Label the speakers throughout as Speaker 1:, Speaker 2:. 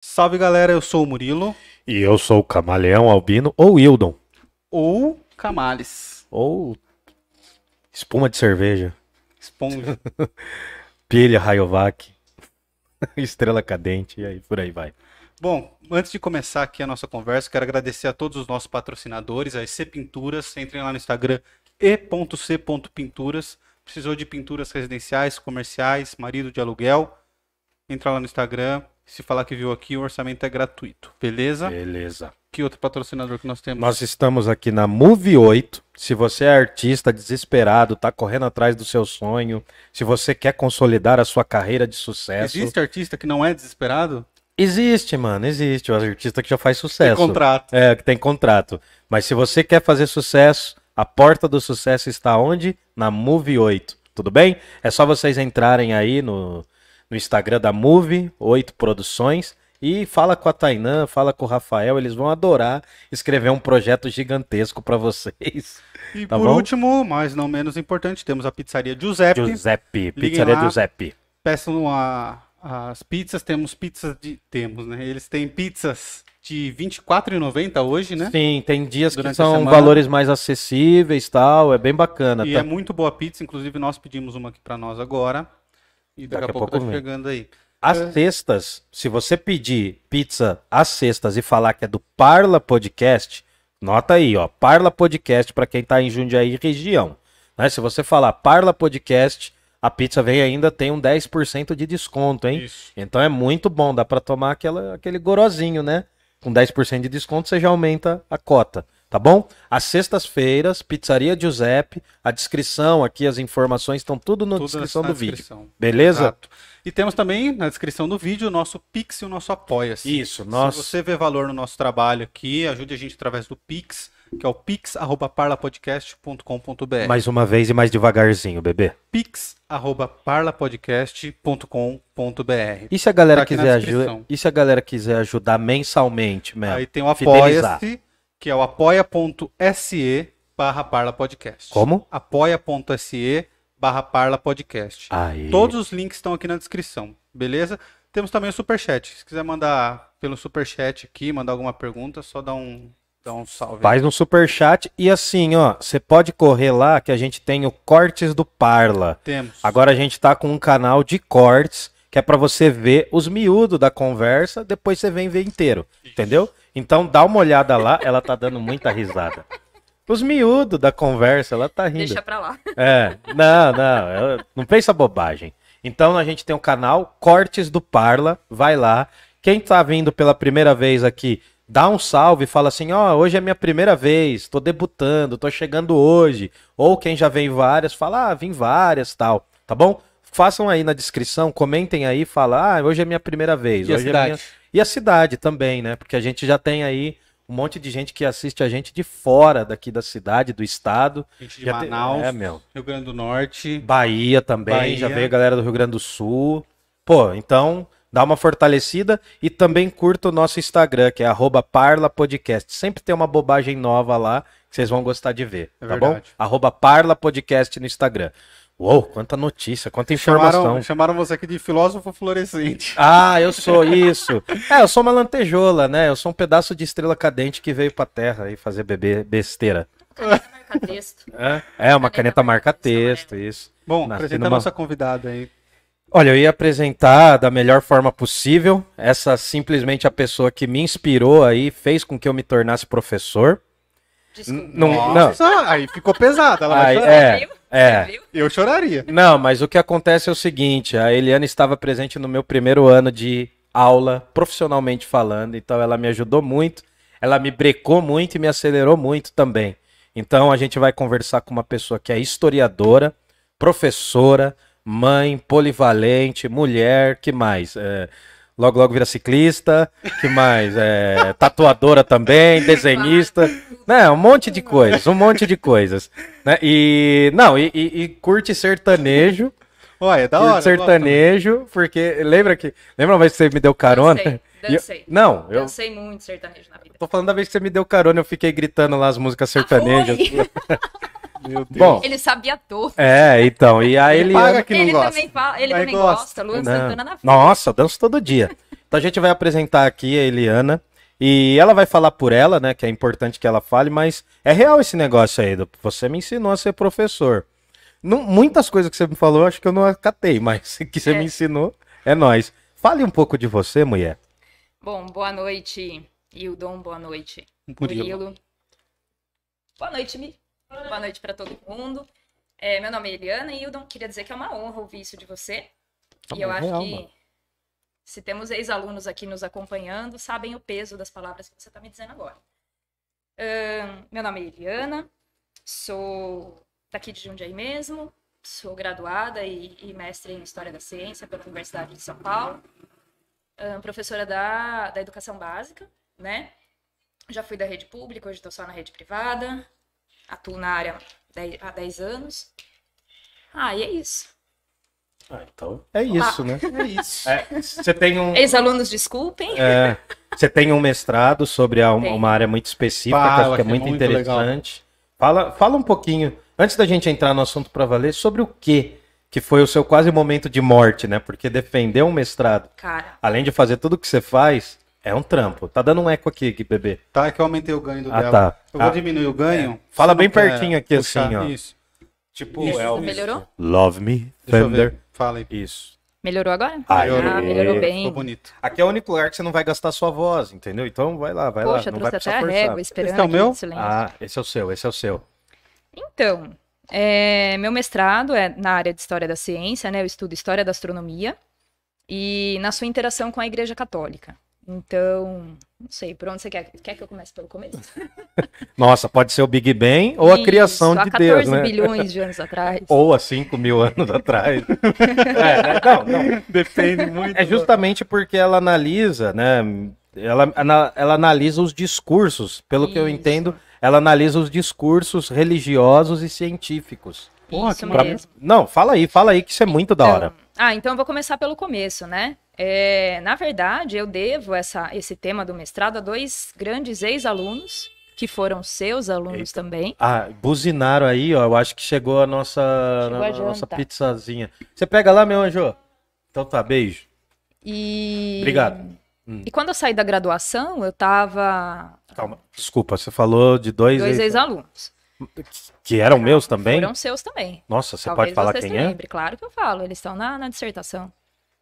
Speaker 1: Salve galera, eu sou o Murilo.
Speaker 2: E eu sou o Camaleão Albino, ou Wildon,
Speaker 1: Ou Camales.
Speaker 2: ou espuma de cerveja,
Speaker 1: Esponja.
Speaker 2: pilha Rayovac, estrela cadente, e aí por aí vai.
Speaker 1: Bom, antes de começar aqui a nossa conversa, quero agradecer a todos os nossos patrocinadores, a EC Pinturas. Entrem lá no Instagram e.c.pinturas. Precisou de pinturas residenciais, comerciais, marido de aluguel? Entra lá no Instagram. Se falar que viu aqui, o orçamento é gratuito. Beleza?
Speaker 2: Beleza.
Speaker 1: Que outro patrocinador que nós temos?
Speaker 2: Nós estamos aqui na Move 8. Se você é artista desesperado, tá correndo atrás do seu sonho, se você quer consolidar a sua carreira de sucesso.
Speaker 1: Existe artista que não é desesperado?
Speaker 2: Existe, mano, existe. O artista que já faz
Speaker 1: Tem
Speaker 2: sucesso.
Speaker 1: contrato.
Speaker 2: É, que tem contrato. Mas se você quer fazer sucesso, a porta do sucesso está onde? Na Move 8. Tudo bem? É só vocês entrarem aí no, no Instagram da Move 8 Produções e fala com a Tainã, fala com o Rafael, eles vão adorar escrever um projeto gigantesco para vocês.
Speaker 1: E
Speaker 2: Tá
Speaker 1: por
Speaker 2: bom?
Speaker 1: último, mas não menos importante, temos a pizzaria Giuseppe.
Speaker 2: Giuseppe, Pizzaria
Speaker 1: lá.
Speaker 2: Giuseppe.
Speaker 1: Peçam a- as pizzas, temos pizzas de. Temos, né? Eles têm pizzas de R$ 24,90 hoje, né?
Speaker 2: Sim, tem dias
Speaker 1: Durante
Speaker 2: que são valores mais acessíveis tal, é bem bacana.
Speaker 1: E
Speaker 2: tá?
Speaker 1: é muito boa pizza, inclusive nós pedimos uma aqui pra nós agora. E daqui, a pouco, tá
Speaker 2: vem.
Speaker 1: chegando aí.
Speaker 2: As
Speaker 1: É.
Speaker 2: cestas, se você pedir pizza às cestas e falar que é do Parla Podcast, nota aí, ó, Parla Podcast para quem tá em Jundiaí região. Né? Se você falar Parla Podcast, a pizza vem ainda tem um 10% de desconto, hein?
Speaker 1: Isso.
Speaker 2: Então é muito bom, dá para tomar aquela, aquele gorozinho, né? Com 10% de desconto você já aumenta a cota, tá bom? Às sextas-feiras, Pizzaria Giuseppe, a descrição aqui, as informações estão tudo na
Speaker 1: Tudo
Speaker 2: descrição
Speaker 1: na
Speaker 2: do vídeo.
Speaker 1: descrição.
Speaker 2: Beleza?
Speaker 1: Exato. E temos também na descrição do vídeo o nosso Pix e o nosso Apoia-se.
Speaker 2: Isso, nós
Speaker 1: Se você vê valor no nosso trabalho aqui, ajude a gente através do Pix, que é o pix@parlapodcast.com.br.
Speaker 2: Mais uma vez e mais devagarzinho, bebê.
Speaker 1: pix@parlapodcast.com.br.
Speaker 2: E se a galera
Speaker 1: Tá
Speaker 2: quiser ajudar? E se a galera quiser ajudar mensalmente, mesmo?
Speaker 1: Aí tem o. Apoia-se, que é o apoia.se barra parlapodcast.
Speaker 2: Como?
Speaker 1: apoia.se barra parlapodcast.
Speaker 2: Aí.
Speaker 1: Todos os links estão aqui na descrição, beleza? Temos também o Superchat. Se quiser mandar pelo Superchat aqui, mandar alguma pergunta, só dá um, dá um salve.
Speaker 2: Faz no superchat e assim, ó, você pode correr lá que a gente tem o Cortes do Parla.
Speaker 1: Temos.
Speaker 2: Agora a gente tá com um canal de cortes que é pra você ver os miúdos da conversa, depois você vem ver inteiro, entendeu? Então dá uma olhada lá, ela tá dando muita risada. Os miúdos da conversa, ela tá rindo.
Speaker 3: Deixa pra lá.
Speaker 2: É, não, não, não pensa bobagem. Então a gente tem o canal Cortes do Parla, vai lá. Quem tá vindo pela primeira vez aqui, dá um salve, fala assim, ó, hoje é minha primeira vez, tô debutando, tô chegando hoje. Ou quem já vem várias, fala, ah, vim várias, tal, tá bom? Façam aí na descrição, comentem aí, fala, ah, hoje é minha primeira vez.
Speaker 1: E a
Speaker 2: hoje é
Speaker 1: cidade?
Speaker 2: minha- E a cidade também, né? Porque a gente já tem aí um monte de gente que assiste a gente de fora daqui da cidade, do estado.
Speaker 1: Gente de
Speaker 2: Já tem-
Speaker 1: Manaus,
Speaker 2: É, meu.
Speaker 1: Rio Grande do Norte.
Speaker 2: Bahia também,
Speaker 1: Bahia.
Speaker 2: já veio a galera do Rio Grande do Sul. Pô, então dá uma fortalecida e também curta o nosso Instagram, que é arroba Parla Podcast. Sempre tem uma bobagem nova lá que vocês vão gostar de ver,
Speaker 1: É
Speaker 2: tá bom?
Speaker 1: verdade.
Speaker 2: Arroba Parla Podcast no Instagram. Uou, quanta notícia, quanta informação.
Speaker 1: Chamaram, chamaram você aqui de filósofo fluorescente.
Speaker 2: Ah, eu sou isso. É, eu sou uma lantejola, né? Eu sou um pedaço de estrela cadente que veio pra terra e fazer bebê besteira.
Speaker 3: Caneta marca texto.
Speaker 2: É, é uma caneta marca-texto, isso.
Speaker 1: Bom,
Speaker 2: Nasci
Speaker 1: apresenta a
Speaker 2: numa-
Speaker 1: nossa convidada aí.
Speaker 2: Olha, eu ia apresentar da melhor forma possível. Essa simplesmente a pessoa que me inspirou aí, fez com que eu me tornasse professor.
Speaker 3: Desculpa.
Speaker 2: Não, não.
Speaker 1: Nossa, aí ficou pesada. Ela
Speaker 2: Aí, é? É.
Speaker 1: Eu choraria.
Speaker 2: Não, mas o que acontece é o seguinte: a Eliana estava presente no meu primeiro ano de aula, profissionalmente falando, então ela me ajudou muito, ela me brecou muito e me acelerou muito também. Então a gente vai conversar com uma pessoa que é historiadora, professora, mãe, polivalente, mulher, que mais? É, logo logo vira ciclista, que mais? É, tatuadora também, desenhista, né? Um monte de coisas, um monte de coisas, né? E não, e, e- e curte sertanejo,
Speaker 1: Olha, é da
Speaker 2: curte
Speaker 1: hora.
Speaker 2: sertanejo, porque lembra que lembra uma vez que você me deu carona?
Speaker 3: Dancei,
Speaker 2: eu- não, eu
Speaker 3: Dancei muito sertanejo na vida.
Speaker 2: tô falando da vez que você me deu carona, eu fiquei gritando lá as músicas sertanejas.
Speaker 3: foi?
Speaker 1: Meu Deus.
Speaker 2: Bom,
Speaker 3: Ele sabia todo.
Speaker 2: é, então, e a
Speaker 1: Ele
Speaker 2: Eliana
Speaker 1: paga que não
Speaker 3: ele
Speaker 1: gosta.
Speaker 3: também fala, ele também
Speaker 1: gosta.
Speaker 3: gosta. Luan. Santana na vida.
Speaker 2: Nossa, danço todo dia. Então a gente vai apresentar aqui a Eliana. E ela vai falar por ela, né? Que é importante que ela fale, mas é real esse negócio aí. Você me ensinou a ser professor. Não- muitas coisas que você me falou, acho que eu não acatei, mas que você
Speaker 3: É.
Speaker 2: me ensinou é nós. Fale um pouco de você, mulher.
Speaker 3: Bom, boa noite, Hildon. Boa noite,
Speaker 1: Murilo.
Speaker 3: Murilo. Boa noite, Mi. Boa noite para todo mundo. É, meu nome é Eliana e Hildon. Queria dizer que é uma honra ouvir isso de você.
Speaker 2: Tá
Speaker 3: e eu
Speaker 2: bom,
Speaker 3: acho
Speaker 2: real,
Speaker 3: que
Speaker 2: mano.
Speaker 3: se temos ex-alunos aqui nos acompanhando, sabem o peso das palavras que você está me dizendo agora. Meu nome é Eliana, sou daqui de Jundiaí mesmo, sou graduada e, e mestre em História da Ciência pela Universidade de São Paulo, professora da, da Educação Básica, né? Já fui da rede pública, hoje estou só na rede privada, atuo na área dez- há 10 anos. Ah, e é isso.
Speaker 2: Ah, então é isso, né?
Speaker 1: É isso.
Speaker 2: É, você tem um.
Speaker 3: Ex-alunos, desculpem.
Speaker 2: é, você tem um mestrado sobre a- uma área muito específica,
Speaker 1: Fala,
Speaker 2: que acho que é
Speaker 1: que é
Speaker 2: muito,
Speaker 1: muito legal.
Speaker 2: interessante. Fala, fala um pouquinho, antes da gente entrar no assunto para valer, sobre o que que foi o seu quase momento de morte, né? Porque defender um mestrado,
Speaker 3: Cara,
Speaker 2: além de fazer tudo que você faz, é um trampo. Tá dando um eco aqui, aqui bebê.
Speaker 1: Tá, é que eu aumentei o ganho do
Speaker 2: Ah,
Speaker 1: dela.
Speaker 2: tá.
Speaker 1: Eu vou
Speaker 2: Ah.
Speaker 1: diminuir o ganho.
Speaker 2: Fala
Speaker 1: Você
Speaker 2: bem pertinho aqui,
Speaker 1: puxar?
Speaker 2: assim, ó.
Speaker 1: Isso.
Speaker 2: Tipo
Speaker 3: Isso,
Speaker 2: Elvis.
Speaker 3: melhorou?
Speaker 2: Love me,
Speaker 1: Deixa
Speaker 2: Thunder.
Speaker 1: Fala aí.
Speaker 2: Isso.
Speaker 3: melhorou agora?
Speaker 2: Aê.
Speaker 3: Ah, melhorou bem.
Speaker 1: Ficou bonito.
Speaker 2: Aqui é o único lugar que você não vai gastar sua voz, entendeu? Então vai lá, vai
Speaker 3: Poxa,
Speaker 2: lá. Vai
Speaker 3: trouxe até a
Speaker 2: forçar.
Speaker 3: régua esperando
Speaker 1: Esse é o meu?
Speaker 2: Ah, esse é o seu, esse é o seu.
Speaker 3: Então, é, meu mestrado é na área de História da Ciência, né? Eu estudo História da Astronomia e na sua interação com a Igreja Católica. Então, não sei, por onde você quer? Quer que eu comece pelo começo?
Speaker 2: Nossa, pode ser o Big Bang ou a
Speaker 3: Isso,
Speaker 2: criação
Speaker 3: há
Speaker 2: de
Speaker 3: 14
Speaker 2: Deus, né?
Speaker 3: bilhões de anos atrás.
Speaker 2: Ou há 5 mil anos atrás. É, né? não, não.
Speaker 1: Depende muito.
Speaker 2: É justamente porque ela analisa, né? Ela, ela analisa os discursos. Pelo que eu
Speaker 3: Isso.
Speaker 2: entendo, ela analisa os discursos religiosos e científicos.
Speaker 1: Porra,
Speaker 3: Isso
Speaker 1: que
Speaker 2: Pra-
Speaker 3: mesmo.
Speaker 2: Não, fala aí, fala aí que isso é muito da hora.
Speaker 3: Ah, então eu vou começar pelo começo, né? É, na verdade, eu devo essa, esse tema do mestrado a dois grandes ex-alunos, que foram seus alunos também.
Speaker 2: Ah, buzinaram aí, ó. Eu acho que chegou a nossa,
Speaker 3: Chegou a
Speaker 2: a nossa pizzazinha. Você pega lá, meu anjo? Então tá, beijo.
Speaker 3: E...
Speaker 2: Obrigado. Hum.
Speaker 3: E quando eu saí da graduação, eu tava
Speaker 2: Calma. Desculpa, você falou de dois,
Speaker 3: dois
Speaker 2: ex-
Speaker 3: ex-alunos.
Speaker 2: Que eram meus também?
Speaker 3: Foram seus também.
Speaker 2: Nossa, você
Speaker 3: Talvez
Speaker 2: pode falar quem
Speaker 3: se
Speaker 2: é?
Speaker 3: lembre. Claro que eu falo, eles estão na, na dissertação.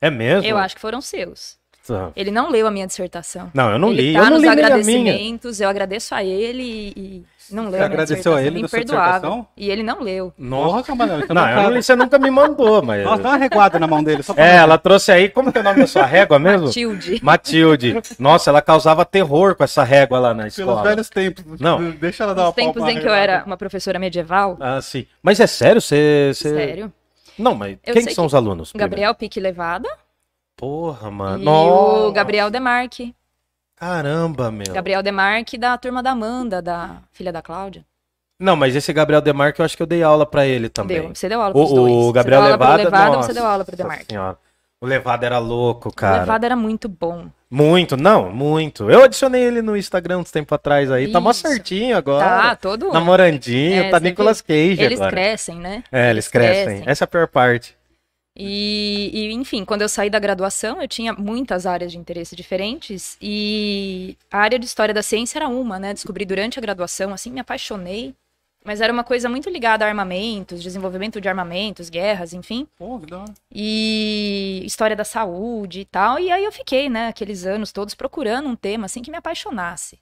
Speaker 2: É mesmo?
Speaker 3: Eu acho que foram seus.
Speaker 2: Tá.
Speaker 3: Ele não leu a minha dissertação.
Speaker 2: Não, eu não
Speaker 3: ele
Speaker 2: li.
Speaker 3: tá
Speaker 2: eu não
Speaker 3: nos
Speaker 2: li nem a minha.
Speaker 3: agradecimentos, eu agradeço a ele e não leu
Speaker 1: Você
Speaker 3: a
Speaker 1: agradeceu a
Speaker 3: dissertação.
Speaker 1: ele da sua dissertação?
Speaker 3: E ele não leu.
Speaker 1: Camarada. Então
Speaker 2: Não, eu não li, você nunca me mandou, mas.
Speaker 1: Nossa, dá uma reguada na mão dele. Só pra
Speaker 2: É, ela trouxe aí. Como que é o nome da sua régua mesmo?
Speaker 3: Tilde.
Speaker 2: Matilde. Nossa, ela causava terror com essa régua lá na
Speaker 1: Pelos
Speaker 2: escola.
Speaker 1: velhos tempos.
Speaker 2: Não.
Speaker 1: Deixa ela dar uma
Speaker 3: Nos tempos em que eu era uma professora medieval.
Speaker 2: Ah, sim. Mas é sério? Você. você-
Speaker 3: Sério.
Speaker 2: Não, mas
Speaker 3: Eu
Speaker 2: quem são
Speaker 3: que
Speaker 2: os alunos? primeiro?
Speaker 3: Gabriel Pique Levada
Speaker 2: Porra, mano.
Speaker 3: e
Speaker 2: Nossa.
Speaker 3: o Gabriel Demarque.
Speaker 2: Caramba, meu.
Speaker 3: Gabriel Demarque da turma da Amanda, da filha da Cláudia.
Speaker 2: Não, mas esse Gabriel Demarque eu acho que eu dei aula pra ele também.
Speaker 3: Deu. Você deu aula
Speaker 2: O,
Speaker 3: pros dois.
Speaker 2: o Gabriel
Speaker 3: você
Speaker 2: Levada,
Speaker 3: Levada,
Speaker 2: nossa
Speaker 3: você deu aula pro Demarque.
Speaker 2: Senhora. O Levada era louco,
Speaker 3: O
Speaker 2: cara.
Speaker 3: Levada era muito bom.
Speaker 2: Muito, não, muito. Eu adicionei ele no Instagram uns tempo atrás aí. Tá mó
Speaker 3: Isso.
Speaker 2: certinho agora.
Speaker 3: Tá, todo.
Speaker 2: Namorandinho,
Speaker 3: É,
Speaker 2: tá Nicolas Cage
Speaker 3: Eles
Speaker 2: agora.
Speaker 3: crescem, né?
Speaker 2: É, eles crescem. Essa é a pior parte.
Speaker 3: E, e, enfim, quando eu saí da graduação, eu tinha muitas áreas de interesse diferentes e a área de história da ciência era uma, né? Descobri durante a graduação, assim, me apaixonei. Mas era uma coisa muito ligada a armamentos, desenvolvimento de armamentos, guerras, enfim.
Speaker 1: Pô, que da hora.
Speaker 3: E história da saúde e tal. E aí eu fiquei, né, aqueles anos todos procurando um tema, assim, que me apaixonasse.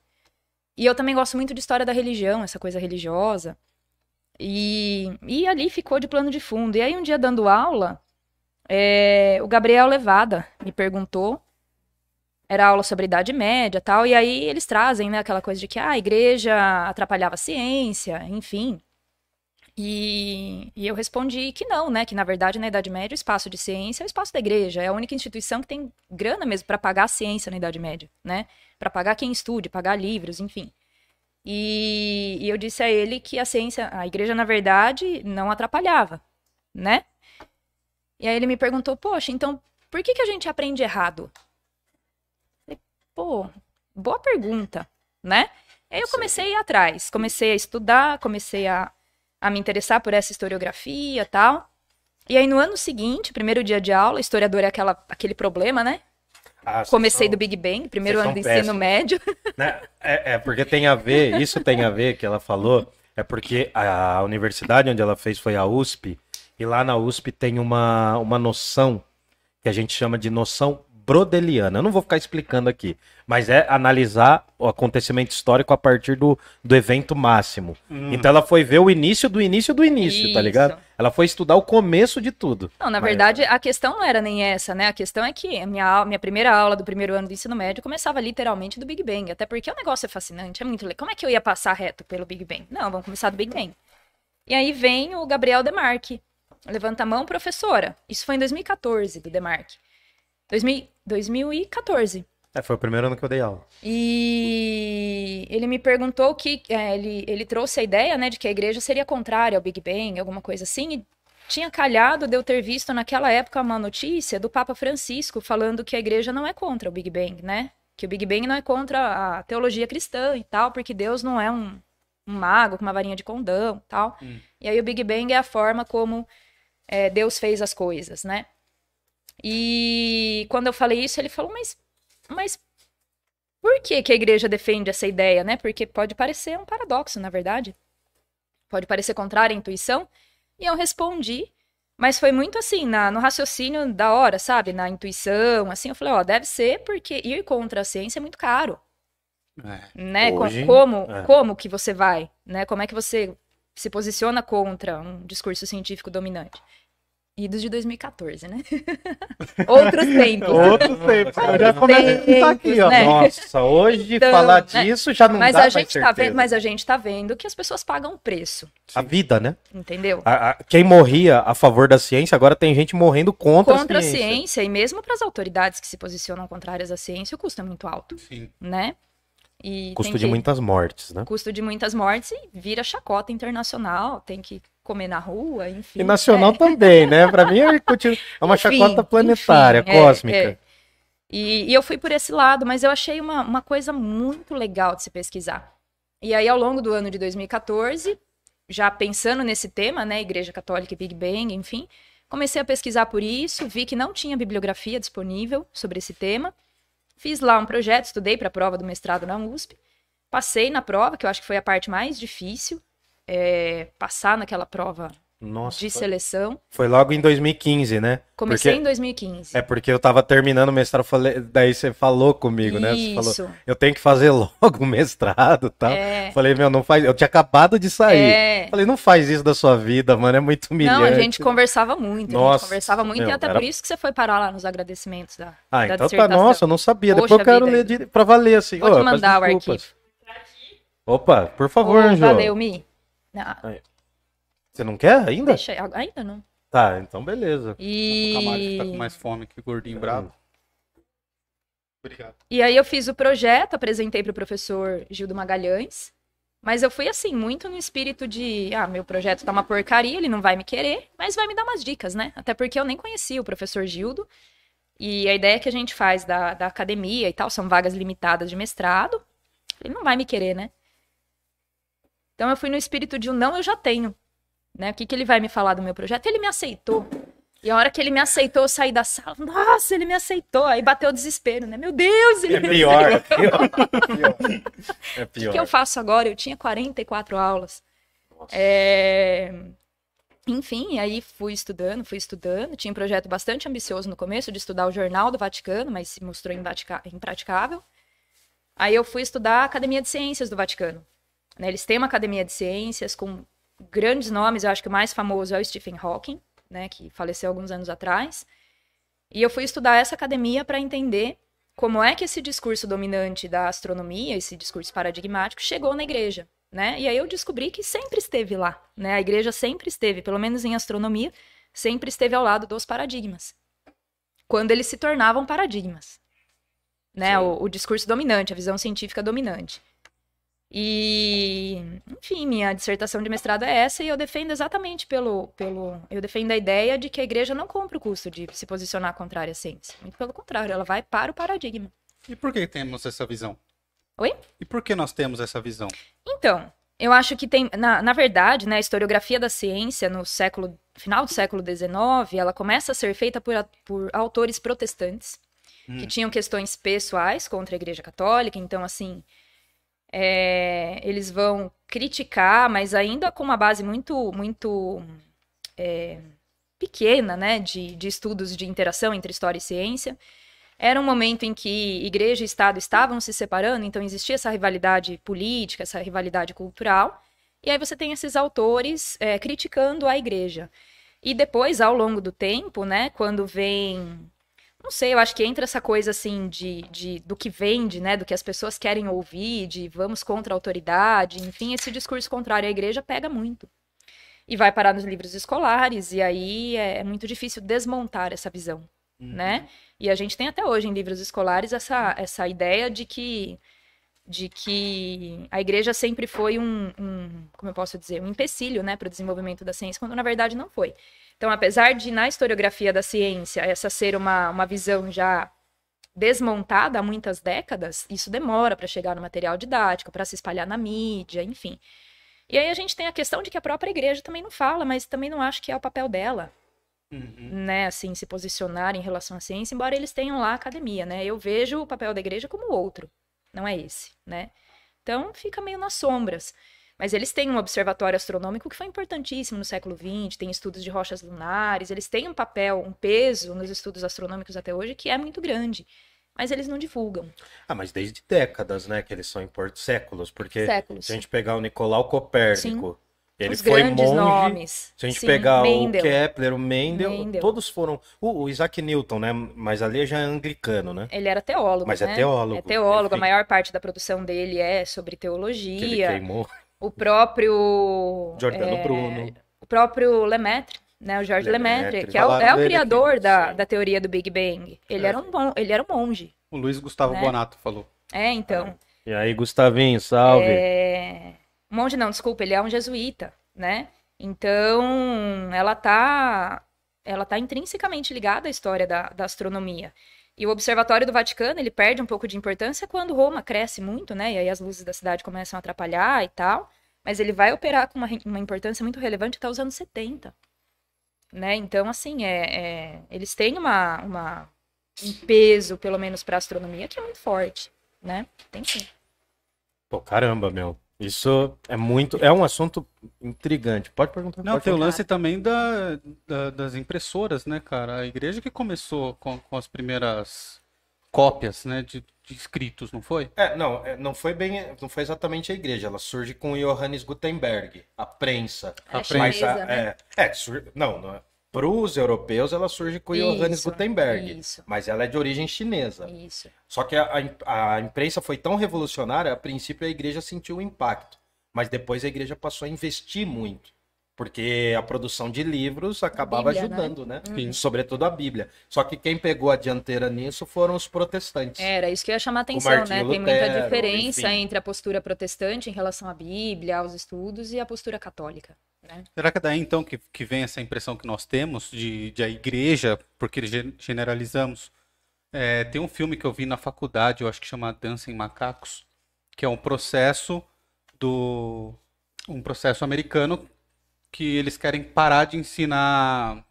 Speaker 3: E eu também gosto muito de história da religião, essa coisa religiosa. E, e ali ficou de plano de fundo. E aí um dia dando aula, é, o Gabriel Levada me perguntou. Era aula sobre Idade Média tal. E aí eles trazem, né, aquela coisa de que ah, a igreja atrapalhava a ciência, enfim. E, e eu respondi que não, né? Que na verdade na Idade Média o espaço de ciência é o espaço da igreja, é a única instituição que tem grana mesmo para pagar a ciência na Idade Média, né? Para pagar quem estude, pagar livros, enfim. E, e eu disse a ele que a ciência, a igreja na verdade não atrapalhava, né? E aí ele me perguntou, poxa, então por que que a gente aprende errado? Falei, Pô, boa pergunta, né? Aí eu comecei a ir atrás, comecei a estudar, comecei a a me interessar por essa historiografia e tal. E aí, no ano seguinte, primeiro dia de aula, historiador é aquela, aquele problema, né?
Speaker 2: Ah,
Speaker 3: Comecei
Speaker 2: são-
Speaker 3: do Big Bang, primeiro ano do ensino
Speaker 2: péssimos.
Speaker 3: médio.
Speaker 2: né? É, é porque tem a ver, isso tem a ver que ela falou, é porque a universidade onde ela fez foi a USP, e lá na USP tem uma, uma noção que a gente chama de noção brodeliana. Eu não vou ficar explicando aqui, mas é analisar o acontecimento histórico a partir do, do evento máximo. Então ela foi ver o início do início do início, tá
Speaker 3: Isso.
Speaker 2: ligado? Ela foi estudar o começo de tudo.
Speaker 3: Não, na
Speaker 2: Mas-
Speaker 3: verdade, a questão não era nem essa, né? A questão é que a minha, minha primeira aula do primeiro ano do ensino médio começava literalmente do Big Bang. Até porque o negócio é fascinante, é muito legal. Como é que eu ia passar reto pelo Big Bang? Não, vamos começar do Big Bang. E aí vem o Gabriel Demarque. Levanta a mão, professora. Isso foi em 2014, do Demarque. 2000, 2014.
Speaker 2: É, foi o primeiro ano que eu dei aula.
Speaker 3: E ele me perguntou que é, ele, ele trouxe a ideia, né, de que a igreja seria contrária ao Big Bang, alguma coisa assim. E tinha calhado de eu ter visto naquela época uma notícia do Papa Francisco falando que a igreja não é contra o Big Bang, né? Que o Big Bang não é contra a teologia cristã e tal, porque Deus não é um, um mago com uma varinha de condão e tal.
Speaker 1: Hum.
Speaker 3: E aí o Big Bang é a forma como é, Deus fez as coisas, né? E quando eu falei isso, ele falou, mas, mas por que, que a igreja defende essa ideia, né? Porque pode parecer um paradoxo, na verdade. Pode parecer contrário à intuição. E eu respondi, mas foi muito assim, na, no raciocínio da hora, sabe? Na intuição, assim, eu falei, ó, deve ser porque ir contra a ciência é muito caro,
Speaker 1: É.
Speaker 3: né?
Speaker 2: Hoje,
Speaker 3: como,
Speaker 2: é.
Speaker 3: como que você vai, né? Como é que você se posiciona contra um discurso científico dominante? Idos de 2014, né? Outros tempos.
Speaker 1: Outro tempo. Eu já começo a aqui, ó.
Speaker 3: né?
Speaker 2: Nossa, hoje
Speaker 3: Então,
Speaker 2: falar
Speaker 3: né?
Speaker 2: disso já não
Speaker 3: Mas
Speaker 2: dá
Speaker 3: a
Speaker 2: mais
Speaker 3: gente tá
Speaker 2: certeza.
Speaker 3: vendo, mas a gente tá vendo que as pessoas pagam um preço,
Speaker 2: A vida, né?
Speaker 3: entendeu?
Speaker 2: A- a- quem morria a favor da ciência, agora tem gente morrendo contra,
Speaker 3: Contra
Speaker 2: a
Speaker 3: a
Speaker 2: ciência.
Speaker 3: ciência e mesmo para as autoridades que se posicionam contrárias à ciência, o custo é muito alto,
Speaker 1: Sim.
Speaker 3: né? E
Speaker 2: Custo
Speaker 3: tem
Speaker 2: de
Speaker 3: que-
Speaker 2: muitas mortes, né?
Speaker 3: custo de muitas mortes e vira chacota internacional, tem que comer na rua, enfim.
Speaker 2: E nacional
Speaker 3: é.
Speaker 2: também, né? Pra mim é, continu- é uma
Speaker 3: Enfim,
Speaker 2: chacota planetária,
Speaker 3: enfim, é,
Speaker 2: cósmica.
Speaker 3: é. E, e eu fui por esse lado, mas eu achei uma, uma coisa muito legal de se pesquisar. E aí, ao longo do ano de 2014, já pensando nesse tema, né, Igreja Católica e Big Bang, enfim, comecei a pesquisar por isso, vi que não tinha bibliografia disponível sobre esse tema. Fiz lá um projeto, estudei para a prova do mestrado na USP. Passei na prova, que eu acho que foi a parte mais difícil, é, passar naquela prova
Speaker 2: Nossa,
Speaker 3: de seleção.
Speaker 2: foi logo em 2015, né?
Speaker 3: Comecei
Speaker 2: Porque-
Speaker 3: em 2015.
Speaker 2: É porque eu tava terminando o mestrado, falei- daí você falou comigo, né? Você falou,
Speaker 3: Isso.
Speaker 2: eu tenho que fazer logo o mestrado tal.
Speaker 3: É,
Speaker 2: Falei, meu, não faz. Eu tinha acabado de sair.
Speaker 3: é.
Speaker 2: Falei, não faz isso da sua vida, mano, é muito humilhante.
Speaker 3: Não, a gente conversava muito, a
Speaker 2: Nossa,
Speaker 3: gente conversava muito,
Speaker 2: meu,
Speaker 3: e até
Speaker 2: era-
Speaker 3: por isso que você foi parar lá nos agradecimentos da,
Speaker 2: Ah,
Speaker 3: da
Speaker 2: então tá, nossa, eu não sabia. Depois
Speaker 3: Poxa
Speaker 2: eu quero
Speaker 3: vida.
Speaker 2: ler de, pra valer, assim.
Speaker 3: Te
Speaker 2: peço
Speaker 3: mandar o
Speaker 2: desculpas. Opa, por favor,
Speaker 3: Ô,
Speaker 2: Anjo.
Speaker 3: Valeu, Mi. Não,
Speaker 2: Você não quer ainda?
Speaker 3: deixa, aí, ainda não.
Speaker 2: Tá, então beleza.
Speaker 3: E...
Speaker 1: O Camargo tá com mais fome que o gordinho bravo. Obrigado.
Speaker 3: e aí eu fiz o projeto, apresentei para o professor Gildo Magalhães, mas eu fui assim, muito no espírito de, ah, meu projeto tá uma porcaria, ele não vai me querer, mas vai me dar umas dicas, né? Até porque eu nem conhecia o professor Gildo, e a ideia que a gente faz da, da academia e tal, são vagas limitadas de mestrado, ele não vai me querer, né? Então eu fui no espírito de um não eu já tenho, né? O que, que ele vai me falar do meu projeto? Ele me aceitou. E a hora que ele me aceitou, eu saí da sala. Nossa, ele me aceitou. Aí bateu o desespero, né? Meu Deus, ele
Speaker 2: É
Speaker 3: me
Speaker 2: pior, é pior. É
Speaker 3: O
Speaker 2: pior.
Speaker 3: que eu faço agora? Eu tinha 44 aulas. É, Enfim, aí fui estudando, fui estudando. Tinha um projeto bastante ambicioso no começo de estudar o Jornal do Vaticano, mas se mostrou impraticável. Aí eu fui estudar a Academia de Ciências do Vaticano. né? Eles têm uma academia de ciências com grandes nomes. Eu acho que o mais famoso é o Stephen Hawking, né, que faleceu alguns anos atrás. E eu fui estudar essa academia para entender como é que esse discurso dominante da astronomia, esse discurso paradigmático, chegou na igreja, né? E aí eu descobri que sempre esteve lá, né? A igreja sempre esteve, pelo menos em astronomia, sempre esteve ao lado dos paradigmas. Quando eles se tornavam paradigmas, né? O, o discurso dominante, a visão científica dominante. E, enfim, minha dissertação de mestrado é essa e eu defendo exatamente pelo, pelo, eu defendo a ideia de que a igreja não compra o custo de se posicionar contrária à ciência. Muito pelo contrário, ela vai para o paradigma.
Speaker 1: E por que temos essa visão?
Speaker 3: Oi?
Speaker 1: E por que nós temos essa visão?
Speaker 3: Então, eu acho que tem, na, na verdade, né, a historiografia da ciência no século, final do século XIX, ela começa a ser feita por, por autores protestantes, que
Speaker 1: Hum.
Speaker 3: tinham questões pessoais contra a Igreja Católica. Então, assim, é, eles vão criticar, mas ainda com uma base muito, muito é, pequena, né, de, de estudos de interação entre história e ciência. Era um momento em que igreja e Estado estavam se separando, então existia essa rivalidade política, essa rivalidade cultural. E aí você tem esses autores é, criticando a igreja. E depois, ao longo do tempo, né, quando vem. Não sei, eu acho que entra essa coisa assim de, de do que vende, né? Do que as pessoas querem ouvir, de vamos contra a autoridade, enfim, esse discurso contrário à igreja pega muito. E vai parar nos livros escolares, e aí é, é muito difícil desmontar essa visão, né? E a gente tem até hoje em livros escolares essa, essa ideia de que de que a igreja sempre foi um, um como eu posso dizer, um empecilho, né, para o desenvolvimento da ciência, quando na verdade não foi. Então, apesar de na historiografia da ciência essa ser uma, uma visão já desmontada há muitas décadas, isso demora para chegar no material didático, para se espalhar na mídia, enfim. E aí a gente tem a questão de que a própria igreja também não fala, mas também não acho que é o papel dela,
Speaker 1: Uhum.
Speaker 3: né, assim, se posicionar em relação à ciência, embora eles tenham lá a academia, né? Eu vejo o papel da igreja como outro, não é esse, né? Então fica meio nas sombras. Mas eles têm um observatório astronômico que foi importantíssimo no século XX, tem estudos de rochas lunares, eles têm um papel, um peso nos estudos astronômicos até hoje que é muito grande. Mas eles não divulgam.
Speaker 2: Ah, mas desde décadas, né, que eles são importantes, séculos, porque
Speaker 3: Séculos.
Speaker 2: se a gente pegar o Nicolau Copérnico, ele
Speaker 3: Os
Speaker 2: foi
Speaker 3: grandes
Speaker 2: monge.
Speaker 3: nomes.
Speaker 2: Se a gente
Speaker 3: Sim,
Speaker 2: pegar
Speaker 3: Mendel.
Speaker 2: o Kepler, o Mendel,
Speaker 3: Mendel.
Speaker 2: todos foram. O, o Isaac Newton, né? Mas ali já é anglicano, né?
Speaker 3: Ele era teólogo,
Speaker 2: Mas é
Speaker 3: né?
Speaker 2: teólogo,
Speaker 3: É teólogo, a
Speaker 2: enfim.
Speaker 3: maior parte da produção dele é sobre
Speaker 2: Que ele
Speaker 3: teologia.
Speaker 2: queimou.
Speaker 3: O próprio.
Speaker 2: Giordano
Speaker 3: é,
Speaker 2: Bruno.
Speaker 3: O próprio Lemaitre, né? O Jorge
Speaker 2: Lemaitre.
Speaker 3: Lemaitre, que é o, é o criador
Speaker 1: aqui.
Speaker 3: da, da teoria do Big Bang. Ele,
Speaker 2: É.
Speaker 3: era, um, ele era um monge.
Speaker 1: O Luiz Gustavo
Speaker 3: Né?
Speaker 1: Bonato falou.
Speaker 3: É, então.
Speaker 2: E aí, Gustavinho, salve.
Speaker 3: É... Monge não, desculpa, ele é um jesuíta, né? Então, ela tá, ela tá intrinsecamente ligada à história da, da astronomia. E o Observatório do Vaticano, ele perde um pouco de importância quando Roma cresce muito, né? E aí as luzes da cidade começam a atrapalhar e tal. Mas ele vai operar com uma, uma importância muito relevante até os anos 70. Né? Então, assim, é, é- eles têm uma, uma- um peso, pelo menos para astronomia, que é muito forte, né? Tem sim.
Speaker 2: Pô, caramba, meu. Isso é muito. É um assunto intrigante. Pode perguntar.
Speaker 1: Não,
Speaker 2: pode
Speaker 1: tem o lance também da, da- das impressoras, né, cara? A igreja que começou com, com as primeiras cópias, né, de, de escritos, não foi?
Speaker 2: É, não, é, não foi bem, não foi exatamente a igreja. Ela surge com Johannes Gutenberg, a prensa.
Speaker 3: Ela é
Speaker 1: prensa,
Speaker 2: Mas a-
Speaker 3: né?
Speaker 2: é, é, sur- não, não é. Para os europeus, ela surge com Johannes
Speaker 3: Isso,
Speaker 2: Gutenberg,
Speaker 3: isso.
Speaker 2: mas ela é de origem chinesa.
Speaker 3: Isso.
Speaker 2: Só que a, a imprensa foi tão revolucionária, a princípio a igreja sentiu o impacto, mas depois a igreja passou a investir muito, porque a produção de livros acabava
Speaker 3: Bíblia, né?
Speaker 2: ajudando, né?
Speaker 1: Sim.
Speaker 2: Sobretudo a Bíblia. Só que quem pegou a dianteira nisso foram os protestantes.
Speaker 3: Era isso que eu ia chamar a atenção, né? Tem muita
Speaker 2: Lutero,
Speaker 3: diferença
Speaker 2: enfim.
Speaker 3: entre a postura protestante em relação à Bíblia, aos estudos, e a postura católica. Né?
Speaker 1: Será que é daí então que, que vem essa impressão que nós temos de, de a igreja, porque gen- generalizamos? É, tem um filme que eu vi na faculdade, eu acho que chama Dança em Macacos, que é um processo do um processo americano que eles querem parar de ensinar,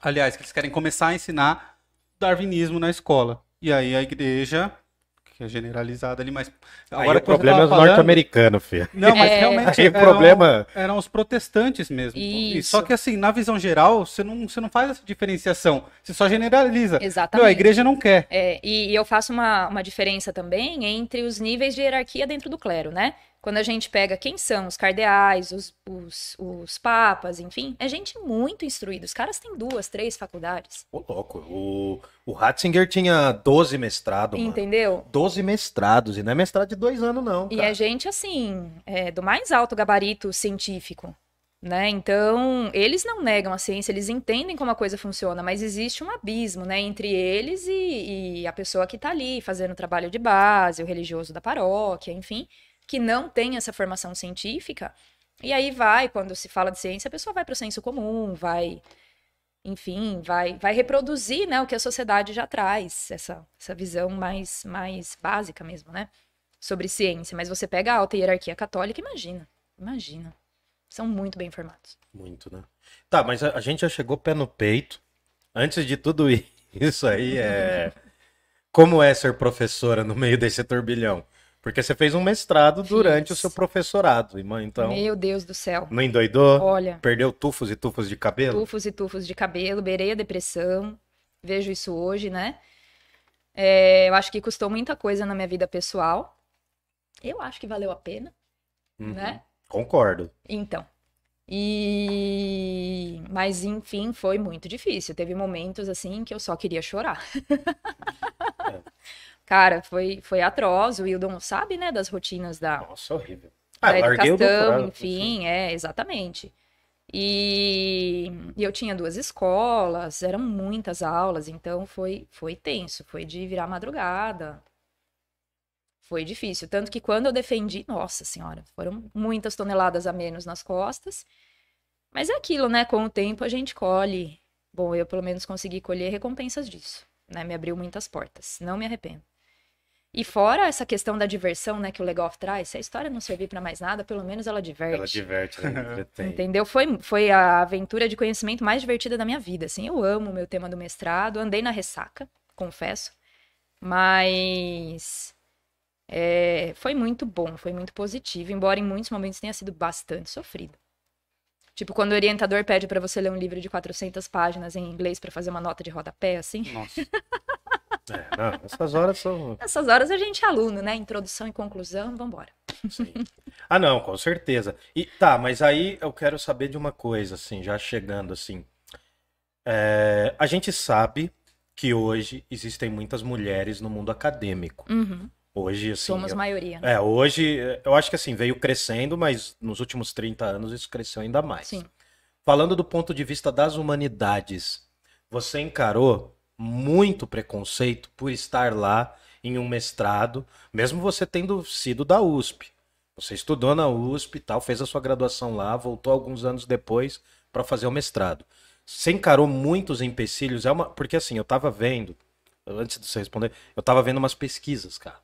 Speaker 1: aliás, que eles querem começar a ensinar darwinismo na escola. E aí a igreja, que é generalizada ali, mas
Speaker 2: Aí o problema é os
Speaker 1: falando-
Speaker 2: norte-americanos, filho.
Speaker 1: não, mas
Speaker 3: É.
Speaker 1: realmente
Speaker 2: Aí o
Speaker 1: eram-
Speaker 2: problema-
Speaker 1: eram os protestantes mesmo. E
Speaker 3: Isso.
Speaker 1: só que assim, na visão geral, você não, você não faz essa diferenciação. Você só generaliza.
Speaker 3: Exatamente.
Speaker 1: Meu, a igreja não quer.
Speaker 3: É, e, e eu faço uma, uma diferença também entre os níveis de hierarquia dentro do clero, né? Quando a gente pega quem são os cardeais, os, os, os papas, enfim, é gente muito instruída. Os caras têm duas, três faculdades.
Speaker 2: Ô, louco, o, o Ratzinger tinha 12 mestrados, mano.
Speaker 3: Entendeu?
Speaker 2: 12 mestrados, e não é mestrado de dois anos, não.
Speaker 3: E
Speaker 2: cara.
Speaker 3: é gente, assim, é, do mais alto gabarito científico, né? Então, eles não negam a ciência, eles entendem como a coisa funciona, mas existe um abismo, né, entre eles e, e a pessoa que tá ali fazendo o trabalho de base, o religioso da paróquia, enfim, que não tem essa formação científica. E aí vai, quando se fala de ciência, a pessoa vai para o senso comum, vai, enfim, vai, vai reproduzir, né, o que a sociedade já traz, essa, essa visão mais, mais básica mesmo, né? sobre ciência, mas você pega a alta hierarquia católica, imagina, imagina. São muito bem informados.
Speaker 2: Muito, né? Tá, mas a, a gente já chegou pé no peito. Antes de tudo isso aí, é. Como é ser professora no meio desse turbilhão? Porque você fez um mestrado durante o seu professorado, irmã, então
Speaker 3: Meu Deus do céu.
Speaker 2: não endoidou?
Speaker 3: Olha,
Speaker 2: Perdeu tufos e tufos de cabelo?
Speaker 3: tufos e tufos de cabelo, beirei a depressão, vejo isso hoje, né? É, eu acho que custou muita coisa na minha vida pessoal. Eu acho que valeu a pena,
Speaker 2: Uhum.
Speaker 3: né?
Speaker 2: Concordo.
Speaker 3: Então. E mas enfim, foi muito difícil. Teve momentos assim que eu só queria chorar. Cara, foi foi atroz. O Wildon sabe, né, das rotinas da
Speaker 2: Nossa, horrível. Ah,
Speaker 3: da educação,
Speaker 2: doutorado.
Speaker 3: enfim, é, exatamente. E, e eu tinha duas escolas, eram muitas aulas, então foi, foi tenso, foi de virar madrugada. Foi difícil. Tanto que quando eu defendi, nossa senhora, foram muitas toneladas a menos nas costas. Mas é aquilo, né? Com o tempo a gente colhe. Bom, eu pelo menos consegui colher recompensas disso, né? Me abriu muitas portas. Não me arrependo. E fora essa questão da diversão, né, que o Legoff traz, se a história não servir pra mais nada, pelo menos ela diverte.
Speaker 2: Ela diverte, entretém.
Speaker 3: Entendeu? Foi, foi a aventura de conhecimento mais divertida da minha vida. Assim, eu amo o meu tema do mestrado. Andei na ressaca, confesso. Mas é, foi muito bom, foi muito positivo, embora em muitos momentos tenha sido bastante sofrido. Tipo, quando o orientador pede pra você ler um livro de 400 páginas em inglês pra fazer uma nota de rodapé, assim.
Speaker 1: Nossa.
Speaker 2: É, não, essas horas são.
Speaker 3: Nessas horas a gente é aluno, né? Introdução e conclusão, vambora.
Speaker 2: Sim. Ah, não, com certeza. E tá, mas aí eu quero saber de uma coisa, assim, já chegando assim. É, a gente sabe que hoje existem muitas mulheres no mundo acadêmico.
Speaker 3: Uhum.
Speaker 2: Hoje, assim.
Speaker 3: Somos
Speaker 2: eu-
Speaker 3: maioria. né?
Speaker 2: É, hoje, eu acho que assim, veio crescendo, mas nos últimos 30 anos isso cresceu ainda mais.
Speaker 3: Sim.
Speaker 2: Falando do ponto de vista das humanidades, você encarou muito preconceito por estar lá em um mestrado, mesmo você tendo sido da USP. Você estudou na USP e tal, fez a sua graduação lá, voltou alguns anos depois para fazer o mestrado. Você encarou muitos empecilhos, é uma, porque assim, eu tava vendo, antes de você responder, eu tava vendo umas pesquisas, cara.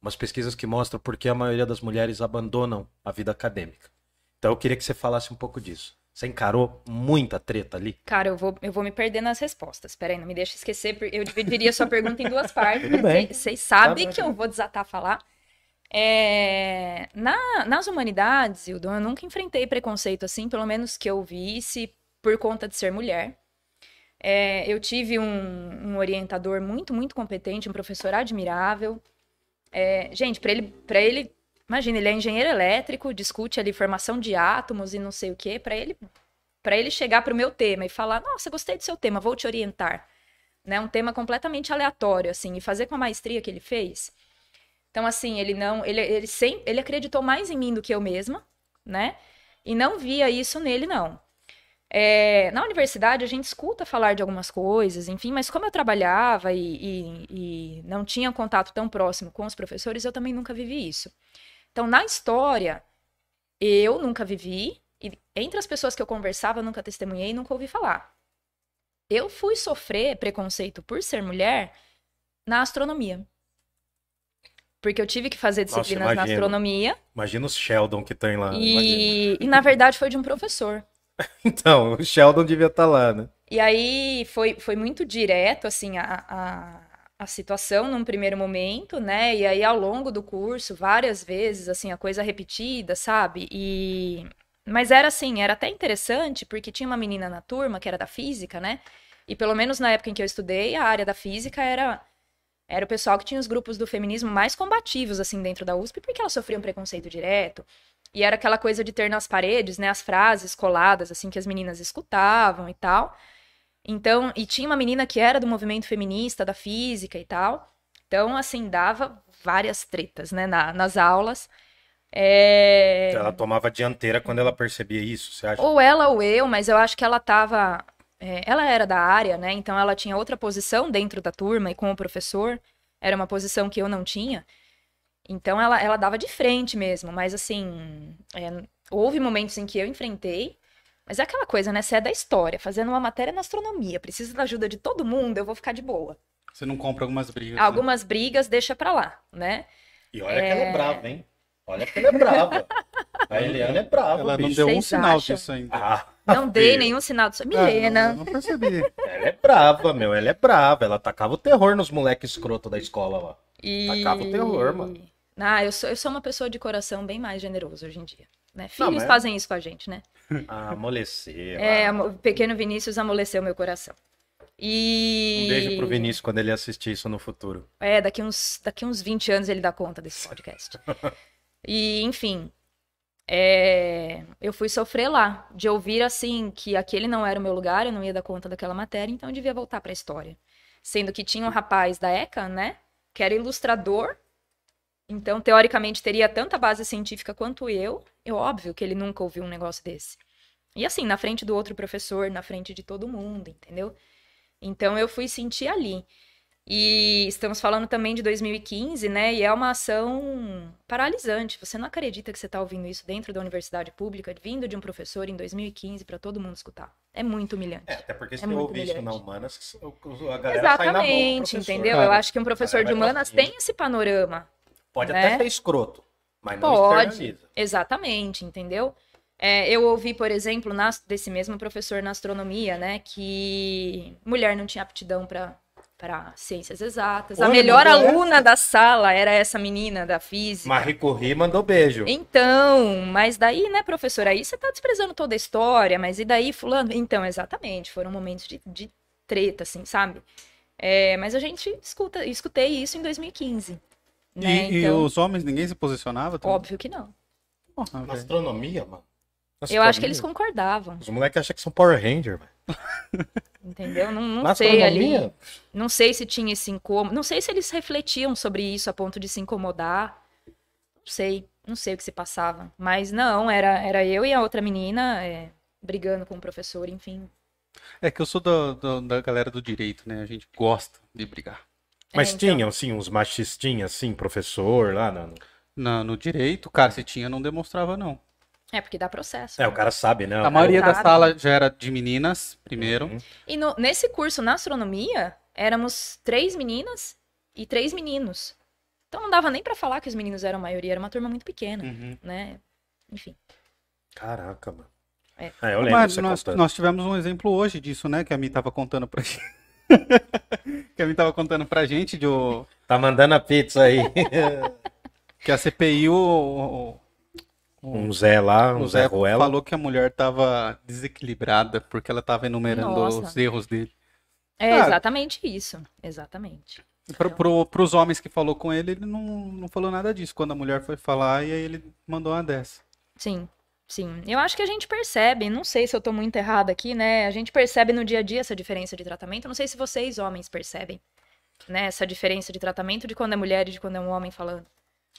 Speaker 2: Umas pesquisas que mostram por que a maioria das mulheres abandonam a vida acadêmica. Então eu queria que você falasse um pouco disso. Você encarou muita treta ali?
Speaker 3: Cara, eu vou, eu vou me perder nas respostas. Peraí, não me deixa esquecer, porque eu dividiria sua pergunta em duas partes. Vocês- sabem
Speaker 2: Tá
Speaker 3: que eu vou desatar a falar. É, na- nas humanidades, Hildon, eu nunca enfrentei preconceito assim, pelo menos que eu visse, por conta de ser mulher. É, eu tive um, um orientador muito, muito competente, um professor admirável. É, gente, para ele, para ele, imagina, ele é engenheiro elétrico, discute ali formação de átomos e não sei o quê. Para ele, para ele chegar para o meu tema e falar, nossa, gostei do seu tema, vou te orientar, né? Um tema completamente aleatório, assim, e fazer com a maestria que ele fez. Então, assim, ele não, ele, ele sempre, ele acreditou mais em mim do que eu mesma, né? E não via isso nele, não. É, na universidade a gente escuta falar de algumas coisas, enfim, mas como eu trabalhava e, e- e não tinha contato tão próximo com os professores, eu também nunca vivi isso. Então, na história, eu nunca vivi, e entre as pessoas que eu conversava, eu nunca testemunhei, nunca ouvi falar. Eu fui sofrer preconceito por ser mulher na astronomia. Porque eu tive que fazer
Speaker 2: Nossa,
Speaker 3: disciplinas na
Speaker 2: imagino.
Speaker 3: astronomia
Speaker 2: Imagina os Sheldon que tem lá. imagina.
Speaker 3: e, e, na verdade, foi de um professor.
Speaker 2: Então, o Sheldon devia estar lá, né?
Speaker 3: E aí foi, foi muito direto, assim, a, a, a situação num primeiro momento, né? E aí ao longo do curso, várias vezes, assim, a coisa repetida, sabe? E... Mas era assim, era até interessante, porque tinha uma menina na turma que era da física, né? E pelo menos na época em que eu estudei, a área da física era, era o pessoal que tinha os grupos do feminismo mais combativos, assim, dentro da USP, porque elas sofriam preconceito direto. E era aquela coisa de ter nas paredes, né, as frases coladas, assim, que as meninas escutavam e tal. Então, e tinha uma menina que era do movimento feminista, da física e tal. Então, assim, dava várias tretas, né, na- nas aulas. É...
Speaker 2: Ela tomava dianteira quando ela percebia isso, você acha?
Speaker 3: Ou ela ou eu, mas eu acho que ela tava. é, ela era da área, né? Então ela tinha outra posição dentro da turma e com o professor. Era uma posição que eu não tinha. Então ela, ela dava de frente mesmo, mas assim. é, houve momentos em que eu enfrentei. Mas é aquela coisa, né? Você é da história, fazendo uma matéria na astronomia, precisa da ajuda de todo mundo, eu vou ficar de boa.
Speaker 1: Você não compra algumas brigas. né?
Speaker 3: Algumas brigas deixa pra lá, né?
Speaker 2: E olha que ela é brava, hein? Olha que ela é brava. A Eliana é brava,
Speaker 1: Ela não
Speaker 2: bicho.
Speaker 1: deu um
Speaker 3: Vocês
Speaker 1: sinal
Speaker 3: acham?
Speaker 1: disso ainda.
Speaker 2: Ah,
Speaker 3: Não dei nenhum sinal disso.
Speaker 1: Ah,
Speaker 3: Milena.
Speaker 1: não percebi.
Speaker 2: Ela é brava, meu. Ela é brava. Ela tacava o terror nos moleques escroto da escola lá.
Speaker 3: E...
Speaker 2: Tacava o terror, mano.
Speaker 3: Ah, eu sou, eu sou uma pessoa de coração bem mais generoso hoje em dia. Né?
Speaker 2: Não,
Speaker 3: Filhos
Speaker 2: mas-
Speaker 3: fazem isso com a gente, né?
Speaker 2: Ah, amoleceu.
Speaker 3: É, o pequeno Vinícius amoleceu meu coração. E...
Speaker 2: Um beijo pro Vinícius quando ele assistir isso no futuro.
Speaker 3: É, daqui uns, daqui uns 20 anos ele dá conta desse podcast. e, enfim, é, eu fui sofrer lá, de ouvir assim que aquele não era o meu lugar, eu não ia dar conta daquela matéria, então eu devia voltar pra história. Sendo que tinha um rapaz da ECA, né, que era ilustrador, então teoricamente teria tanta base científica quanto eu, é óbvio que ele nunca ouviu um negócio desse. E assim, na frente do outro professor, na frente de todo mundo, entendeu? Então eu fui sentir ali. E estamos falando também de 2015, né? E é uma ação paralisante. Você não acredita que você está ouvindo isso dentro da universidade pública, vindo de um professor em 2015 para todo mundo escutar. É muito humilhante.
Speaker 2: É, até porque se
Speaker 3: É
Speaker 2: eu ouvir isso na. Humanas, a galera sai na mão
Speaker 3: Exatamente, entendeu?
Speaker 1: cara.
Speaker 3: Eu acho que um professor de humanas tem esse panorama.
Speaker 2: Pode
Speaker 3: né?
Speaker 2: até ser escroto, mas não
Speaker 3: Pode. Exatamente, entendeu? É, eu ouvi, por exemplo, nas- desse mesmo professor na astronomia, né, que mulher não tinha aptidão para para ciências exatas. a melhor aluna da sala era essa menina da física.
Speaker 2: Marie Curie mandou beijo.
Speaker 3: Então, mas daí, né, professor, aí você tá desprezando toda a história, mas e daí, fulano? Então, exatamente, foram momentos de, de treta, assim, sabe? É, mas a gente escuta, escutei isso em 2015.
Speaker 1: E,
Speaker 3: Né?
Speaker 1: e
Speaker 3: então,
Speaker 1: os homens, ninguém se posicionava? também?
Speaker 3: óbvio que não.
Speaker 1: Porra,
Speaker 2: Na astronomia, mano. Na
Speaker 3: Eu acho que eles
Speaker 2: astronomia.
Speaker 3: concordavam,
Speaker 2: Os moleques acham que são Power Ranger, mano.
Speaker 3: entendeu? Não, não sei ali.
Speaker 2: astronomia,
Speaker 3: Não sei se tinha esse incômodo. Não sei se eles refletiam sobre isso a ponto de se incomodar. Não sei. Não sei o que se passava. Mas não, era, era eu e a outra menina é, brigando com o professor, enfim.
Speaker 1: É que eu sou do- do- da galera do direito, né? A gente gosta de brigar.
Speaker 2: Mas
Speaker 3: É, então.
Speaker 2: tinham, assim, uns machistinhas, assim, professor lá. No...
Speaker 1: Na- no direito, cara, se tinha, não demonstrava, não.
Speaker 3: É, porque dá processo.
Speaker 2: É, o cara sabe, né?
Speaker 1: A maioria da sala já era de meninas, primeiro.
Speaker 2: Uhum.
Speaker 3: E no- nesse curso, na astronomia, éramos três meninas e três meninos. Então não dava nem pra falar que os meninos eram a maioria, era uma turma muito pequena,
Speaker 1: Uhum.
Speaker 3: né? Enfim.
Speaker 2: Caraca, mano.
Speaker 3: É.
Speaker 2: Ah, eu lembro
Speaker 1: Mas nós, nós tivemos um exemplo hoje disso, né? Que a Mi tava contando pra gente. Que a Mi tava contando pra gente de o-
Speaker 2: Tá mandando a pizza aí.
Speaker 1: que a CPI, o,
Speaker 2: um Zé lá, um
Speaker 1: o
Speaker 2: Zé
Speaker 1: Zé
Speaker 2: Ruela.
Speaker 1: falou que a mulher tava desequilibrada porque ela tava enumerando
Speaker 3: Nossa.
Speaker 1: os erros dele.
Speaker 3: É
Speaker 1: Ah.
Speaker 3: exatamente isso. Exatamente.
Speaker 1: E Pro, pro, pros homens que falou com ele, ele não, não falou nada disso. Quando a mulher foi falar, e aí ele mandou uma dessa.
Speaker 3: Sim, sim. Eu acho que a gente percebe, não sei se eu tô muito errada aqui, né? A gente percebe no dia a dia essa diferença de tratamento. Não sei se vocês, homens, percebem, né? Essa diferença de tratamento de quando é mulher e de quando é um homem falando,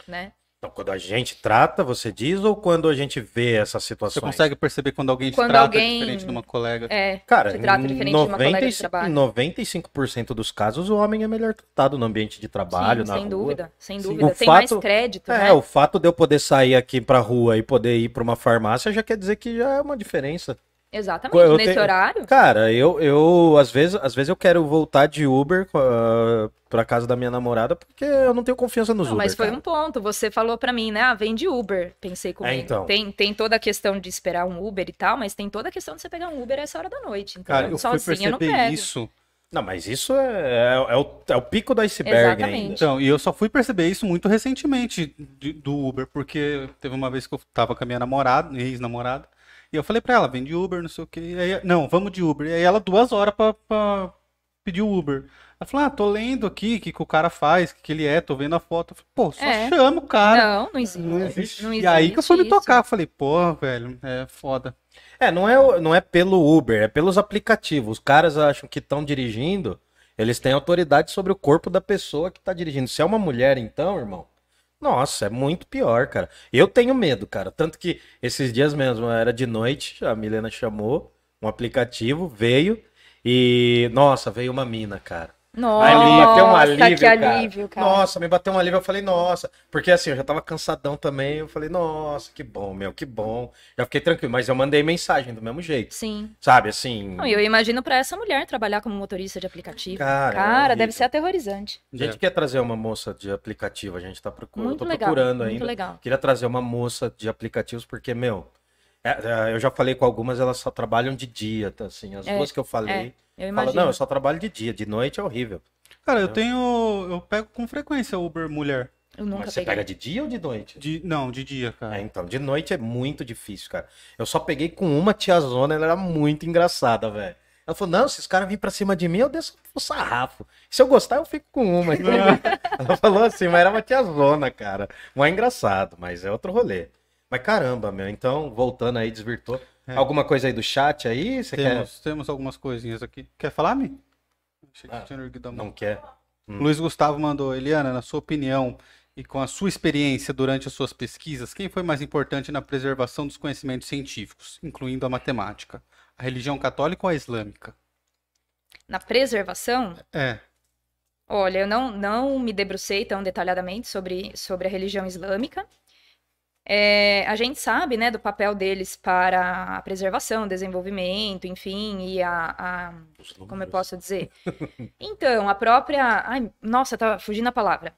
Speaker 3: né?
Speaker 2: Então, quando a gente trata, você diz, ou quando a gente vê essas
Speaker 1: Você
Speaker 2: situações?
Speaker 1: consegue perceber quando alguém te
Speaker 3: Quando
Speaker 1: trata
Speaker 3: alguém-
Speaker 1: diferente de uma colega?
Speaker 3: É,
Speaker 2: Cara,
Speaker 3: se trata diferente de uma colega de
Speaker 2: 90
Speaker 3: trabalho.
Speaker 2: 95% dos casos, o homem é melhor tratado no ambiente de trabalho,
Speaker 3: Sim,
Speaker 2: na
Speaker 3: sem
Speaker 2: rua.
Speaker 3: dúvida, sem dúvida.
Speaker 2: O
Speaker 3: Tem mais
Speaker 2: fato-
Speaker 3: crédito,
Speaker 2: É,
Speaker 3: né?
Speaker 2: o fato de eu poder sair aqui pra rua e poder ir pra uma farmácia já quer dizer que já é uma diferença.
Speaker 3: Exatamente,
Speaker 2: Eu
Speaker 3: nesse
Speaker 2: tenho-
Speaker 3: horário.
Speaker 2: Cara, eu, eu às vezes, às vezes eu quero voltar de Uber uh, pra casa da minha namorada porque eu não tenho confiança nos
Speaker 3: Não,
Speaker 2: Uber.
Speaker 3: mas foi
Speaker 2: cara.
Speaker 3: um ponto. Você falou pra mim, né? Ah, vem de Uber. Pensei comigo.
Speaker 2: então.
Speaker 3: Tem, tem toda a questão de esperar um Uber e tal, mas tem toda a questão de você pegar um Uber a essa hora da noite. Então,
Speaker 1: Cara, eu fui
Speaker 3: sozinha eu não
Speaker 1: perceber
Speaker 3: pego.
Speaker 1: isso.
Speaker 2: Não, mas isso é, é, é o, é o pico do iceberg
Speaker 3: Exatamente.
Speaker 2: ainda.
Speaker 1: Então, e eu só fui perceber isso muito recentemente de- do Uber, porque teve uma vez que eu tava com a minha namorada, ex-namorada, e eu falei pra ela, vem de Uber, não sei o quê. E aí, não, vamos de Uber. E aí ela duas horas pra, pra pedir o Uber. Ela falou, ah, tô lendo aqui o que, que o cara faz, o que, que ele é, tô vendo a foto. Eu falei, pô, só
Speaker 3: É.
Speaker 1: chama o cara.
Speaker 3: Não, não existe.
Speaker 1: Não
Speaker 3: Não
Speaker 1: existe.
Speaker 3: existe
Speaker 1: E aí que eu fui me tocar, eu falei, pô, velho, é foda.
Speaker 2: É, não é, o- não é pelo Uber, é pelos aplicativos. Os caras acham que estão dirigindo, eles têm autoridade sobre o corpo da pessoa que tá dirigindo. Se é uma mulher, então, irmão, nossa, é muito pior, cara. Eu tenho medo, cara. Tanto que esses dias mesmo, era de noite, a Milena chamou um aplicativo, veio e, nossa, veio uma mina, cara. Aí me bateu um
Speaker 3: Nossa,
Speaker 2: alívio,
Speaker 3: que
Speaker 2: cara.
Speaker 3: alívio, cara.
Speaker 2: Nossa, me bateu um alívio. Eu falei, nossa. Porque assim, eu já tava cansadão também. Eu falei, nossa, que bom, meu, que bom. Já fiquei tranquilo. Mas eu mandei mensagem do mesmo jeito.
Speaker 3: Sim.
Speaker 2: Sabe, assim.
Speaker 3: Não, e eu imagino pra essa mulher trabalhar como motorista de aplicativo.
Speaker 2: Cara, é
Speaker 3: Cara,
Speaker 2: horrível.
Speaker 3: deve ser aterrorizante.
Speaker 2: A gente quer trazer uma moça de aplicativo. A gente tá procurando.
Speaker 3: Muito
Speaker 2: eu tô
Speaker 3: legal.
Speaker 2: procurando
Speaker 3: muito
Speaker 2: ainda.
Speaker 3: legal.
Speaker 2: Queria trazer uma moça de aplicativos, porque, meu, É, é, eu já falei com algumas, elas só trabalham de dia, tá, assim. As
Speaker 3: É,
Speaker 2: duas que eu falei,
Speaker 3: Eu imagino.
Speaker 2: não, eu só trabalho de dia, de noite é horrível.
Speaker 1: Cara, eu tenho. Eu pego com frequência Uber mulher.
Speaker 3: Eu nunca
Speaker 2: Mas você
Speaker 3: peguei.
Speaker 2: pega de dia ou de noite?
Speaker 1: De, não, de dia, cara.
Speaker 2: É, então, de noite é muito difícil, cara. Eu só peguei com uma tiazona, ela era muito engraçada, velho. Ela falou, não, se os caras virem pra cima de mim, eu desço o sarrafo. Se eu gostar, eu fico com uma. ela falou assim, mas era uma tiazona, cara. Não é engraçado, mas é outro rolê. Mas caramba, meu, então, voltando aí, desvirtou.
Speaker 1: É.
Speaker 2: Alguma coisa aí do chat aí? Você quer?
Speaker 1: Temos, temos algumas coisinhas aqui. Quer falar, Mi? Achei que
Speaker 2: Ah,
Speaker 1: tinha erguido a mão.
Speaker 2: Não quer?
Speaker 1: Luiz Gustavo mandou, Eliana, na sua opinião e com a sua experiência durante as suas pesquisas, quem foi mais importante na preservação dos conhecimentos científicos, incluindo a matemática? A religião católica ou a islâmica?
Speaker 3: Na preservação,
Speaker 1: É,
Speaker 3: olha, eu não, não me debrucei tão detalhadamente sobre, sobre a religião islâmica. É, a gente sabe, né, do papel deles para a preservação, desenvolvimento, enfim, e a, a- como eu posso dizer? Então, a própria, ai, nossa, tá fugindo a palavra.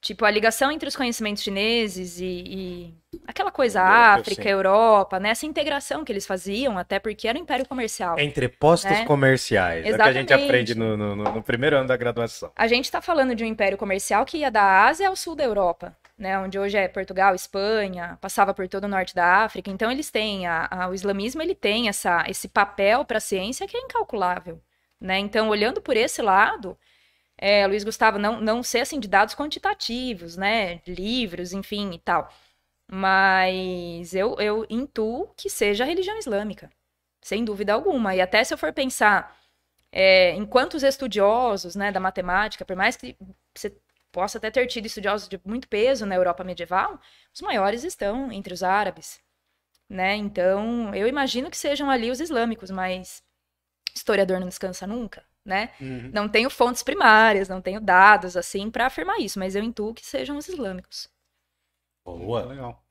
Speaker 3: Tipo, a ligação entre os conhecimentos chineses e, e aquela coisa África. Europa, né? Essa integração que eles faziam, até porque era um império comercial.
Speaker 2: Entre postos
Speaker 3: Né?
Speaker 2: comerciais. É o que a gente
Speaker 3: Exatamente.
Speaker 2: aprende no, no- no- no primeiro ano da graduação.
Speaker 3: A gente está falando de um império comercial que ia da Ásia ao sul da Europa, né? Onde hoje é Portugal, Espanha, passava por todo o norte da África. Então eles têm a- a- o islamismo ele tem essa, esse papel para a ciência que é incalculável, né? Então olhando por esse lado, é, Luiz Gustavo não não sei assim de dados quantitativos, né? Livros, enfim e tal, mas eu eu intuo que seja a religião islâmica, sem dúvida alguma. E até se eu for pensar é, enquanto os estudiosos né, da matemática, por mais que você possa até ter tido estudiosos de muito peso na Europa medieval, os maiores estão entre os árabes, né? Então, eu imagino que sejam ali os islâmicos, mas historiador não descansa nunca, né?
Speaker 1: Uhum.
Speaker 3: Não tenho fontes primárias, não tenho dados assim para afirmar isso, mas eu intuo que sejam os islâmicos.
Speaker 2: Boa.
Speaker 1: legal.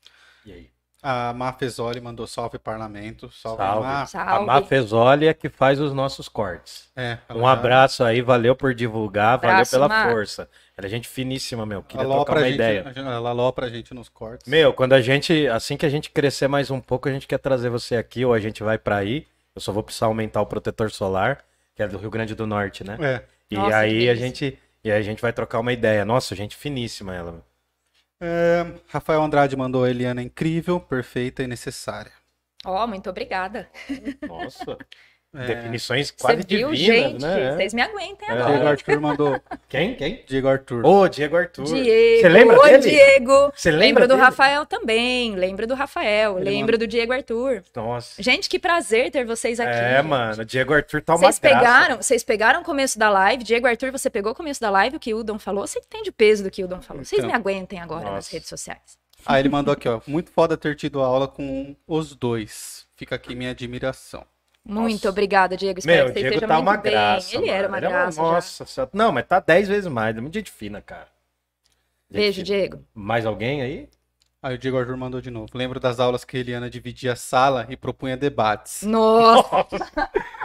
Speaker 2: E aí?
Speaker 1: A Mafezoli mandou salve parlamento. Salve,
Speaker 2: Salve.
Speaker 1: Má.
Speaker 2: A
Speaker 3: Salve.
Speaker 2: Mafezoli é que faz os nossos cortes.
Speaker 1: É,
Speaker 2: Um abraço aí, valeu por divulgar,
Speaker 3: Abraço,
Speaker 2: valeu pela
Speaker 3: Má.
Speaker 2: força. Ela é gente finíssima, meu. Queria
Speaker 1: Alô
Speaker 2: trocar uma
Speaker 1: gente,
Speaker 2: ideia.
Speaker 1: a gente- Ela alô pra gente nos cortes.
Speaker 2: Meu, quando a gente, assim que a gente crescer mais um pouco, a gente quer trazer você aqui ou a gente vai pra aí. Eu só vou precisar aumentar o protetor solar, que é do Rio Grande do Norte, né?
Speaker 1: É.
Speaker 2: E
Speaker 3: Nossa,
Speaker 2: aí a gente, e aí a gente vai trocar uma ideia. Nossa, gente finíssima ela. meu.
Speaker 1: É, Rafael Andrade mandou Eliana incrível, perfeita e necessária.
Speaker 3: Ó, muito obrigada.
Speaker 2: Nossa.
Speaker 1: É.
Speaker 2: Definições
Speaker 3: Você
Speaker 2: quase
Speaker 3: viu,
Speaker 2: divinas,
Speaker 3: gente?
Speaker 2: né?
Speaker 3: Vocês me aguentem
Speaker 2: É.
Speaker 3: agora.
Speaker 1: Diego Arthur mandou.
Speaker 2: Quem? Quem?
Speaker 1: Diego Arthur.
Speaker 2: Ô, Diego Arthur.
Speaker 3: Diego,
Speaker 2: Você lembra
Speaker 3: Ô,
Speaker 2: dele?
Speaker 3: Diego.
Speaker 2: Você lembra
Speaker 3: Lembro do
Speaker 2: dele?
Speaker 3: Rafael também. Lembro do Rafael.
Speaker 1: Ele
Speaker 3: lembro do Diego Arthur.
Speaker 2: Nossa.
Speaker 3: Gente, que prazer ter vocês aqui.
Speaker 2: É,
Speaker 3: gente.
Speaker 2: mano, Diego Arthur tá uma
Speaker 3: Vocês
Speaker 2: graça.
Speaker 3: pegaram, vocês pegaram o começo da live. Diego Arthur, você pegou o começo da live, o que o Hildon falou. Você entende o peso do que o Hildon falou. Vocês
Speaker 1: Então.
Speaker 3: me aguentem agora nas
Speaker 2: Nossa.
Speaker 3: redes sociais.
Speaker 1: Ah, ele mandou aqui, ó. Muito foda ter tido aula com os dois. Fica aqui minha admiração.
Speaker 3: Muito
Speaker 2: Nossa.
Speaker 3: obrigada, Diego. Espero
Speaker 2: Meu,
Speaker 3: que você
Speaker 2: Diego
Speaker 3: esteja
Speaker 2: tá
Speaker 3: muito
Speaker 2: uma
Speaker 3: bem.
Speaker 2: graça.
Speaker 3: Ele era
Speaker 2: mano.
Speaker 3: uma
Speaker 2: Ele é
Speaker 3: graça. já.
Speaker 2: Nossa, senhora. não, mas tá 10 vezes mais. É muito gente fina, cara. Gente
Speaker 3: Beijo,
Speaker 2: fina.
Speaker 3: Diego.
Speaker 2: Mais alguém aí?
Speaker 1: Aí o Diego Arthur mandou de novo. Lembro das aulas que a Eliana dividia a sala e propunha debates.
Speaker 3: Nossa,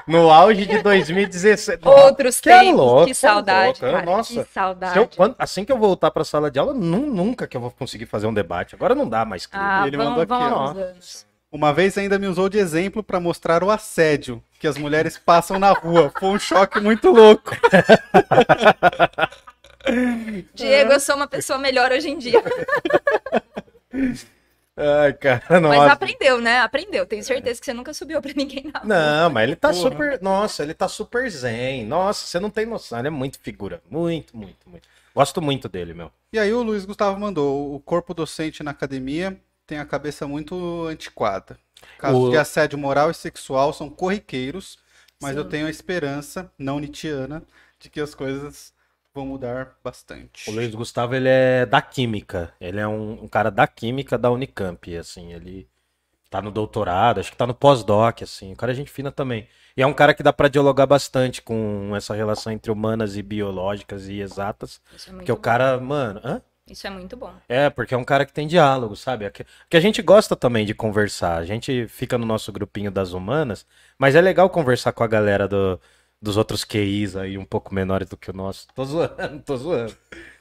Speaker 2: No auge de 2017.
Speaker 3: outros
Speaker 2: que é
Speaker 3: tempos.
Speaker 2: louco,
Speaker 3: que
Speaker 2: é
Speaker 3: saudade,
Speaker 2: louco.
Speaker 3: cara.
Speaker 2: Nossa.
Speaker 3: Que saudade.
Speaker 2: eu- quando- assim que eu voltar pra sala de aula, nu- nunca que eu vou conseguir fazer um debate. Agora não dá mais. clima.
Speaker 3: Ah,
Speaker 1: Ele
Speaker 3: vão,
Speaker 1: mandou aqui,
Speaker 3: vão
Speaker 1: ó.
Speaker 3: anos.
Speaker 1: Uma vez ainda me usou de exemplo pra mostrar o assédio que as mulheres passam na rua. Foi um choque muito louco.
Speaker 3: Diego, eu sou uma pessoa melhor hoje em dia.
Speaker 2: Ai, cara,
Speaker 3: Mas
Speaker 2: nossa.
Speaker 3: aprendeu, né? Aprendeu. Tenho certeza que você nunca subiu pra ninguém na rua.
Speaker 2: Não, mas ele tá
Speaker 1: Porra.
Speaker 2: super. Nossa, ele tá super zen. Nossa, você não tem noção. Ele é muito figura. Muito, muito, muito. Gosto muito dele, meu.
Speaker 1: E aí o Luiz Gustavo mandou. O corpo docente na academia tem a cabeça muito antiquada. Casos
Speaker 2: O-
Speaker 1: de assédio moral e sexual são corriqueiros, mas
Speaker 3: Sim.
Speaker 1: eu tenho a esperança, não nitiana, de que as coisas vão mudar bastante.
Speaker 2: O Luiz Gustavo, ele é da química. Ele é um, um cara da química da Unicamp, assim. Ele tá no doutorado, acho que tá no pós-doc, assim. O cara é gente fina também. E é um cara que dá pra dialogar bastante com essa relação entre humanas e biológicas e exatas.
Speaker 3: Isso é muito
Speaker 2: Porque o
Speaker 3: bom.
Speaker 2: cara, mano, hã?
Speaker 3: Isso é muito bom.
Speaker 2: É, porque é um cara que tem diálogo, sabe? Que, a gente gosta também de conversar. A gente fica no nosso grupinho das humanas, mas é legal conversar com a galera do- dos outros QIs aí, um pouco menores do que o nosso. Tô zoando, tô zoando.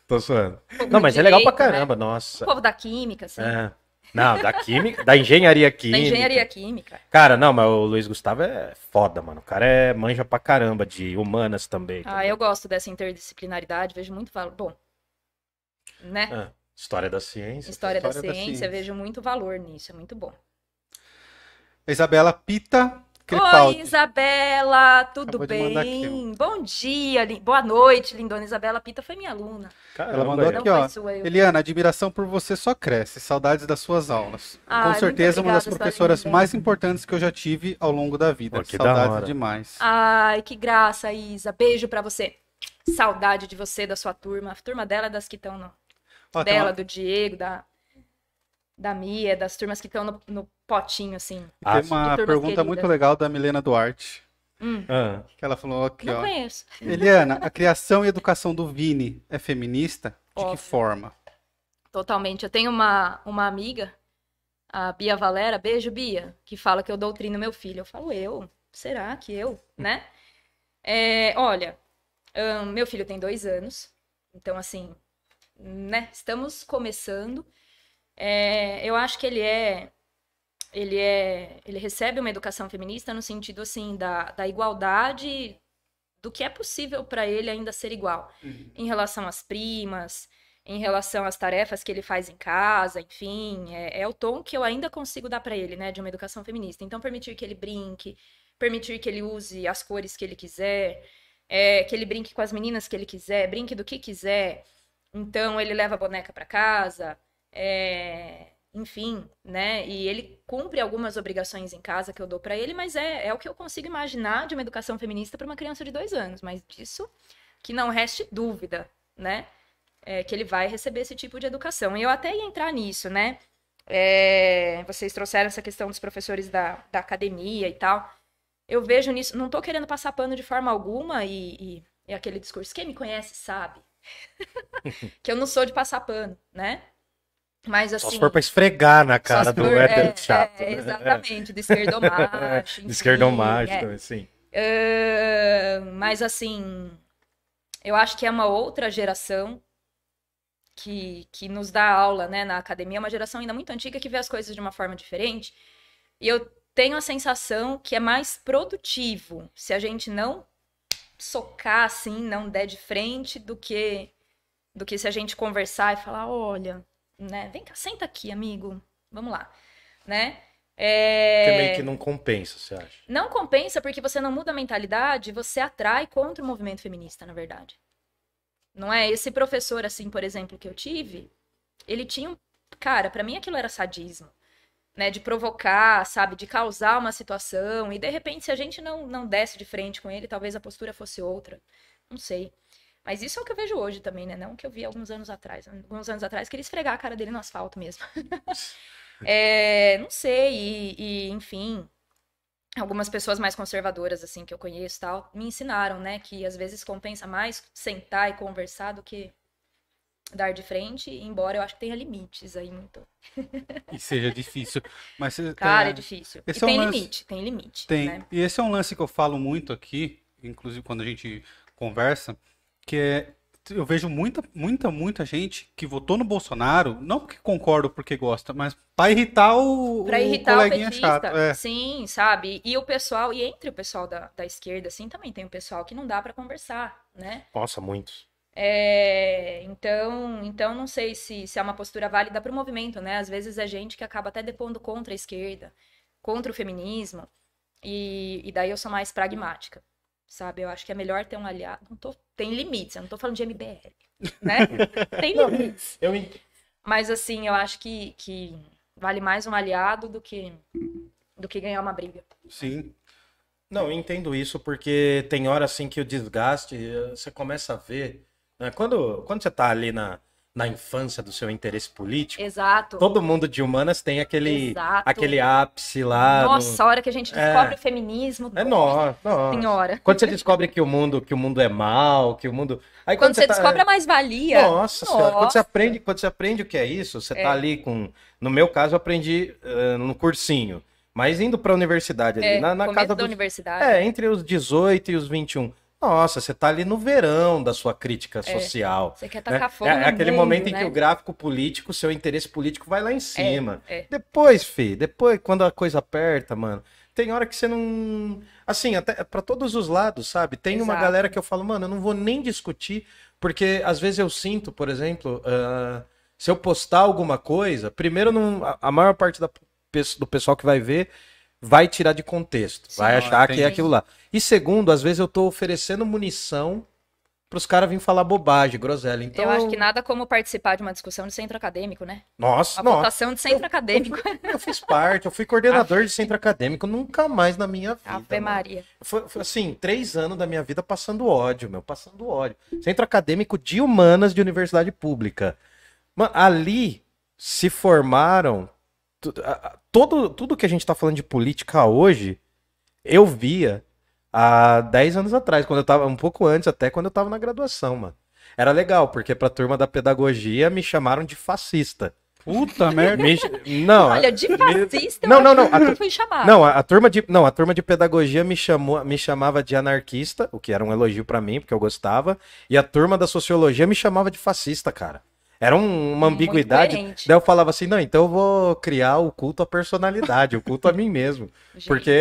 Speaker 2: Tô zoando.
Speaker 3: O
Speaker 2: Não, mas é legal pra
Speaker 3: direito, né?
Speaker 2: caramba,
Speaker 3: O
Speaker 2: nossa.
Speaker 3: povo da química, assim.
Speaker 2: É. Não, da química, da engenharia
Speaker 3: Da
Speaker 2: química.
Speaker 3: engenharia química.
Speaker 2: Cara, não, mas o Luiz Gustavo é foda, mano. O cara é manja pra caramba de humanas também.
Speaker 3: Ah, eu gosto dessa interdisciplinaridade, vejo muito valor. Bom, né?
Speaker 2: Ah, história da ciência.
Speaker 3: História, da,
Speaker 1: história da
Speaker 3: ciência,
Speaker 1: ciência.
Speaker 3: vejo muito valor nisso, é muito bom.
Speaker 1: Isabela Pita
Speaker 3: Oi,
Speaker 1: Crepaldi.
Speaker 3: Isabela, tudo
Speaker 1: Acabou
Speaker 3: bem? Bom dia, li- boa noite, lindona. Isabela Pita foi minha aluna.
Speaker 2: Caramba,
Speaker 1: Ela mandou
Speaker 2: velho.
Speaker 1: aqui, ó.
Speaker 3: sua, eu.
Speaker 1: Eliana, admiração por você só cresce. Saudades das suas aulas.
Speaker 3: Ai,
Speaker 1: Com certeza, uma das
Speaker 3: obrigada,
Speaker 1: professoras
Speaker 3: linda.
Speaker 1: mais importantes que eu já tive ao longo da vida.
Speaker 2: Pô,
Speaker 1: Saudades demais.
Speaker 3: Ai, que graça, Isa. Beijo pra você. Saudade de você, da sua turma. A turma dela é das que estão no.
Speaker 1: Ó,
Speaker 3: dela,
Speaker 1: uma-
Speaker 3: do Diego, da. Da Mia, das turmas que estão no, no potinho, assim.
Speaker 2: Ah,
Speaker 1: Tem uma pergunta
Speaker 3: queridas.
Speaker 1: muito legal da Milena Duarte.
Speaker 3: Hum,
Speaker 2: Ah,
Speaker 1: Que ela falou aqui,
Speaker 3: não
Speaker 1: ó.
Speaker 3: conheço.
Speaker 1: Eliana, a criação e educação do Vini é feminista? De
Speaker 3: Óbvio.
Speaker 1: que forma?
Speaker 3: Totalmente. Eu tenho uma, uma amiga, a Bia Valera, beijo, Bia, que fala que eu doutrino meu filho. Eu falo, eu? Será que eu? Né? É, olha, meu filho tem dois anos, então, assim, né? Estamos começando. É, eu acho que ele é. Ele é. Ele recebe uma educação feminista no sentido, assim, da, da igualdade do que é possível para ele ainda ser igual. Em relação às primas, em relação às tarefas que ele faz em casa, enfim, é, é o tom que eu ainda consigo dar para ele, né, de uma educação feminista. Então, permitir que ele brinque, permitir que ele use as cores que ele quiser, é, que ele brinque com as meninas que ele quiser, brinque do que quiser. Então, ele leva a boneca para casa, é, enfim, né? E ele cumpre algumas obrigações em casa que eu dou para ele, mas é, é o que eu consigo imaginar de uma educação feminista para uma criança de dois anos. Mas disso que não reste dúvida, né? é, que ele vai receber esse tipo de educação. E eu até ia entrar nisso, né? É, vocês trouxeram essa questão dos professores da, da academia e tal. Eu vejo nisso, não tô querendo passar pano de forma alguma e, e, e aquele discurso, quem me conhece sabe que eu não sou de passar pano, né? Mas
Speaker 2: Só
Speaker 3: assim.
Speaker 2: se for pra esfregar na
Speaker 3: só
Speaker 2: cara do
Speaker 3: for-
Speaker 2: hétero
Speaker 3: é,
Speaker 2: chato.
Speaker 3: é,
Speaker 2: né?
Speaker 3: exatamente, do esquerdomacho.
Speaker 2: É,
Speaker 3: enfim,
Speaker 2: esquerdomacho,
Speaker 3: é.
Speaker 2: também, sim.
Speaker 3: Ahn, mas assim, eu acho que é uma outra geração que, que nos dá aula, né, na academia, é uma geração ainda muito antiga que vê as coisas de uma forma diferente. E eu tenho a sensação que é mais produtivo se a gente não socar assim, não der de frente, do que do que se a gente conversar e falar, olha, né, vem cá, senta aqui, amigo, vamos lá, né? É...
Speaker 2: Que meio que não compensa, você acha?
Speaker 3: Não compensa porque você não muda a mentalidade, você atrai contra o movimento feminista, na verdade. Não é? Esse professor, assim, por exemplo, que eu tive, ele tinha um. Cara, pra mim aquilo era sadismo. Né? De provocar, sabe? De causar uma situação. E de repente, se a gente não, não desse de frente com ele, talvez a postura fosse outra. Não sei. Mas isso é o que eu vejo hoje também, né? Não que eu vi alguns anos atrás. Alguns anos atrás, queria esfregar a cara dele no asfalto mesmo. É, não sei, e, e, enfim, algumas pessoas mais conservadoras, assim, que eu conheço tal, me ensinaram, né, que às vezes compensa mais sentar e conversar do que dar de frente, embora eu acho que tenha limites aí muito.
Speaker 1: E seja difícil. Mas,
Speaker 3: Cara, é,
Speaker 1: é,
Speaker 3: difícil. E
Speaker 1: é um
Speaker 3: tem
Speaker 1: lance-
Speaker 3: limite, tem limite,
Speaker 1: Tem.
Speaker 3: né?
Speaker 1: E esse é um lance que eu falo muito aqui, inclusive quando a gente conversa, que é eu vejo muita, muita, muita gente que votou no Bolsonaro, não porque concorda ou porque gosta, mas pra irritar o,
Speaker 3: Pra
Speaker 1: o
Speaker 3: irritar o
Speaker 1: coleguinha
Speaker 3: petista,
Speaker 1: chato. É.
Speaker 3: sim, sabe? E o pessoal, e entre o pessoal da, da esquerda, assim, também tem o pessoal que não dá pra conversar, né?
Speaker 2: Nossa, muitos.
Speaker 3: É, então, então não sei se, se é uma postura válida para o movimento, né? Às vezes é gente que acaba até depondo contra a esquerda, contra o feminismo, e, e daí eu sou mais pragmática, sabe? Eu acho que é melhor ter um aliado. Não tô, tem limites, eu não tô falando de MBL, né? Tem limites.
Speaker 2: Eu
Speaker 3: Mas assim, eu acho que, que vale mais um aliado do que, do que ganhar uma briga.
Speaker 1: Sim.
Speaker 2: Não, eu entendo isso porque tem hora assim que o desgaste, eh, você começa a ver. Né? Quando, quando você tá ali na, na infância do seu interesse político,
Speaker 3: Exato.
Speaker 2: todo mundo de humanas tem aquele,
Speaker 3: Exato.
Speaker 2: aquele ápice lá. no-
Speaker 3: Nossa, a hora que a gente
Speaker 2: É.
Speaker 3: descobre o feminismo.
Speaker 2: É nossa, nossa.
Speaker 3: Senhora.
Speaker 2: Quando você descobre que o mundo, que o mundo é mal, que o mundo. Aí
Speaker 3: Quando você
Speaker 2: tá-
Speaker 3: descobre a mais-valia.
Speaker 2: Nossa, senhora, quando você
Speaker 3: Nossa.
Speaker 2: aprende, quando você aprende o que é isso, você
Speaker 3: É.
Speaker 2: tá ali com. No meu caso, eu aprendi eh, no cursinho. Mas indo pra universidade ali,
Speaker 3: É,
Speaker 2: na, na casa
Speaker 3: da universidade.
Speaker 2: É, entre os 18 e os 21. Nossa, você tá ali no verão da sua crítica social.
Speaker 3: Você quer
Speaker 2: né?
Speaker 3: tacar fogo
Speaker 2: É, é aquele
Speaker 3: mundo,
Speaker 2: momento em
Speaker 3: né?
Speaker 2: que o gráfico político, seu interesse político vai lá em cima.
Speaker 3: é.
Speaker 2: Depois, fi, depois, quando a coisa aperta, mano, tem hora que você não. Assim, até pra todos os lados, sabe? Tem uma
Speaker 3: Exato.
Speaker 2: galera que eu falo, mano, eu não vou nem discutir, porque às vezes eu sinto, por exemplo, ah, se eu postar alguma coisa, primeiro, não, a- a maior parte da do pessoal que vai ver vai tirar de contexto,
Speaker 3: Sim.
Speaker 2: vai achar que é aquilo lá. E segundo, às vezes eu tô oferecendo munição pros caras virem falar bobagem, groselha. Então,
Speaker 3: eu acho que nada como participar de uma discussão de centro acadêmico, né?
Speaker 2: Nossa,
Speaker 3: Uma
Speaker 2: nossa.
Speaker 3: votação de centro acadêmico.
Speaker 2: Eu fiz parte, eu fui coordenador de centro acadêmico, nunca mais na minha vida.
Speaker 3: Ave. Maria.
Speaker 2: Foi, foi, assim, três anos da minha vida passando ódio, meu, passando ódio. Centro acadêmico de humanas de universidade pública. Mano, ali se formaram. Todo, tudo que a gente tá falando de política hoje, eu via há 10 anos atrás, quando eu tava, um pouco antes até, quando eu tava na graduação, mano. Era legal, porque pra turma da pedagogia me chamaram de fascista.
Speaker 1: Puta merda.
Speaker 2: Me- não,
Speaker 3: Olha, de fascista,
Speaker 2: Não,
Speaker 3: eu
Speaker 2: não, não,
Speaker 3: que
Speaker 2: a-
Speaker 3: nunca fui chamada.
Speaker 2: Não, a, a turma de, não, a turma de pedagogia me chamou, me chamava de anarquista, o que era um elogio pra mim, porque eu gostava, e a turma da sociologia me chamava de fascista, cara. Era um- uma ambiguidade. Daí eu falava assim, não, então eu vou criar o culto à personalidade, o culto a mim mesmo,
Speaker 3: Gente.
Speaker 2: porque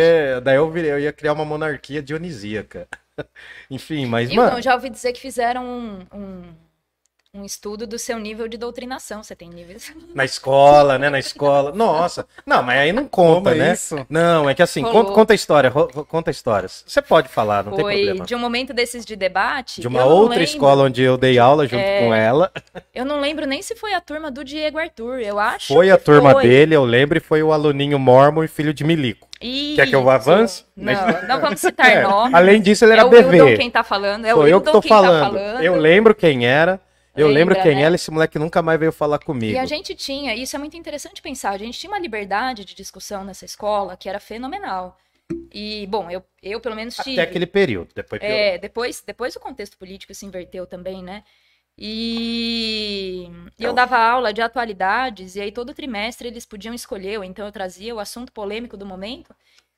Speaker 2: daí eu, virei, eu ia criar uma monarquia dionisíaca. Enfim, mas
Speaker 3: E
Speaker 2: mano,
Speaker 3: não, já ouvi dizer que fizeram um, um, um estudo do seu nível de doutrinação. Você tem níveis.
Speaker 2: na escola, né, na escola. Nossa. Não, mas aí não conta,
Speaker 1: Como é
Speaker 2: né?
Speaker 1: isso?
Speaker 2: Não, é que assim, conta, conta a história, conta a história. Você pode falar, não tem
Speaker 3: Foi
Speaker 2: problema.
Speaker 3: de um momento desses de debate.
Speaker 2: De uma outra
Speaker 3: lembro-
Speaker 2: escola onde eu dei aula junto
Speaker 3: É.
Speaker 2: com ela.
Speaker 3: Eu não lembro nem se foi a turma do Diego Arthur. Eu acho.
Speaker 2: Foi a turma
Speaker 3: foi.
Speaker 2: dele, eu lembro, e foi o aluninho mormon e filho de Milico. Quer que eu
Speaker 3: Isso.
Speaker 2: avance?
Speaker 3: Não, não vamos citar
Speaker 2: É,
Speaker 3: nomes.
Speaker 2: Além disso, ele era
Speaker 3: é o
Speaker 2: BV.
Speaker 3: Quem tá falando. É
Speaker 2: Sou
Speaker 3: o
Speaker 2: eu que tô
Speaker 3: quem tá
Speaker 2: falando.
Speaker 3: falando.
Speaker 2: Eu lembro quem era. Eu lembro quem
Speaker 3: né?
Speaker 2: era, esse moleque nunca mais veio falar comigo.
Speaker 3: E a gente tinha, isso é muito interessante pensar, a gente tinha uma liberdade de discussão nessa escola que era fenomenal. E, bom, eu, eu pelo menos tive.
Speaker 2: Até aquele período. Depois piorou.
Speaker 3: É, depois, depois o contexto político se inverteu também, né? E e eu dava aula de atualidades, e aí todo trimestre eles podiam escolher, ou então eu trazia o assunto polêmico do momento,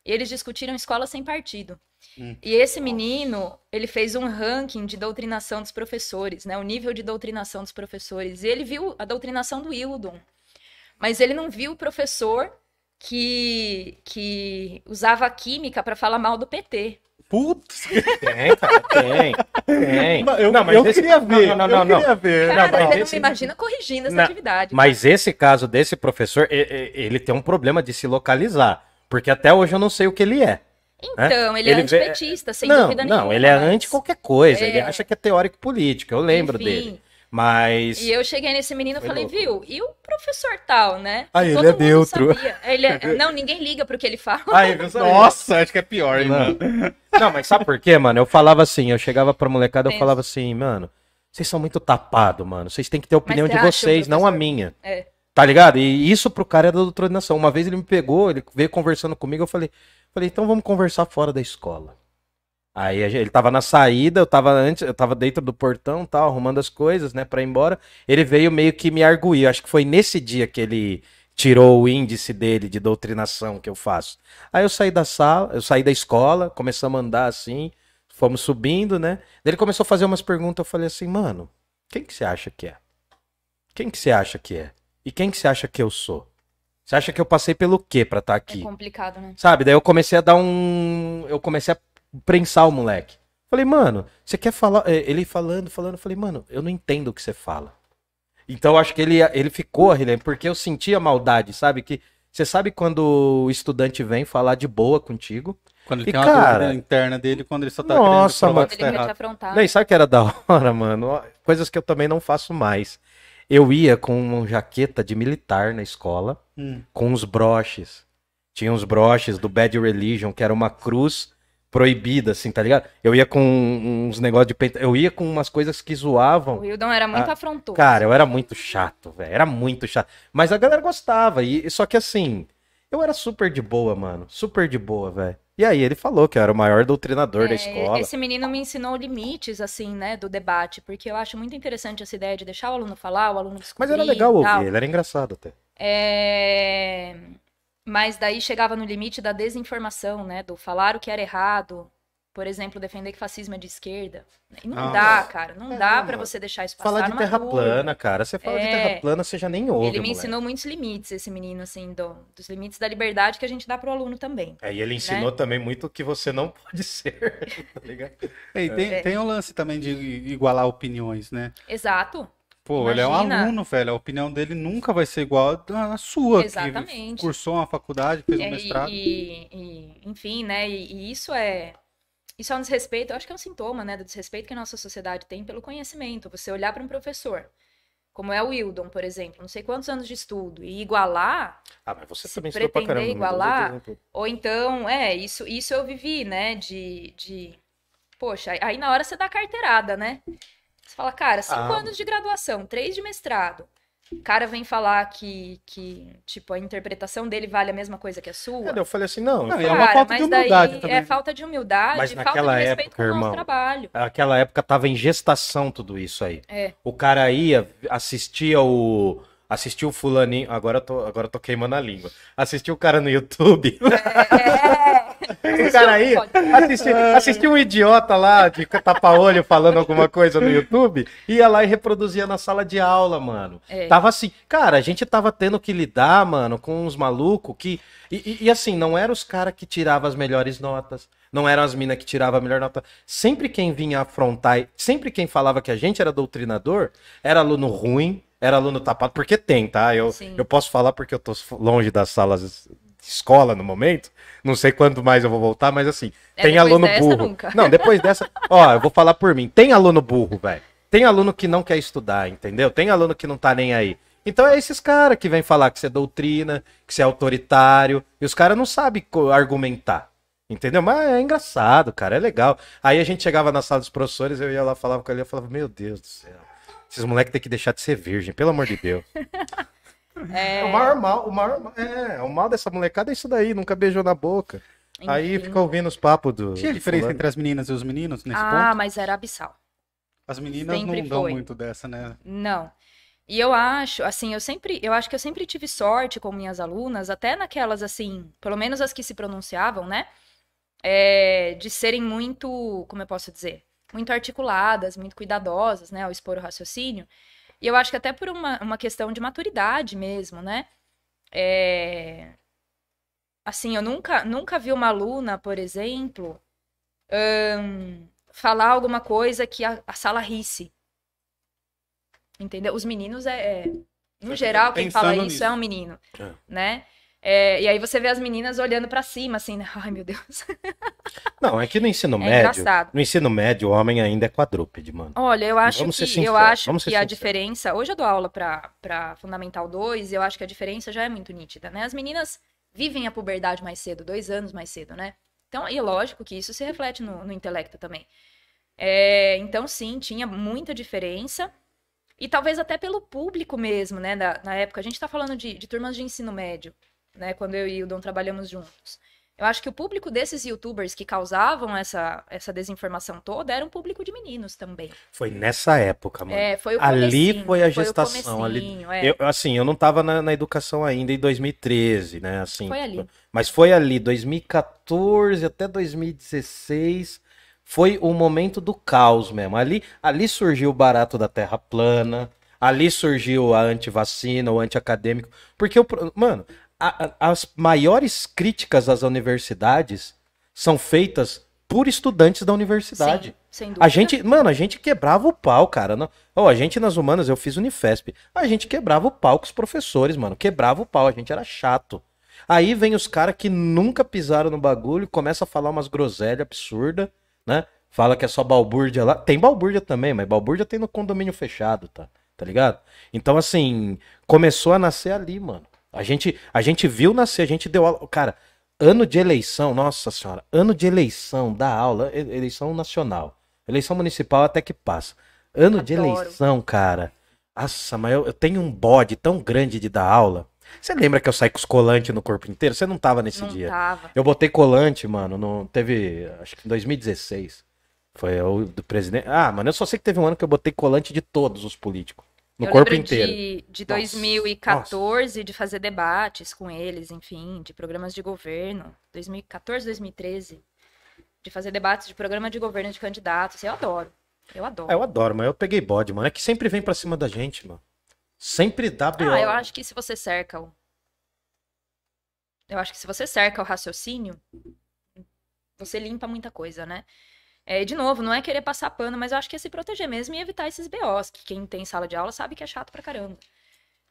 Speaker 3: e eles discutiram escola sem partido.
Speaker 1: Hum.
Speaker 3: E esse menino, ele fez um ranking de doutrinação dos professores, né? O nível de doutrinação dos professores. E ele viu a doutrinação do Hildon, mas ele não viu o professor que, que usava química para falar mal do PT.
Speaker 1: Putz.
Speaker 2: Tem, cara, tem. Tem.
Speaker 1: Eu,
Speaker 2: Não, mas
Speaker 1: eu
Speaker 2: esse-
Speaker 1: queria ver.
Speaker 2: Não, não, não,
Speaker 1: eu
Speaker 2: não.
Speaker 1: queria ver.
Speaker 2: Não,
Speaker 3: Cara,
Speaker 2: mas
Speaker 3: não
Speaker 2: esse-
Speaker 3: me imagina corrigindo essa
Speaker 2: Não,
Speaker 3: atividade.
Speaker 2: Mas esse caso desse professor, ele tem um problema de se localizar. Porque até hoje eu não sei o que ele é.
Speaker 3: Então, ele,
Speaker 2: Ele
Speaker 3: é
Speaker 2: vê-
Speaker 3: antipetista, sem
Speaker 2: não,
Speaker 3: dúvida nenhuma.
Speaker 2: não, ele é
Speaker 3: mas-
Speaker 2: anti qualquer coisa.
Speaker 3: É.
Speaker 2: Ele acha que é teórico político. Eu lembro
Speaker 3: Enfim,
Speaker 2: dele. Mas.
Speaker 3: E eu cheguei nesse menino e falei,
Speaker 2: louco.
Speaker 3: viu? E o professor tal, né?
Speaker 1: Ah, ele é neutro.
Speaker 3: Ele é- Não, ninguém liga pro que ele fala.
Speaker 2: Eu sabia.
Speaker 1: Nossa, acho que é pior, hein,
Speaker 2: Não.
Speaker 1: mano.
Speaker 2: Não, mas sabe por quê, mano? Eu falava assim, eu chegava pra molecada, eu
Speaker 3: Pensa.
Speaker 2: falava assim, mano, vocês são muito tapados, mano. Vocês têm que ter a opinião de vocês, não a minha.
Speaker 3: É.
Speaker 2: Tá ligado? E isso pro cara é da doutrinação. Uma vez ele me pegou, ele veio conversando comigo, eu falei, falei, então vamos conversar fora da escola. Aí ele tava na saída, eu tava antes, eu tava dentro do portão, tal, arrumando as coisas, né, pra ir embora. Ele veio meio que me arguir. Acho que foi nesse dia que ele tirou o índice dele de doutrinação que eu faço. Aí eu saí da sala, eu saí da escola, começamos a andar assim, fomos subindo, né? Ele começou a fazer umas perguntas, eu falei assim, mano, quem que você acha que é? Quem que você acha que é? E quem que você acha que eu sou? Você acha que eu passei pelo quê pra estar
Speaker 3: É
Speaker 2: aqui?
Speaker 3: complicado, né?
Speaker 2: Sabe? Daí eu comecei a dar um. Eu comecei a prensar o moleque. Falei, mano, você quer falar. eh, Ele falando, falando, eu falei, mano, eu não entendo o que você fala. Então eu acho que ele, ele ficou, Rilene, porque eu sentia maldade, sabe? Que você sabe quando o estudante vem falar de boa contigo.
Speaker 1: Quando ele
Speaker 2: E,
Speaker 1: tem uma
Speaker 2: cara,
Speaker 1: dúvida interna dele, quando ele só tá
Speaker 2: Nossa,
Speaker 1: querendo provar
Speaker 2: mano.
Speaker 1: que
Speaker 3: Ele
Speaker 1: tá
Speaker 3: te afrontar.
Speaker 2: Daí sabe o que era da hora, mano? Coisas que eu também não faço mais. Eu ia com uma jaqueta de militar na escola.
Speaker 1: Hum.
Speaker 2: com os broches. Tinha uns broches do Bad Religion, que era uma cruz proibida, assim, tá ligado? Eu ia com uns negócios de peito. Eu ia com umas coisas que
Speaker 3: O
Speaker 2: zoavam.
Speaker 3: Hildon era muito
Speaker 2: Ah,
Speaker 3: afrontoso.
Speaker 2: Cara, eu era muito chato, velho. Era muito chato. Mas a galera gostava. E, só que assim, eu era super de boa, mano. Super de boa, velho. E aí ele falou que era o maior doutrinador da
Speaker 3: É,
Speaker 2: escola.
Speaker 3: Esse menino me ensinou limites, assim, né, do debate, porque eu acho muito interessante essa ideia de deixar o aluno falar, o aluno discutir
Speaker 2: Mas era legal ouvir, ele era engraçado até.
Speaker 3: É, Mas daí chegava no limite da desinformação, né, do falar o que era errado por exemplo, defender que fascismo é de esquerda. E não
Speaker 1: Ah,
Speaker 3: dá, cara. Não
Speaker 2: É,
Speaker 3: dá
Speaker 2: mano.
Speaker 3: você deixar isso passar
Speaker 2: Falar de
Speaker 3: numa
Speaker 2: terra
Speaker 3: turma.
Speaker 2: plana, cara. Você fala de
Speaker 3: É.
Speaker 2: terra plana, você já nem ouve,
Speaker 3: Ele me
Speaker 2: moleque.
Speaker 3: ensinou muitos limites, esse menino, assim, do- dos limites da liberdade que a gente dá pro aluno também.
Speaker 2: É, e ele ensinou também muito que você não pode ser, tá ligado?
Speaker 1: E tem,
Speaker 3: É.
Speaker 1: tem o lance também de igualar opiniões, né?
Speaker 3: Exato.
Speaker 1: Pô, ele é um
Speaker 3: Imagina.
Speaker 1: aluno, velho. A opinião dele nunca vai ser igual à sua, que
Speaker 3: Exatamente.
Speaker 1: cursou uma faculdade, fez um
Speaker 3: É,
Speaker 1: mestrado.
Speaker 3: E, e- enfim, né? E, e isso é. Isso é um desrespeito, eu acho que é um sintoma, né, do desrespeito que a nossa sociedade tem pelo conhecimento. Você olhar para um professor, como é o Wildon, por exemplo, não sei quantos anos de estudo, e igualar,
Speaker 2: Ah, mas você também estudou pra caramba. tô
Speaker 3: igualar,
Speaker 2: dizendo-
Speaker 3: ou então, é, isso, isso eu vivi, né, de, de. Poxa, aí- aí na hora você dá carteirada, né? Você fala, cara, cinco
Speaker 2: Ah.
Speaker 3: anos de graduação, três de mestrado. O cara vem falar que, que, tipo, a interpretação dele vale a mesma coisa que a sua.
Speaker 2: É, eu falei assim, não,
Speaker 1: Não,
Speaker 2: eu
Speaker 1: é
Speaker 2: falei,
Speaker 1: uma falta de
Speaker 3: mas daí
Speaker 1: humildade também.
Speaker 3: É falta de humildade,
Speaker 2: Mas
Speaker 3: falta
Speaker 2: naquela
Speaker 3: de respeito
Speaker 2: época,
Speaker 3: com o nosso
Speaker 2: irmão,
Speaker 3: trabalho.
Speaker 2: Aquela época tava em gestação tudo isso aí.
Speaker 3: É.
Speaker 2: O cara ia, assistia o. Assistia o fulaninho. Agora eu tô, agora eu tô queimando a língua. Assistia o cara no YouTube.
Speaker 3: É,
Speaker 2: o cara ia. Assistia, assistia um idiota lá de tapa-olho falando alguma coisa no YouTube. Ia lá e reproduzia na sala de aula, mano.
Speaker 3: É.
Speaker 2: Tava assim. Cara, a gente tava tendo que lidar, mano, com uns malucos que. E, e- e assim, não eram os caras que tiravam as melhores notas. Não eram as minas que tiravam a melhor nota. Sempre quem vinha afrontar, sempre quem falava que a gente era doutrinador, era aluno ruim, era aluno tapado. Porque tem, tá? Eu,
Speaker 3: Sim.
Speaker 2: eu posso falar porque eu tô longe das salas escola no momento. Não sei quando mais eu vou voltar, mas assim,
Speaker 3: É,
Speaker 2: tem aluno burro.
Speaker 3: nunca.
Speaker 2: Não, depois dessa. Ó, eu vou falar por mim. Tem aluno burro, velho. Tem aluno que não quer estudar, entendeu? Tem aluno que não tá nem aí. Então é esses caras que vêm falar que você é doutrina, que você é autoritário, e os caras não sabem argumentar. Entendeu? Mas é engraçado, cara, é legal. Aí a gente chegava na sala dos professores, eu ia lá, falava com ele, eu falava, meu Deus do céu, esses moleques têm que deixar de ser virgem, pelo amor de Deus.
Speaker 3: É,
Speaker 2: O maior mal, o maior, mal- é, o mal dessa molecada é isso daí, nunca beijou na boca. Aí
Speaker 3: enfim.
Speaker 2: fica ouvindo os papos do.
Speaker 1: Tinha
Speaker 2: do
Speaker 1: diferença entre as meninas e os meninos nesse
Speaker 3: Ah,
Speaker 1: ponto?
Speaker 3: mas era abissal.
Speaker 1: As meninas
Speaker 3: sempre
Speaker 1: não dão
Speaker 3: foi.
Speaker 1: muito dessa, né?
Speaker 3: Não. E eu acho, assim, eu sempre, eu acho que eu sempre tive sorte com minhas alunas, até naquelas, assim, pelo menos as que se pronunciavam, né? É, de serem muito, como eu posso dizer, muito articuladas, muito cuidadosas, né, ao expor o raciocínio. E eu acho que até por uma, uma questão de maturidade mesmo, né? É, assim, eu nunca, nunca vi uma aluna, por exemplo, falar alguma coisa que a, a sala risse. Entendeu? Os meninos é, é- no
Speaker 1: Você
Speaker 3: geral, quem fala isso
Speaker 1: nisso.
Speaker 3: é um menino,
Speaker 2: É.
Speaker 3: né? É, e aí você vê as meninas olhando pra cima, assim, né? Ai, meu Deus.
Speaker 2: Não, é que no ensino
Speaker 3: É
Speaker 2: médio.
Speaker 3: engraçado.
Speaker 2: No ensino médio, o homem ainda é quadrúpede, mano.
Speaker 3: Olha, eu acho
Speaker 2: Vamos
Speaker 3: que, eu acho que a diferença. Hoje eu dou aula pra, pra Fundamental 2 e eu acho que a diferença já é muito nítida, né? As meninas vivem a puberdade mais cedo, dois anos mais cedo, né? Então, e lógico que isso se reflete no, no intelecto também. É, então, sim, tinha muita diferença. E talvez até pelo público mesmo, né? da- na época, a gente tá falando de, de turmas de ensino médio, né? Quando eu e o Dom trabalhamos juntos. Eu acho que o público desses youtubers que causavam essa, essa desinformação toda era um público de meninos também.
Speaker 2: Foi nessa época, mano.
Speaker 3: É, foi o
Speaker 2: Ali foi a gestação, ali-
Speaker 3: comecinho, é.
Speaker 2: Eu, assim, eu não tava na, na educação ainda em 2013, né? Assim,
Speaker 3: Foi ali.
Speaker 2: Mas foi ali, 2014 até 2016, foi o momento do caos mesmo. Ali, ali surgiu o barato da terra plana, ali surgiu a antivacina, o antiacadêmico. Porque, o, mano, a- as maiores críticas às universidades são feitas por estudantes da universidade.
Speaker 3: Sim, sem dúvida.
Speaker 2: A gente, mano, a gente quebrava o pau, cara. Não, oh, a gente nas humanas, eu fiz Unifesp. A gente quebrava o pau com os professores, mano. Quebrava o pau, a gente era chato. Aí vem os caras que nunca pisaram no bagulho, começa a falar umas groselhas absurdas, né? Fala que é só balbúrdia lá. Tem balbúrdia também, mas balbúrdia tem no condomínio fechado, tá? Tá ligado? Então, assim, começou a nascer ali, mano. A gente, a gente viu nascer, a gente deu aula. Cara, ano de eleição, nossa senhora, ano de eleição da aula, eleição nacional. Eleição municipal até que passa. Ano de
Speaker 3: Adoro.
Speaker 2: eleição, cara. Nossa, mas eu, eu tenho um bode tão grande de dar aula. Você lembra que eu saí com os colantes no corpo inteiro? Você não tava nesse
Speaker 3: não
Speaker 2: dia.
Speaker 3: tava.
Speaker 2: Eu botei colante, mano, no, teve, acho que em 2016. Foi o do presidente. Ah, mano, eu só sei que teve um ano que eu botei colante de todos os políticos. No
Speaker 3: eu
Speaker 2: corpo inteiro.
Speaker 3: de, de
Speaker 2: Nossa,
Speaker 3: 2014, de fazer debates com eles, enfim, de programas de governo. 2014, 2013. de fazer debates de programa de governo de candidatos. Eu adoro. Eu adoro.
Speaker 2: É, eu adoro, mas eu peguei bode, mano. É que sempre vem pra cima da gente, mano. Sempre dá B.O.
Speaker 3: Ah, eu acho que se você cerca o. Eu acho que se você cerca o raciocínio, você limpa muita coisa, né? É, de novo, não é querer passar pano, mas eu acho que é se proteger mesmo e evitar esses BOs, que quem tem sala de aula sabe que é chato pra caramba.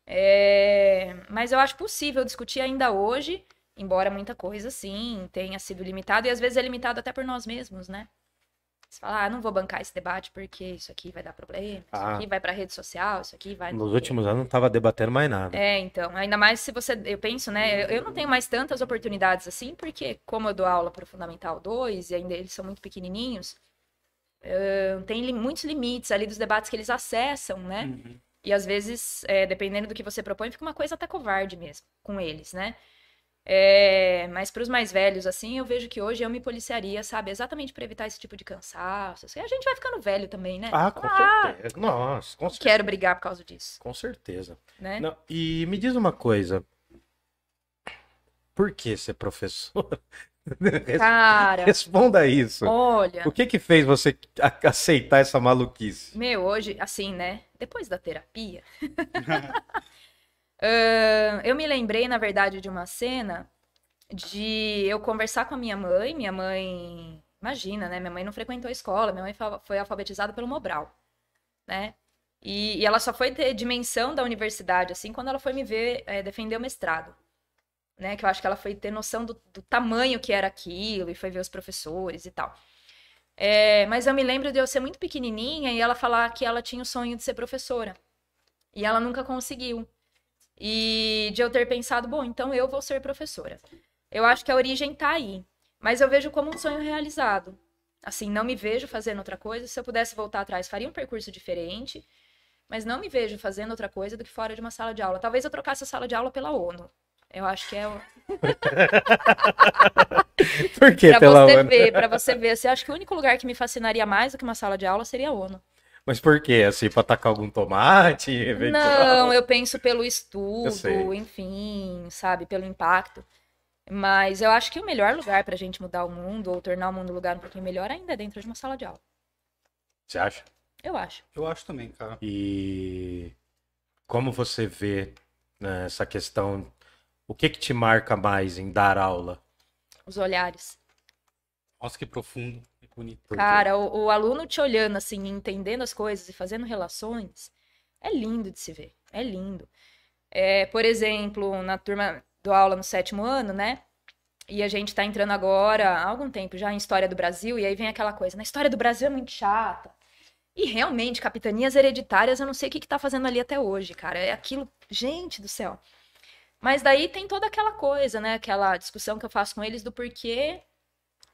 Speaker 3: É, mas eu acho possível discutir ainda hoje, embora muita coisa, sim, tenha sido limitada, e às vezes é limitado até por nós mesmos, né? Você fala, ah, não vou bancar esse debate porque isso aqui vai dar problema, isso
Speaker 2: Ah.
Speaker 3: aqui vai pra rede social, isso aqui vai...
Speaker 2: Nos últimos anos não tava debatendo mais nada.
Speaker 3: É, então, ainda mais se você, eu penso, né, eu- não tenho mais tantas oportunidades assim, porque como eu dou aula para o Fundamental 2 e ainda eles são muito pequenininhos, eh, tem li- muitos limites ali dos debates que eles acessam, né?
Speaker 1: Uhum.
Speaker 3: E às vezes, é, dependendo do que você propõe, fica uma coisa até covarde mesmo com eles, né? É, mas para os mais velhos, assim, eu vejo que hoje eu me policiaria, sabe? Exatamente para evitar esse tipo de cansaço. assim. A gente vai ficando velho também, né?
Speaker 2: Ah, com
Speaker 3: Ah,
Speaker 2: certeza. Nossa, com certeza.
Speaker 3: quero brigar por causa disso,
Speaker 2: Com certeza.
Speaker 3: né?
Speaker 2: Não, e me diz uma coisa. Por que ser professor?
Speaker 3: Cara,
Speaker 2: Responda isso.
Speaker 3: olha.
Speaker 2: O que que fez você aceitar essa maluquice?
Speaker 3: Meu, hoje, assim, né? Depois da terapia. eu me lembrei, na verdade, de uma cena de eu conversar com a minha mãe. Minha mãe. Imagina, né? Minha mãe não frequentou a escola, minha mãe foi alfabetizada pelo Mobral, né? E, e ela só foi ter dimensão da universidade, assim, quando ela foi me ver eh, defender o mestrado. Né, que eu acho que ela foi ter noção do, do tamanho que era aquilo e foi ver os professores e tal. É, mas eu me lembro de eu ser muito pequenininha e ela falar que ela tinha o sonho de ser professora. E ela nunca conseguiu. E de eu ter pensado, bom, então eu vou ser professora. Eu acho que a origem tá aí. Mas eu vejo como um sonho realizado. Assim, não me vejo fazendo outra coisa. Se eu pudesse voltar atrás, faria um percurso diferente. Mas não me vejo fazendo outra coisa do que fora de uma sala de aula. Talvez eu trocasse a sala de aula pela ONU. Eu acho que é o...
Speaker 2: Por que
Speaker 3: Pra
Speaker 2: pela
Speaker 3: você
Speaker 2: ONU?
Speaker 3: ver, pra você ver. Você acha que o único lugar que me fascinaria mais do que uma sala de aula seria a ONU?
Speaker 2: Mas por quê? Assim, pra atacar algum tomate? eventual?
Speaker 3: Não, eu penso pelo estudo, enfim, sabe, pelo impacto. Mas eu acho que o melhor lugar pra gente mudar o mundo ou tornar o mundo um lugar um pouquinho melhor ainda é dentro de uma sala de aula.
Speaker 2: Você acha?
Speaker 3: Eu acho.
Speaker 1: Eu acho também, cara.
Speaker 2: E como você vê né, essa questão? O que que te marca mais em dar aula?
Speaker 3: Os olhares.
Speaker 1: Nossa, que profundo bonito.
Speaker 3: Cara, o, o aluno te olhando assim, entendendo as coisas e fazendo relações, é lindo de se ver. É lindo. É, por exemplo, na turma do aula no sétimo ano, né? E a gente tá entrando agora, há algum tempo já, em História do Brasil, e aí vem aquela coisa, na História do Brasil é muito chata. E realmente, capitanias hereditárias, eu não sei o que que tá fazendo ali até hoje, cara. É aquilo, gente do céu. Mas daí tem toda aquela coisa, né? Aquela discussão que eu faço com eles do porquê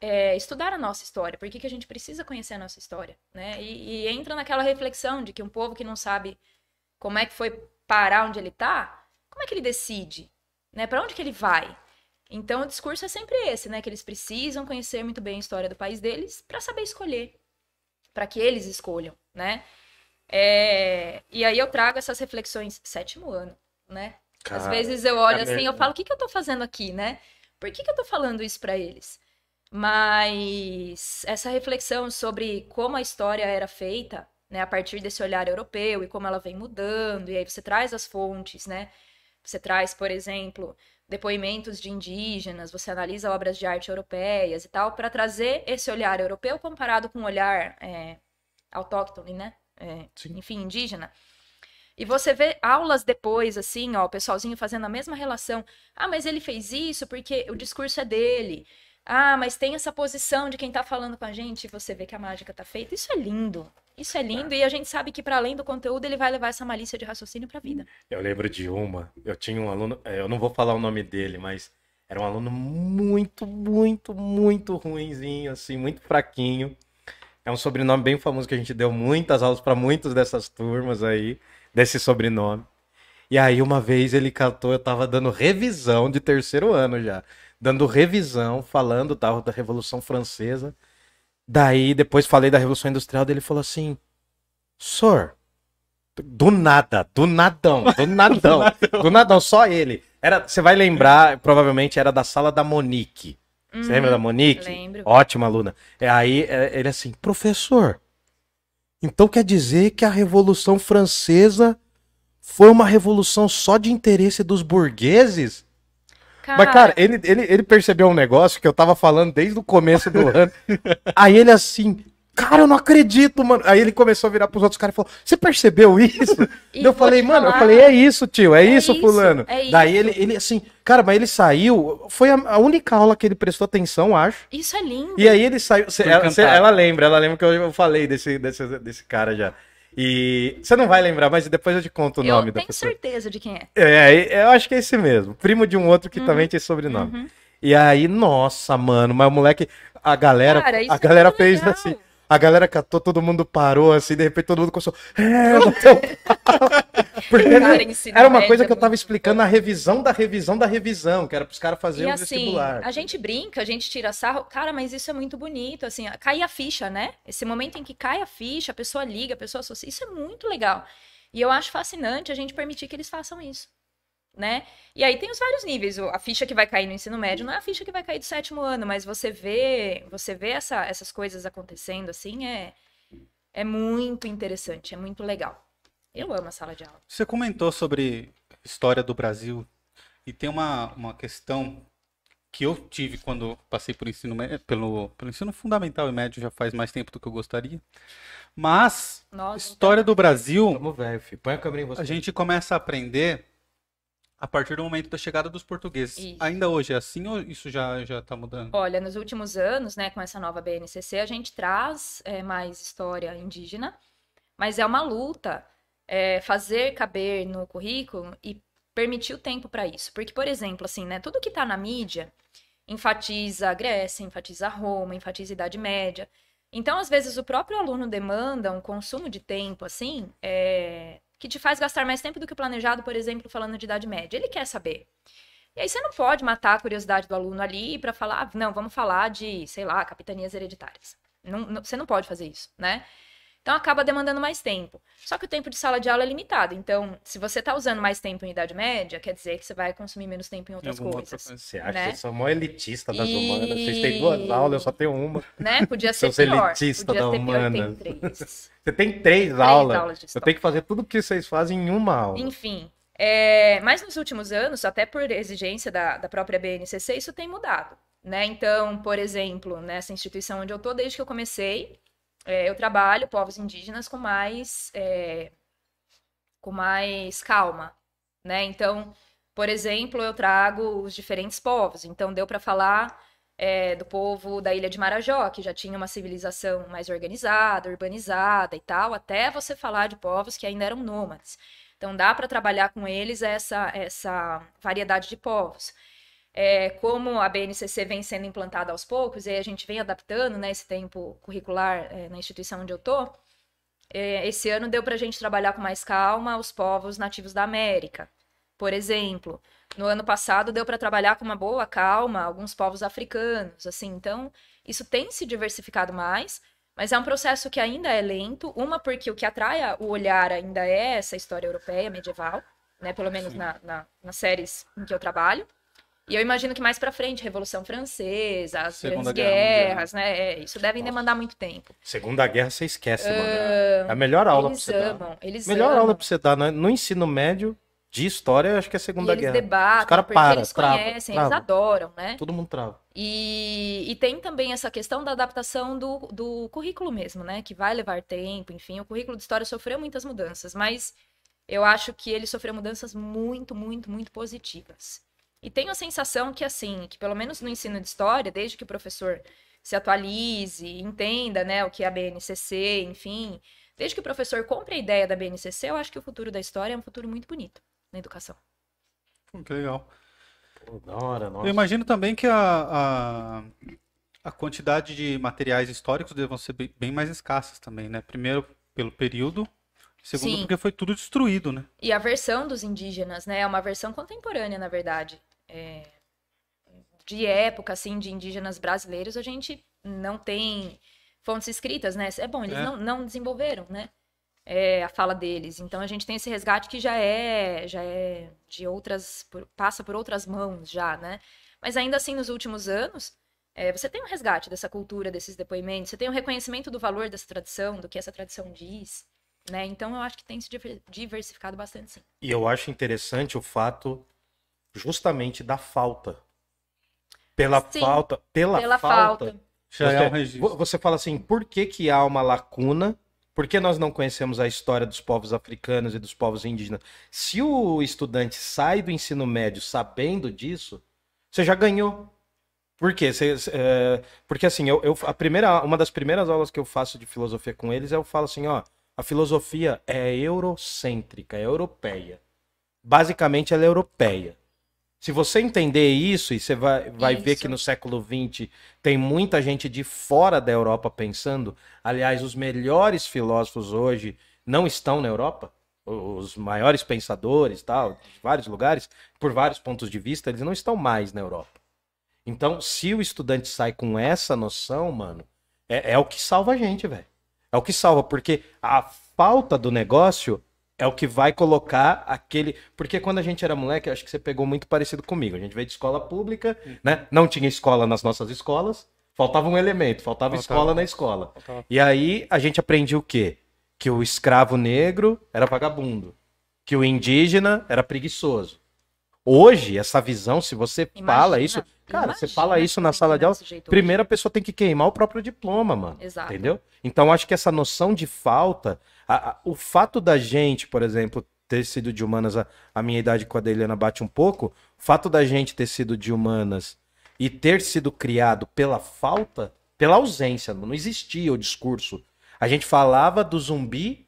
Speaker 3: é, estudar a nossa história, por que, que a gente precisa conhecer a nossa história, né? E, e entra naquela reflexão de que um povo que não sabe como é que foi parar onde ele tá, como é que ele decide, né? Para onde que ele vai? Então o discurso é sempre esse, né? Que eles precisam conhecer muito bem a história do país deles para saber escolher, para que eles escolham, né? É, E aí eu trago essas reflexões sétimo ano, né? Às
Speaker 2: Cara,
Speaker 3: vezes eu olho
Speaker 2: é
Speaker 3: assim, eu
Speaker 2: mesmo.
Speaker 3: falo, o que que eu tô fazendo aqui, né? Por que que eu tô falando isso pra eles? Mas essa reflexão sobre como a história era feita, né, a partir desse olhar europeu e como ela vem mudando, e aí você traz as fontes, né? Você traz, por exemplo, depoimentos de indígenas, você analisa obras de arte europeias e tal, para trazer esse olhar europeu comparado com o olhar é, autóctone, né? É, enfim, indígena. E você vê aulas depois, assim, ó, o pessoalzinho fazendo a mesma relação. Ah, mas ele fez isso porque o discurso é dele. Ah, mas tem essa posição de quem tá falando com a gente e você vê que a mágica tá feita. Isso é lindo. Isso é lindo e a gente sabe que para além do conteúdo ele vai levar essa malícia de raciocínio pra vida.
Speaker 2: Eu lembro de uma. Eu tinha um aluno, é, eu não vou falar o nome dele, mas era um aluno muito, muito, muito ruinzinho, assim, muito fraquinho. É um sobrenome bem famoso que a gente deu muitas aulas para muitas dessas turmas aí, desse sobrenome. E aí uma vez ele cantou, eu tava dando revisão de terceiro ano já, dando revisão, falando tal da Revolução Francesa. Daí depois falei da Revolução Industrial, dele falou assim: "Senhor, do nada, do nadão, do nadão, do nadão, só ele. Era, você vai lembrar, provavelmente era da sala da Monique. Você lembra da Monique?
Speaker 3: Lembro.
Speaker 2: Ótima aluna. É aí é, ele assim, professor. Então quer dizer que a Revolução Francesa foi uma revolução só de interesse dos burgueses? Mas, cara, ele, ele, ele percebeu um negócio que eu tava falando desde o começo do ano. Aí ele assim, cara, eu não acredito, mano. Aí ele começou a virar pros outros caras e falou: Você percebeu isso?
Speaker 3: E
Speaker 2: eu falei, mano, eu
Speaker 3: falar,
Speaker 2: falei, é isso, tio, é,
Speaker 3: É
Speaker 2: isso,
Speaker 3: isso,
Speaker 2: fulano.
Speaker 3: é
Speaker 2: Daí
Speaker 3: isso.
Speaker 2: ele, ele assim, cara, mas ele saiu, foi a, a única aula que ele prestou atenção, acho.
Speaker 3: Isso é lindo.
Speaker 2: E aí ele saiu. cê- ela, cê- ela lembra, ela lembra que eu, eu falei desse, desse, desse cara já. E você não vai lembrar, mas depois eu te conto o
Speaker 3: eu
Speaker 2: nome da
Speaker 3: tenho
Speaker 2: pessoa.
Speaker 3: certeza de quem é.
Speaker 2: É, eu acho que é esse mesmo. Primo de um outro que também tem sobrenome.
Speaker 3: Uhum.
Speaker 2: E aí, nossa, mano, mas o moleque, a galera,
Speaker 3: Cara, isso
Speaker 2: a
Speaker 3: é
Speaker 2: galera
Speaker 3: muito
Speaker 2: fez
Speaker 3: legal.
Speaker 2: assim. A galera catou, todo mundo parou assim, de repente todo mundo começou. É, bateu palma." Porque
Speaker 3: ensino
Speaker 2: era uma coisa que eu tava explicando na revisão da revisão da revisão, que era pros caras fazerem o
Speaker 3: assim,
Speaker 2: vestibular.
Speaker 3: a gente brinca, a gente tira sarro. Cara, mas isso é muito bonito, assim, cai a ficha, né? Esse momento em que cai a ficha, a pessoa liga, a pessoa associa, isso é muito legal. E eu acho fascinante a gente permitir que eles façam isso, né? E aí tem os vários níveis. A ficha que vai cair no ensino médio não é a ficha que vai cair do sétimo ano, mas você vê, você vê essa- essas coisas acontecendo, assim, é, é muito interessante, é muito legal. Eu amo a sala de aula.
Speaker 1: Você comentou sobre história do Brasil e tem uma, uma questão que eu tive quando passei por ensino pelo, pelo ensino fundamental e médio já faz mais tempo do que eu gostaria. Mas
Speaker 3: Nossa,
Speaker 1: história do Brasil
Speaker 2: Vamos, velho, filho. Põe a câmera em você.
Speaker 1: a gente começa a aprender a partir do momento da chegada dos portugueses.
Speaker 3: Isso.
Speaker 1: Ainda hoje é assim ou isso já já está mudando?
Speaker 3: Olha, nos últimos anos, né, com essa nova BNCC, a gente traz é, mais história indígena, mas é uma luta é, fazer caber no currículo e permitir o tempo para isso. Porque, por exemplo, assim, né, tudo que está na mídia enfatiza a Grécia, enfatiza Roma, enfatiza a Idade Média. Então, às vezes, o próprio aluno demanda um consumo de tempo, assim, é, que te faz gastar mais tempo do que o planejado, por exemplo, falando de Idade Média. Ele quer saber. E aí você não pode matar a curiosidade do aluno ali para falar, "Ah, não, vamos falar de, sei lá, capitanias hereditárias. Não- não- você não pode fazer isso, né? Então acaba demandando mais tempo. Só que o tempo de sala de aula é limitado. Então, se você está usando mais tempo em Idade Média, quer dizer que você vai consumir menos tempo em outras
Speaker 1: outra
Speaker 3: coisas.
Speaker 1: coisa.
Speaker 2: Você acha
Speaker 3: né?
Speaker 2: que vocês são mó elitista das
Speaker 3: E-
Speaker 2: humanas? Vocês têm duas aulas, eu só tenho uma.
Speaker 3: Né? Podia ser
Speaker 2: Seus
Speaker 3: pior.
Speaker 2: elitistas
Speaker 3: Podia
Speaker 2: da
Speaker 3: ser três.
Speaker 2: Você tem três,
Speaker 3: Três
Speaker 2: aulas.
Speaker 3: aulas
Speaker 2: eu tenho que fazer tudo o que vocês fazem em uma aula.
Speaker 3: Enfim, é, mas nos últimos anos, até por exigência da, da própria BNCC, isso tem mudado, né? Então, por exemplo, nessa instituição onde eu tô, desde que eu comecei, é, eu trabalho povos indígenas com mais, é, com mais calma, né? Então, por exemplo, eu trago os diferentes povos. Então, deu para falar é, do povo da ilha de Marajó, que já tinha uma civilização mais organizada, urbanizada e tal, até você falar de povos que ainda eram nômades. Então, dá para trabalhar com eles essa, essa variedade de povos. É, como a BNCC vem sendo implantada aos poucos, e a gente vem adaptando né, esse tempo curricular é, na instituição onde eu estou, esse ano deu para a gente trabalhar com mais calma os povos nativos da América. Por exemplo, no ano passado deu para trabalhar com uma boa calma alguns povos africanos, assim. Então, isso tem se diversificado mais, mas é um processo que ainda é lento. Uma porque o que atrai o olhar ainda é essa história europeia medieval, né? Pelo menos na, na- nas séries em que eu trabalho. E eu imagino que mais para frente, Revolução Francesa, as
Speaker 1: Segunda
Speaker 3: guerras, né? é, isso devem
Speaker 2: Nossa.
Speaker 3: demandar muito tempo.
Speaker 2: Segunda Guerra você esquece, mano. É a melhor aula pra
Speaker 3: eles
Speaker 2: você dar.
Speaker 3: amam, eles
Speaker 2: Melhor
Speaker 3: amam.
Speaker 2: aula pra você dar né? no ensino médio de história, eu acho que é a
Speaker 3: E
Speaker 2: Segunda
Speaker 3: eles
Speaker 2: Guerra.
Speaker 3: debatem,
Speaker 2: Os cara
Speaker 3: porque
Speaker 2: para,
Speaker 3: eles
Speaker 2: trava,
Speaker 3: conhecem,
Speaker 2: trava.
Speaker 3: eles adoram, né?
Speaker 2: Todo mundo trava.
Speaker 3: E, e tem também essa questão da adaptação do, do currículo mesmo, né? Que vai levar tempo, enfim. O currículo de história sofreu muitas mudanças, mas eu acho que ele sofreu mudanças muito, muito, muito positivas. E tenho a sensação que, assim, que pelo menos no ensino de história, desde que o professor se atualize, entenda, né, o que é a BNCC, enfim, desde que o professor compre a ideia da BNCC, eu acho que o futuro da história é um futuro muito bonito na educação.
Speaker 1: Que legal.
Speaker 2: Pô, da hora, nossa.
Speaker 1: Eu imagino também que a, a, a quantidade de materiais históricos devam ser bem, bem mais escassas também, né? Primeiro, pelo período. Segundo,
Speaker 3: Sim.
Speaker 1: porque foi tudo destruído, né?
Speaker 3: E a versão dos indígenas, né, é uma versão contemporânea, na verdade. É, De época, assim, de indígenas brasileiros, a gente não tem fontes escritas, né? É bom, eles
Speaker 1: É.
Speaker 3: não, não desenvolveram, né? é, a fala deles. Então a gente tem esse resgate que já é, já é de outras, por- passa por outras mãos já, né? Mas ainda assim, nos últimos anos, é, você tem um resgate dessa cultura, desses depoimentos, você tem um reconhecimento do valor dessa tradição, do que essa tradição diz, né? Então eu acho que tem se diver- diversificado bastante, sim.
Speaker 2: E eu acho interessante o fato justamente da falta. Pela
Speaker 3: Sim,
Speaker 2: falta, pela,
Speaker 3: Pela
Speaker 2: falta.
Speaker 3: falta.
Speaker 1: Já
Speaker 2: você,
Speaker 1: é um registro.
Speaker 2: vo- você fala assim, por que que há uma lacuna? Por que nós não conhecemos a história dos povos africanos e dos povos indígenas? Se o estudante sai do ensino médio sabendo disso, você já ganhou. Por quê? Você- você- é, porque assim, eu, eu- a primeira, uma das primeiras aulas que eu faço de filosofia com eles, eu falo assim, ó, a filosofia é eurocêntrica, é europeia. Basicamente, ela é europeia. Se você entender isso, e você vai, vai ver que no século XX tem muita gente de fora da Europa pensando. Aliás, os melhores filósofos hoje não estão na Europa. Os maiores pensadores, tal, de vários lugares, por vários pontos de vista, eles não estão mais na Europa. Então, se o estudante sai com essa noção, mano, é, é o que salva a gente, velho. É o que salva, porque a falta do negócio é o que vai colocar aquele. Porque quando a gente era moleque, acho que você pegou muito parecido comigo. A gente veio de escola pública, né? Não tinha escola nas nossas escolas. Faltava um elemento, faltava,
Speaker 1: Faltava.
Speaker 2: escola na escola.
Speaker 1: Faltava.
Speaker 2: E aí a gente aprendia o quê? Que o escravo negro era vagabundo. Que o indígena era preguiçoso. Hoje, essa visão, se você fala
Speaker 3: Imagina,
Speaker 2: isso. Cara, você
Speaker 3: imagina
Speaker 2: fala isso na sala de aula.
Speaker 3: jeito hoje.
Speaker 2: Primeiro a pessoa tem que queimar o próprio diploma, mano.
Speaker 3: Exato.
Speaker 2: Entendeu? Então acho que essa noção de falta, a- a- o fato da gente, por exemplo, ter sido de humanas, a, a minha idade com a da bate um pouco, o fato da gente ter sido de humanas e ter sido criado pela falta, pela ausência, não existia o discurso. A gente falava do zumbi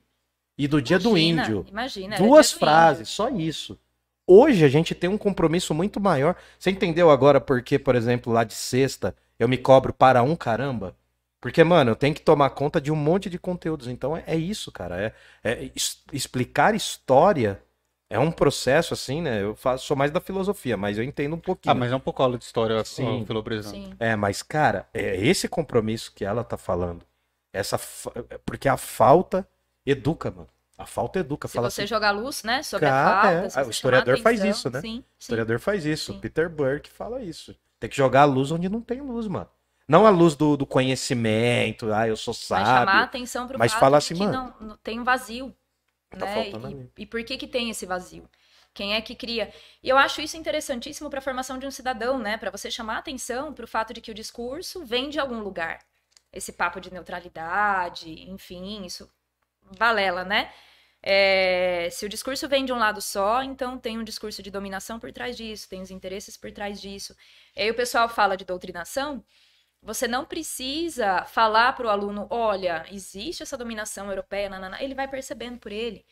Speaker 2: e do dia do
Speaker 3: Imagina,
Speaker 2: índio.
Speaker 3: Imagina.
Speaker 2: Duas frases, só isso. Hoje a gente tem um compromisso muito maior. Você entendeu agora porque, por exemplo, lá de sexta eu me cobro para um caramba? Porque, mano, eu tenho que tomar conta de um monte de conteúdos. Então é, é isso, cara. É, é explicar história é um processo assim, né? Eu faço, sou mais da filosofia, mas eu entendo um pouquinho.
Speaker 1: Ah, mas é um pouco aula de história,
Speaker 2: Sim.
Speaker 1: o Filobrizão.
Speaker 3: Sim.
Speaker 2: É, mas, cara, é esse compromisso que ela tá falando. Essa fa- Porque a falta educa, mano. A falta educa.
Speaker 3: Se
Speaker 2: Fala
Speaker 3: você
Speaker 2: assim,
Speaker 3: jogar luz, né, sobre
Speaker 2: Cara,
Speaker 3: a
Speaker 2: é.
Speaker 3: falta,
Speaker 2: Ah, o historiador faz isso, né?
Speaker 3: Sim,
Speaker 2: O
Speaker 3: sim.
Speaker 2: historiador faz isso.
Speaker 3: Sim.
Speaker 2: Peter Burke fala isso. Tem que jogar a luz onde não tem luz, mano. Não a luz do, do conhecimento, ah, eu sou
Speaker 3: Mas chamar
Speaker 2: sábio.
Speaker 3: atenção pro
Speaker 2: Mas
Speaker 3: fato
Speaker 2: fala
Speaker 3: de
Speaker 2: assim,
Speaker 3: que
Speaker 2: mano,
Speaker 3: não, tem um vazio.
Speaker 2: Tá
Speaker 3: né?
Speaker 2: faltando.
Speaker 3: E, e por que que tem esse vazio? Quem é que cria? E eu acho isso interessantíssimo para a formação de um cidadão, né? Para você chamar atenção para o fato de que o discurso vem de algum lugar. Esse papo de neutralidade, enfim, isso balela, né? É, se o discurso vem de um lado só, então tem um discurso de dominação por trás disso, tem os interesses por trás disso. E aí o pessoal fala de doutrinação, você não precisa falar para o aluno, olha, existe essa dominação europeia, nanana. ele vai percebendo por ele.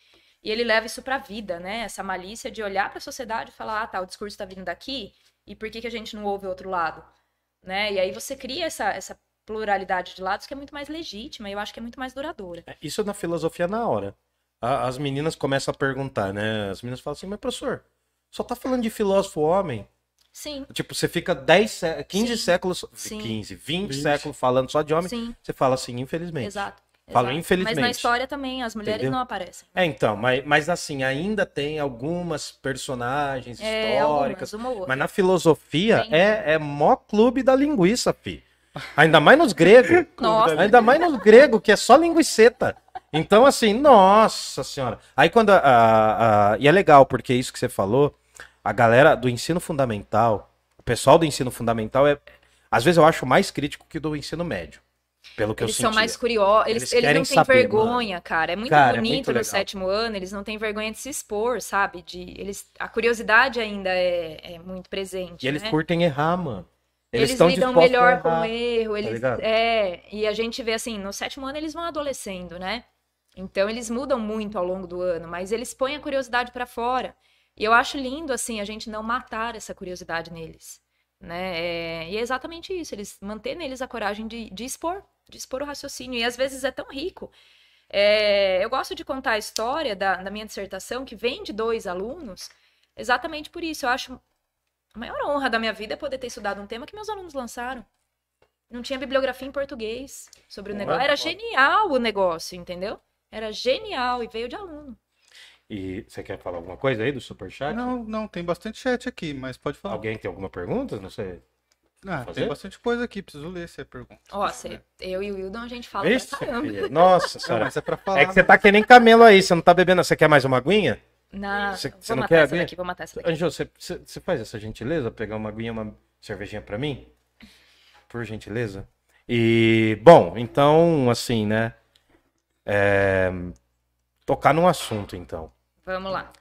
Speaker 3: E ele leva isso para a vida, né? Essa malícia de olhar para a sociedade e falar, ah, tá, o discurso está vindo daqui, e por que, que a gente não ouve o outro lado? Né? E aí você cria essa, essa pluralidade de lados que é muito mais legítima e eu acho que é muito mais duradoura.
Speaker 2: É, Isso na filosofia na hora. A- As meninas começam a perguntar, né? As meninas falam assim, mas professor, só tá falando de filósofo homem?
Speaker 3: Sim,
Speaker 2: Tipo, você fica 10, sé- 15
Speaker 3: Sim.
Speaker 2: séculos,
Speaker 3: Sim.
Speaker 2: 15, 20
Speaker 1: 20.
Speaker 2: séculos falando só de homem.
Speaker 3: sim,
Speaker 2: Você fala assim, infelizmente.
Speaker 3: exato.
Speaker 2: Falo
Speaker 3: exato.
Speaker 2: infelizmente.
Speaker 3: Mas na história também, as mulheres
Speaker 2: Entendeu?
Speaker 3: não aparecem.
Speaker 2: É, então, mas, mas assim, ainda tem algumas personagens
Speaker 3: É,
Speaker 2: históricas.
Speaker 3: algumas, uma ou outra.
Speaker 2: Mas na filosofia
Speaker 3: Tem.
Speaker 2: é, é mó clube da linguiça, fi. Ainda mais nos gregos. Ainda mais nos gregos, que é só linguiceta. Então, assim, nossa senhora. Aí quando a, a- a- E é legal, porque isso que você falou, a galera do ensino fundamental, o pessoal do ensino fundamental é. Às vezes eu acho mais crítico que do ensino médio. Pelo que
Speaker 3: Eles
Speaker 2: eu
Speaker 3: são
Speaker 2: sentia.
Speaker 3: mais curiosos,
Speaker 2: Eles
Speaker 3: eles, eles, não têm
Speaker 2: saber,
Speaker 3: vergonha, cara. É muito
Speaker 2: Cara, é
Speaker 3: bonito
Speaker 2: muito
Speaker 3: no sétimo ano, eles não têm vergonha de se expor, sabe? De, eles, a curiosidade ainda é, é muito presente.
Speaker 2: E eles
Speaker 3: né?
Speaker 2: curtem errar, mano.
Speaker 3: Eles,
Speaker 2: estão
Speaker 3: lidam melhor
Speaker 2: errar.
Speaker 3: com o erro, eles
Speaker 2: ligado?
Speaker 3: é, e a gente vê assim, no sétimo ano eles vão adolescendo, né? Então eles mudam muito ao longo do ano, mas eles põem a curiosidade pra fora. E eu acho lindo assim a gente não matar essa curiosidade neles, né? É, e é exatamente isso, eles manter neles a coragem de, de expor, de expor o raciocínio. E às vezes é tão rico. É, eu gosto de contar a história da, da minha dissertação que vem de dois alunos, exatamente por isso. Eu acho a maior honra da minha vida é poder ter estudado um tema que meus alunos lançaram. Não tinha bibliografia em português sobre o negócio. Era genial o negócio, entendeu? Era genial e veio de aluno.
Speaker 2: E você quer falar alguma coisa aí do Superchat?
Speaker 1: Não, não, tem bastante chat aqui, mas pode falar.
Speaker 2: Alguém tem alguma pergunta? Não sei.
Speaker 1: Ah,
Speaker 2: Fazer?
Speaker 1: tem bastante coisa aqui, preciso ler essa pergunta.
Speaker 3: Ó, cê- eu e o Wildon a gente fala
Speaker 2: Vixe,
Speaker 3: pra caramba.
Speaker 2: filha. Nossa
Speaker 1: Não,
Speaker 2: senhora.
Speaker 1: mas é pra falar.
Speaker 2: É que você tá que nem camelo aí, você não tá bebendo. Você quer mais uma aguinha?
Speaker 3: Na...
Speaker 2: Cê-
Speaker 3: vou
Speaker 2: cê não
Speaker 3: matar
Speaker 2: quer
Speaker 3: essa
Speaker 2: abrir?
Speaker 3: daqui, vou matar essa daqui.
Speaker 2: Anjo, você, faz essa gentileza? Pegar uma aguinha, uma cervejinha pra mim? Por gentileza? E, bom, então, assim, né? É, Tocar num assunto, então.
Speaker 3: Vamos lá.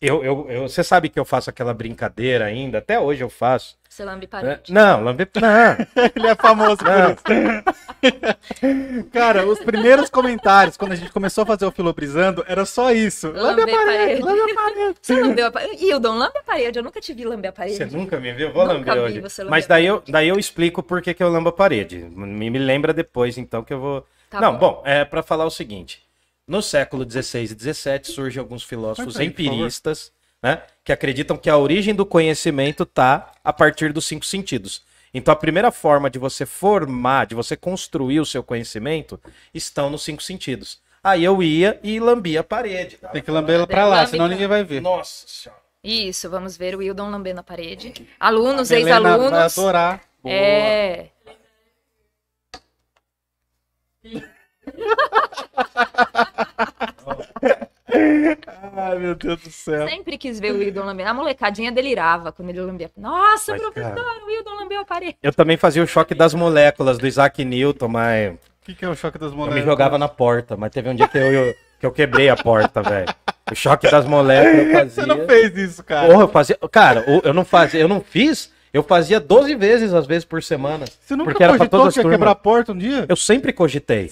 Speaker 2: Eu, eu, eu- você sabe que eu faço aquela brincadeira ainda, até hoje eu faço.
Speaker 3: Você lambe
Speaker 2: né?
Speaker 3: parede.
Speaker 2: Não, lambe. Não,
Speaker 1: Ele é famoso por
Speaker 2: não.
Speaker 1: isso. Cara, os primeiros comentários, quando a gente começou a fazer o Filobrizando, era só isso. Lambe a
Speaker 3: Lamber
Speaker 1: parede,
Speaker 3: parede.
Speaker 1: lambe a parede.
Speaker 3: Você lambeu a parede? Wildon, lambe a parede. Eu nunca te vi lamber a parede.
Speaker 2: Você nunca me viu? Vou
Speaker 3: Nunca
Speaker 2: lamber
Speaker 3: vi
Speaker 2: hoje. Mas
Speaker 3: a
Speaker 2: daí eu, daí eu explico por que, que eu lambo a parede. Me, me lembra depois, então, que eu vou.
Speaker 3: Tá
Speaker 2: Não,
Speaker 3: bom.
Speaker 2: bom, é para falar o seguinte. No século XVI e XVII surgem alguns filósofos
Speaker 1: aí,
Speaker 2: empiristas, né, que acreditam que a origem do conhecimento tá a partir dos cinco sentidos. Então a primeira forma de você formar, de você construir o seu conhecimento, estão nos cinco sentidos. Aí eu ia e lambia a parede. tá?
Speaker 1: Tem que lamber ela pra lá, senão ninguém vai ver.
Speaker 2: Nossa senhora.
Speaker 3: Isso, vamos ver o Wildon lambendo a parede. Alunos,
Speaker 1: Helena vai
Speaker 3: ex-alunos.
Speaker 1: adorar. Boa.
Speaker 3: É.
Speaker 1: Ai, meu Deus do céu.
Speaker 3: Sempre quis ver o Wildon lambendo. A molecadinha delirava quando ele lambia. Nossa,
Speaker 2: Mas,
Speaker 3: professor,
Speaker 2: cara-
Speaker 3: o Wildon lambeu a parede.
Speaker 2: Eu também fazia o choque das moléculas do Isaac Newton, mas
Speaker 1: O que, que é o choque das
Speaker 2: eu
Speaker 1: moléculas?
Speaker 2: me jogava na porta. Mas teve um dia que eu, eu- que eu quebrei a porta, velho. O choque das moléculas eu fazia.
Speaker 1: Você não fez isso, cara.
Speaker 2: Porra, eu fazia. Cara, eu não fazia, eu não fiz, eu fazia 12 vezes, às vezes, por semana.
Speaker 1: Você nunca
Speaker 2: porque era pra
Speaker 1: cogitou
Speaker 2: todas
Speaker 1: que ia quebrar a porta um dia?
Speaker 2: Eu sempre cogitei.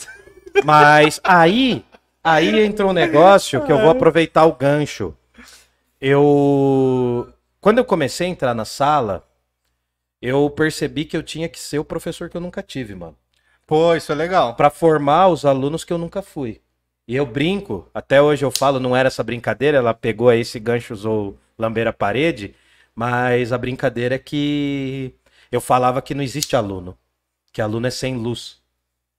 Speaker 2: Mas aí, aí entrou um negócio que eu vou aproveitar o gancho. Eu. Quando eu comecei a entrar na sala, eu percebi que eu tinha que ser o professor que eu nunca tive, mano.
Speaker 1: Pô, isso é legal.
Speaker 2: Pra formar os alunos que eu nunca fui. E eu brinco, até hoje eu falo, não era essa brincadeira, ela pegou aí esse gancho, usou lamber a parede, mas a brincadeira é que eu falava que não existe aluno, que aluno é sem luz.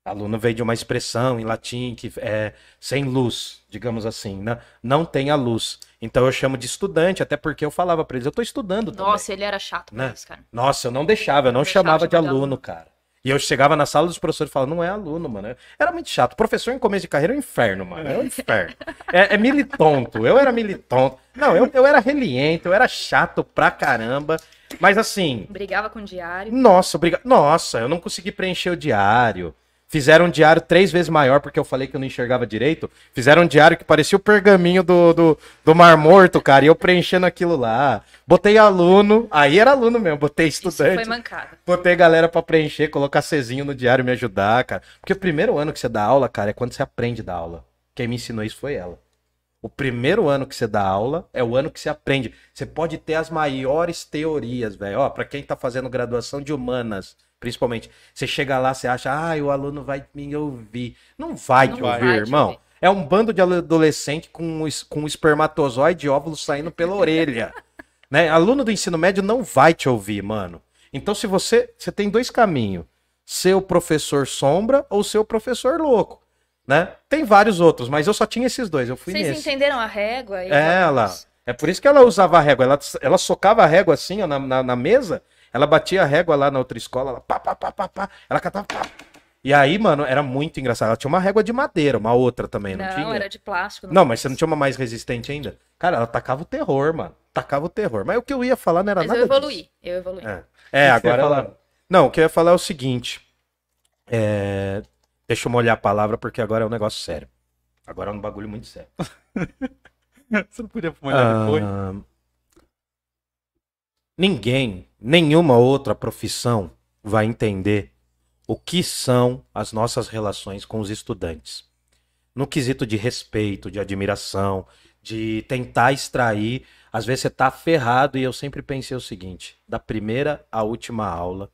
Speaker 2: Aluno veio de uma expressão em latim que é sem luz, digamos assim, né? não tem a luz. Então eu chamo de estudante, até porque eu falava pra eles, eu tô estudando também.
Speaker 3: Nossa, ele era chato pra
Speaker 2: Né?
Speaker 3: isso, cara.
Speaker 2: Nossa, eu não deixava, eu não
Speaker 3: deixava
Speaker 2: chamava de aluno,
Speaker 3: aluno.
Speaker 2: cara. E eu chegava na sala dos professores e falava, não é aluno, mano. Era muito chato. Professor em começo de carreira é um inferno, mano. É um inferno. É, é militonto. Eu era militonto. Não, eu, eu era reliento, eu era chato pra caramba. Mas assim,
Speaker 3: Brigava com o diário.
Speaker 2: nossa, obrigado. Nossa, eu não consegui preencher o diário. Fizeram um diário três vezes maior porque eu falei que eu não enxergava direito. Fizeram um diário que parecia o pergaminho do, do, do Mar Morto, cara. E eu preenchendo aquilo lá. Botei aluno, aí era aluno mesmo. Botei
Speaker 3: Isso foi
Speaker 2: estudante.
Speaker 3: mancada.
Speaker 2: Botei galera pra preencher, colocar Czinho no diário me ajudar, cara. Porque o primeiro ano que você dá aula, cara, é quando você aprende da aula. Quem me ensinou isso foi ela. O primeiro ano que você dá aula é o ano que você aprende. Você pode ter as maiores teorias, velho. Ó, pra quem tá fazendo graduação de humanas, principalmente, você chega lá, você acha, ah, o aluno vai me ouvir. Não vai
Speaker 3: Não
Speaker 2: te
Speaker 3: vai
Speaker 2: ouvir,
Speaker 3: te
Speaker 2: irmão. É um bando de adolescente com, com espermatozoide e óvulos saindo pela orelha. né? Aluno do ensino médio não vai te ouvir, mano. Então, se você. Você tem dois caminhos: ser o professor sombra ou ser o professor louco. Né? Tem vários outros, mas eu só tinha esses dois. Eu fui
Speaker 3: Vocês
Speaker 2: nesse.
Speaker 3: entenderam a régua? os
Speaker 2: Ela. É por isso que ela usava a régua. Ela, ela socava a régua assim, ó, na, na, na mesa. Ela batia a régua lá na outra escola. Ela pá, pá, pá, pá, pá. Ela catava. Pá. E aí, mano, era muito engraçado. Ela tinha uma régua de madeira, uma outra também, não,
Speaker 3: Não,
Speaker 2: tinha?
Speaker 3: era de plástico.
Speaker 2: Não, mas você não tinha uma mais resistente ainda? Cara, ela tacava o terror, mano. Tacava o terror. Mas o que eu ia falar não era
Speaker 3: Mas
Speaker 2: nada
Speaker 3: eu
Speaker 2: disso.
Speaker 3: evoluí. Eu evoluí.
Speaker 2: É, é agora ela... Não, o que eu ia falar é o seguinte. É, Deixa eu molhar a palavra porque agora é um negócio sério. Agora é um bagulho muito sério.
Speaker 1: Você não podia molhar depois?
Speaker 2: Ah, Ninguém, nenhuma outra profissão vai entender o que são as nossas relações com os estudantes. No quesito de respeito, de admiração, de tentar extrair. Às vezes você tá ferrado e eu sempre pensei o seguinte: da primeira à última aula,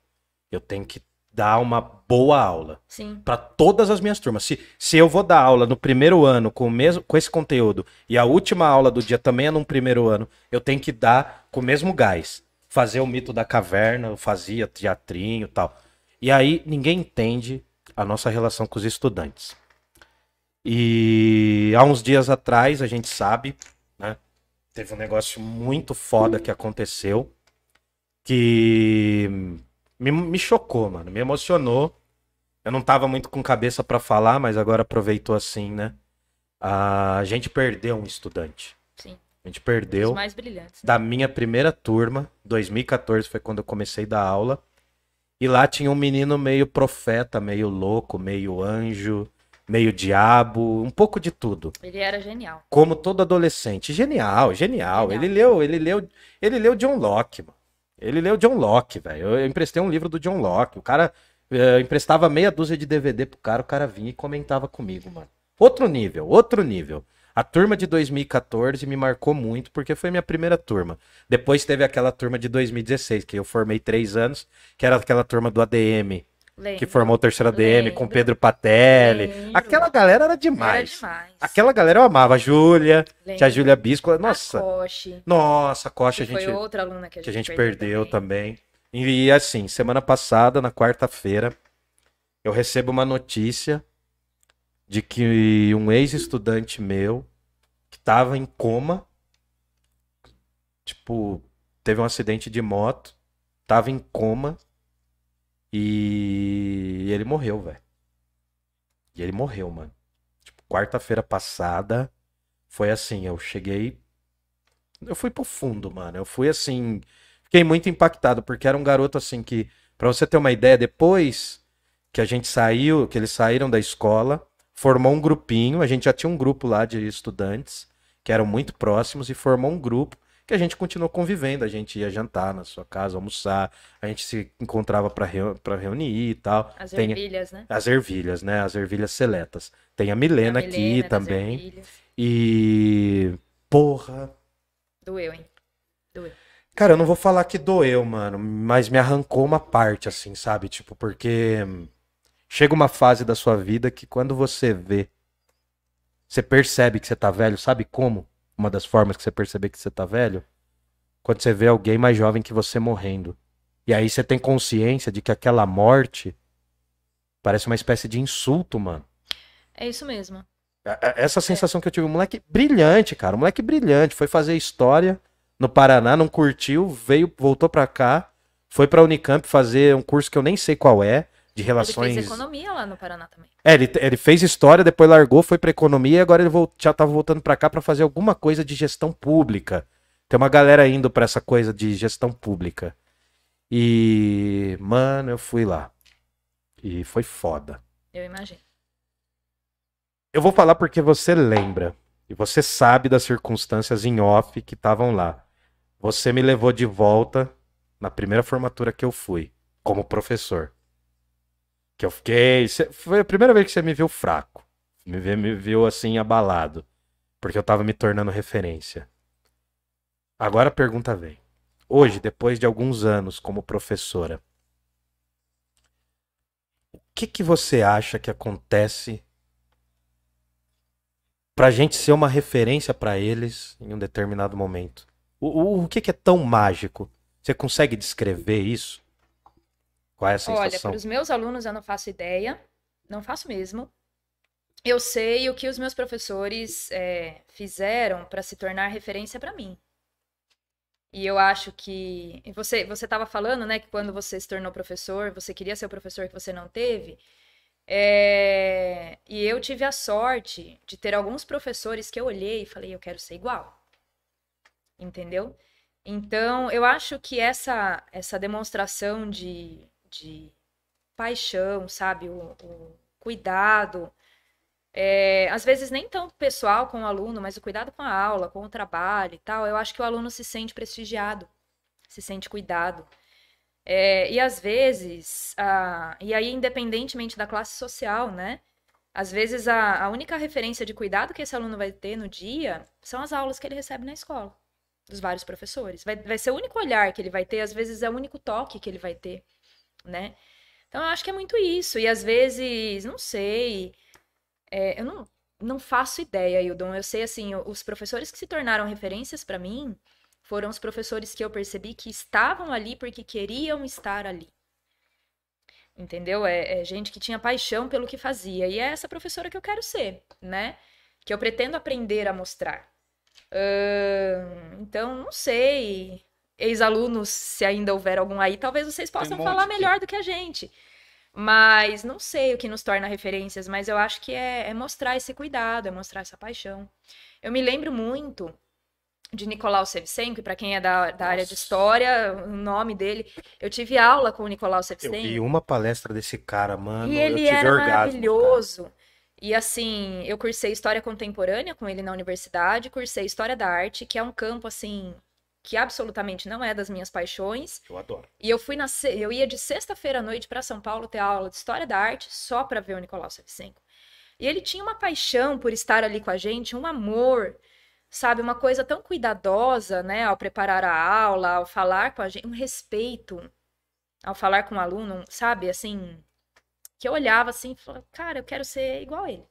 Speaker 2: eu tenho que dar uma boa aula
Speaker 3: Sim.
Speaker 2: para todas as minhas turmas. Se, se eu vou dar aula no primeiro ano com o mesmo com esse conteúdo e a última aula do dia também é no primeiro ano, eu tenho que dar com o mesmo gás. Fazer o mito da caverna, eu fazia teatrinho e tal. E aí ninguém entende a nossa relação com os estudantes. E há uns dias atrás, a gente sabe, né? Teve um negócio muito foda que aconteceu, que me, me chocou, mano, me emocionou. Eu não tava muito com cabeça pra falar, mas agora aproveitou assim, né? A gente perdeu um estudante.
Speaker 3: Sim.
Speaker 2: A gente
Speaker 3: Os
Speaker 2: perdeu
Speaker 3: mais brilhantes. né?
Speaker 2: da minha primeira turma, 2014 foi quando eu comecei a dar aula. E lá tinha um menino meio profeta, meio louco, meio anjo, meio diabo, um pouco de tudo.
Speaker 3: Ele era genial.
Speaker 2: Como todo adolescente. Genial, genial.
Speaker 3: Genial.
Speaker 2: Ele leu, ele leu, ele leu John Locke, mano. Ele leu John Locke, velho. Eu emprestei um livro do John Locke. O cara eh, emprestava meia dúzia de DVD pro cara, o cara vinha e comentava comigo, mano. Outro nível, outro nível. A turma de 2014 me marcou muito porque foi minha primeira turma. Depois teve aquela turma de 2016, que eu formei três anos, que era aquela turma do ADM,
Speaker 3: Lembro.
Speaker 2: que formou o terceiro ADM com. Pedro Patelli.
Speaker 3: Lembro.
Speaker 2: Aquela galera era
Speaker 3: Era
Speaker 2: demais.
Speaker 3: demais.
Speaker 2: Aquela galera eu amava. A Júlia,
Speaker 3: Lembro.
Speaker 2: tia Júlia Bisco. Nossa,
Speaker 3: A Coche,
Speaker 2: nossa, a
Speaker 3: que
Speaker 2: gente,
Speaker 3: foi outra aluna que a
Speaker 2: que
Speaker 3: gente,
Speaker 2: a gente perdeu também. E assim, semana passada, na quarta-feira, eu recebo uma notícia de que um ex-estudante meu, que tava em coma, tipo, teve um acidente de moto, tava em coma e ele morreu, velho. E ele morreu, mano. Tipo, quarta-feira passada, foi assim, eu cheguei. Eu fui pro fundo, mano. Eu fui assim. Fiquei muito impactado, porque era um garoto assim que, pra você ter uma ideia, depois que a gente saiu, que eles saíram da escola, formou um grupinho, a gente já tinha um grupo lá de estudantes que eram muito próximos e formou um grupo que a gente continuou convivendo, a gente ia jantar na sua casa, almoçar, a gente se encontrava pra reu- reunir e tal.
Speaker 3: As
Speaker 2: Tem
Speaker 3: ervilhas, né?
Speaker 2: as ervilhas, né? As ervilhas seletas. Tem a Milena,
Speaker 3: A
Speaker 2: aqui
Speaker 3: Milena das
Speaker 2: também.
Speaker 3: ervilhas.
Speaker 2: E porra,
Speaker 3: Doeu, hein? Doeu.
Speaker 2: Cara, eu não vou falar que doeu, mano, mas me arrancou uma parte, assim, sabe? Tipo, porque chega uma fase da sua vida que quando você vê, você percebe que você tá velho, sabe como? Uma das formas que você percebe que você tá velho? Quando você vê alguém mais jovem que você morrendo. E aí você tem consciência de que aquela morte parece uma espécie de insulto, mano.
Speaker 3: É isso mesmo.
Speaker 2: É- é- Essa sensação que eu tive, um moleque brilhante, cara, um moleque brilhante, foi fazer história no Paraná, não curtiu, veio, voltou pra cá, foi pra Unicamp fazer um curso que eu nem sei qual é, de
Speaker 3: Ele
Speaker 2: relações.
Speaker 3: fez economia lá no Paraná também.
Speaker 2: É, ele, ele fez história, depois largou, foi pra economia e agora ele já tava voltando pra cá pra fazer alguma coisa de gestão pública. Tem uma galera indo pra essa coisa de gestão pública. E, mano, eu fui lá. E foi foda.
Speaker 3: Eu imagino.
Speaker 2: Eu vou falar porque você lembra. E você sabe das circunstâncias em off que estavam lá. Você me levou de volta na primeira formatura que eu fui, como professor. Que eu fiquei. Foi a primeira vez que você me viu fraco. Me, vê- me viu assim, abalado. Porque eu tava me tornando referência. Agora a pergunta vem. Hoje, depois de alguns anos como professora, o que que você acha que acontece pra gente ser uma referência pra eles em um determinado momento? O, o, o que que é tão mágico? Você consegue descrever isso? Qual é a
Speaker 3: Olha,
Speaker 2: sensação?
Speaker 3: para os meus alunos eu não faço ideia, não faço mesmo. Eu sei o que os meus professores é, fizeram para se tornar referência para mim. E eu acho que você você estava falando, né, que quando você se tornou professor, você queria ser o professor que você não teve. É, E eu tive a sorte de ter alguns professores que eu olhei e falei, eu quero ser igual. Entendeu? Então, eu acho que essa, essa demonstração de, de paixão, sabe? O, o cuidado, é, às vezes nem tanto pessoal com o aluno, mas o cuidado com a aula, com o trabalho e tal, eu acho que o aluno se sente prestigiado, se sente cuidado. É, e às vezes, a, e aí independentemente da classe social, né? Às vezes a, a única referência de cuidado que esse aluno vai ter no dia são as aulas que ele recebe na escola, dos vários professores. Vai, vai ser o único olhar que ele vai ter, às vezes é o único toque que ele vai ter, né? Então eu acho que é muito isso. E às vezes, não sei, é, eu não, não faço ideia, Hildon. Eu sei, assim, os professores que se tornaram referências para mim foram os professores que eu percebi que estavam ali porque queriam estar ali. Entendeu? É, é gente que tinha paixão pelo que fazia. E é essa professora que eu quero ser, né? Que eu pretendo aprender a mostrar. Ahn, então, não sei. Ex-alunos, se ainda houver algum aí, talvez vocês possam
Speaker 1: monte
Speaker 3: falar melhor do que a gente. Mas não sei o que nos torna referências, mas eu acho que é, é mostrar esse cuidado, é mostrar essa paixão. Eu me lembro muito de Nicolau Shevchenko, e para quem é da, da área de história, o nome dele. Eu tive aula com o Nicolau
Speaker 2: Eu
Speaker 3: Shevchenko.
Speaker 2: vi uma palestra desse cara, mano.
Speaker 3: E
Speaker 2: eu
Speaker 3: ele era
Speaker 2: orgasmo, cara.
Speaker 3: maravilhoso. E assim, eu cursei História Contemporânea com ele na universidade, cursei História da Arte, que é um campo assim que absolutamente não é das minhas paixões.
Speaker 2: Eu adoro.
Speaker 3: E eu fui na eu ia de sexta-feira à noite para São Paulo ter aula de História da Arte só para ver o Nicolau Shevchenko. E ele tinha uma paixão por estar ali com a gente, um amor, sabe, uma coisa tão cuidadosa, né, ao preparar a aula, ao falar com a gente, um respeito ao falar com o aluno, sabe, assim, que eu olhava assim e falava, cara, eu quero ser igual a ele,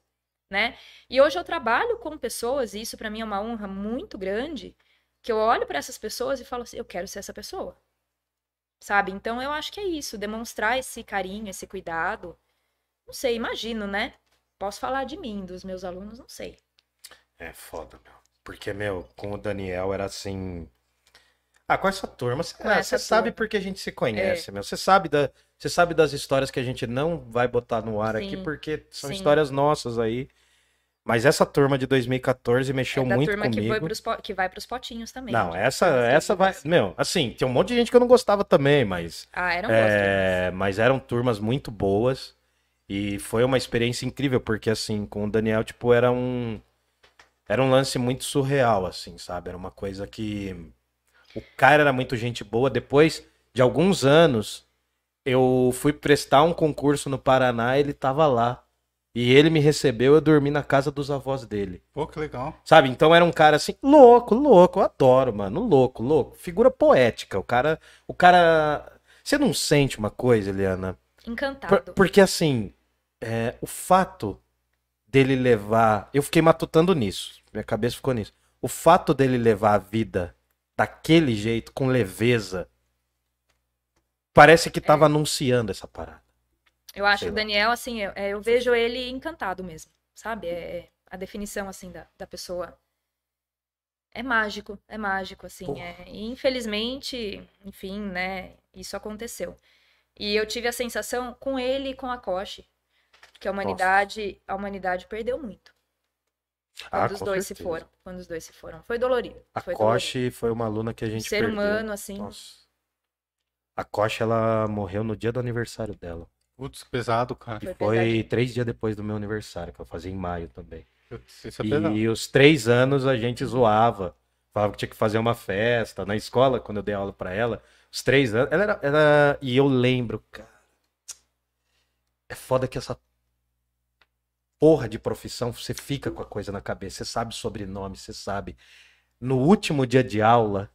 Speaker 3: né? E hoje eu trabalho com pessoas, e isso para mim é uma honra muito grande, que eu olho para essas pessoas e falo assim, eu quero ser essa pessoa. Sabe? Então eu acho que é isso, demonstrar esse carinho, esse cuidado. Não sei, imagino, né? Posso falar de mim, dos meus alunos, não sei.
Speaker 2: É foda, meu. Porque, meu, com o Daniel era assim. Ah, com essa turma, você
Speaker 3: essa
Speaker 2: sabe
Speaker 3: turma.
Speaker 2: porque a gente se conhece, meu. Você sabe, da, você sabe das histórias que a gente não vai botar no ar aqui,
Speaker 3: Sim,
Speaker 2: porque são
Speaker 3: sim.
Speaker 2: histórias nossas aí. Mas essa turma de 2014 mexeu
Speaker 3: é da
Speaker 2: muito
Speaker 3: turma que, foi
Speaker 2: comigo.
Speaker 3: pros que vai pros potinhos também.
Speaker 2: Não, essa, essa vai. Meu, assim, tem um monte de gente que eu não gostava também, mas.
Speaker 3: Ah, eram boas.
Speaker 2: É, mas eram turmas muito boas e foi uma experiência incrível, porque assim, com o Daniel, tipo, era um era um lance muito surreal, assim, sabe? Era uma coisa que o cara era muito gente boa. Depois de alguns anos, eu fui prestar um concurso no Paraná, ele tava lá. E ele me recebeu, eu dormi na casa dos avós dele.
Speaker 1: Pô, que legal.
Speaker 2: Sabe? Então era um cara assim, louco, louco, eu adoro, mano, louco, louco. Figura poética. O cara, o cara, você não sente uma coisa, Eliana? Por-
Speaker 3: Encantado.
Speaker 2: porque assim, é, o fato dele levar, eu fiquei matutando nisso, minha cabeça ficou nisso. O fato dele levar a vida daquele jeito, com leveza, parece que tava anunciando essa parada.
Speaker 3: Eu acho o. Daniel, assim, eu, é, eu vejo ele encantado mesmo, sabe? É, é a definição, assim, da, da pessoa. É mágico, é mágico, assim. É. E infelizmente, enfim, né, isso aconteceu. E eu tive a sensação com ele e com a Koshi, que a humanidade, a humanidade perdeu muito.
Speaker 2: Ah,
Speaker 3: Quando os
Speaker 2: com
Speaker 3: dois se
Speaker 2: certeza.
Speaker 3: foram. Quando os dois se foram. Foi dolorido.
Speaker 2: A
Speaker 3: foi dolorido.
Speaker 2: Koshi foi uma aluna que a gente
Speaker 3: ser
Speaker 2: perdeu.
Speaker 3: humano, assim,
Speaker 2: Nossa. A Koshi, ela morreu no dia do aniversário dela.
Speaker 1: Putz, pesado, cara.
Speaker 3: Foi
Speaker 2: Foi três dias depois do meu aniversário, que eu fazia em maio também.
Speaker 1: Putz, Isso é pesado.
Speaker 2: E os três anos a gente zoava. Falava que tinha que fazer uma festa. Na escola, quando eu dei aula pra ela, os três anos. Ela era, ela- E eu lembro, cara. É foda que essa porra de profissão, você fica com a coisa na cabeça. Você sabe sobrenome, você sabe. No último dia de aula,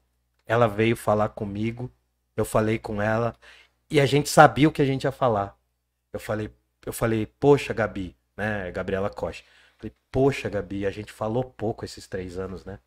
Speaker 2: ela veio falar comigo. Eu falei com ela. E a gente sabia o que a gente ia falar. Eu falei, eu falei, poxa, Gabi, né? Gabriela Costa. Falei, poxa, Gabi, a gente falou pouco esses três anos, né?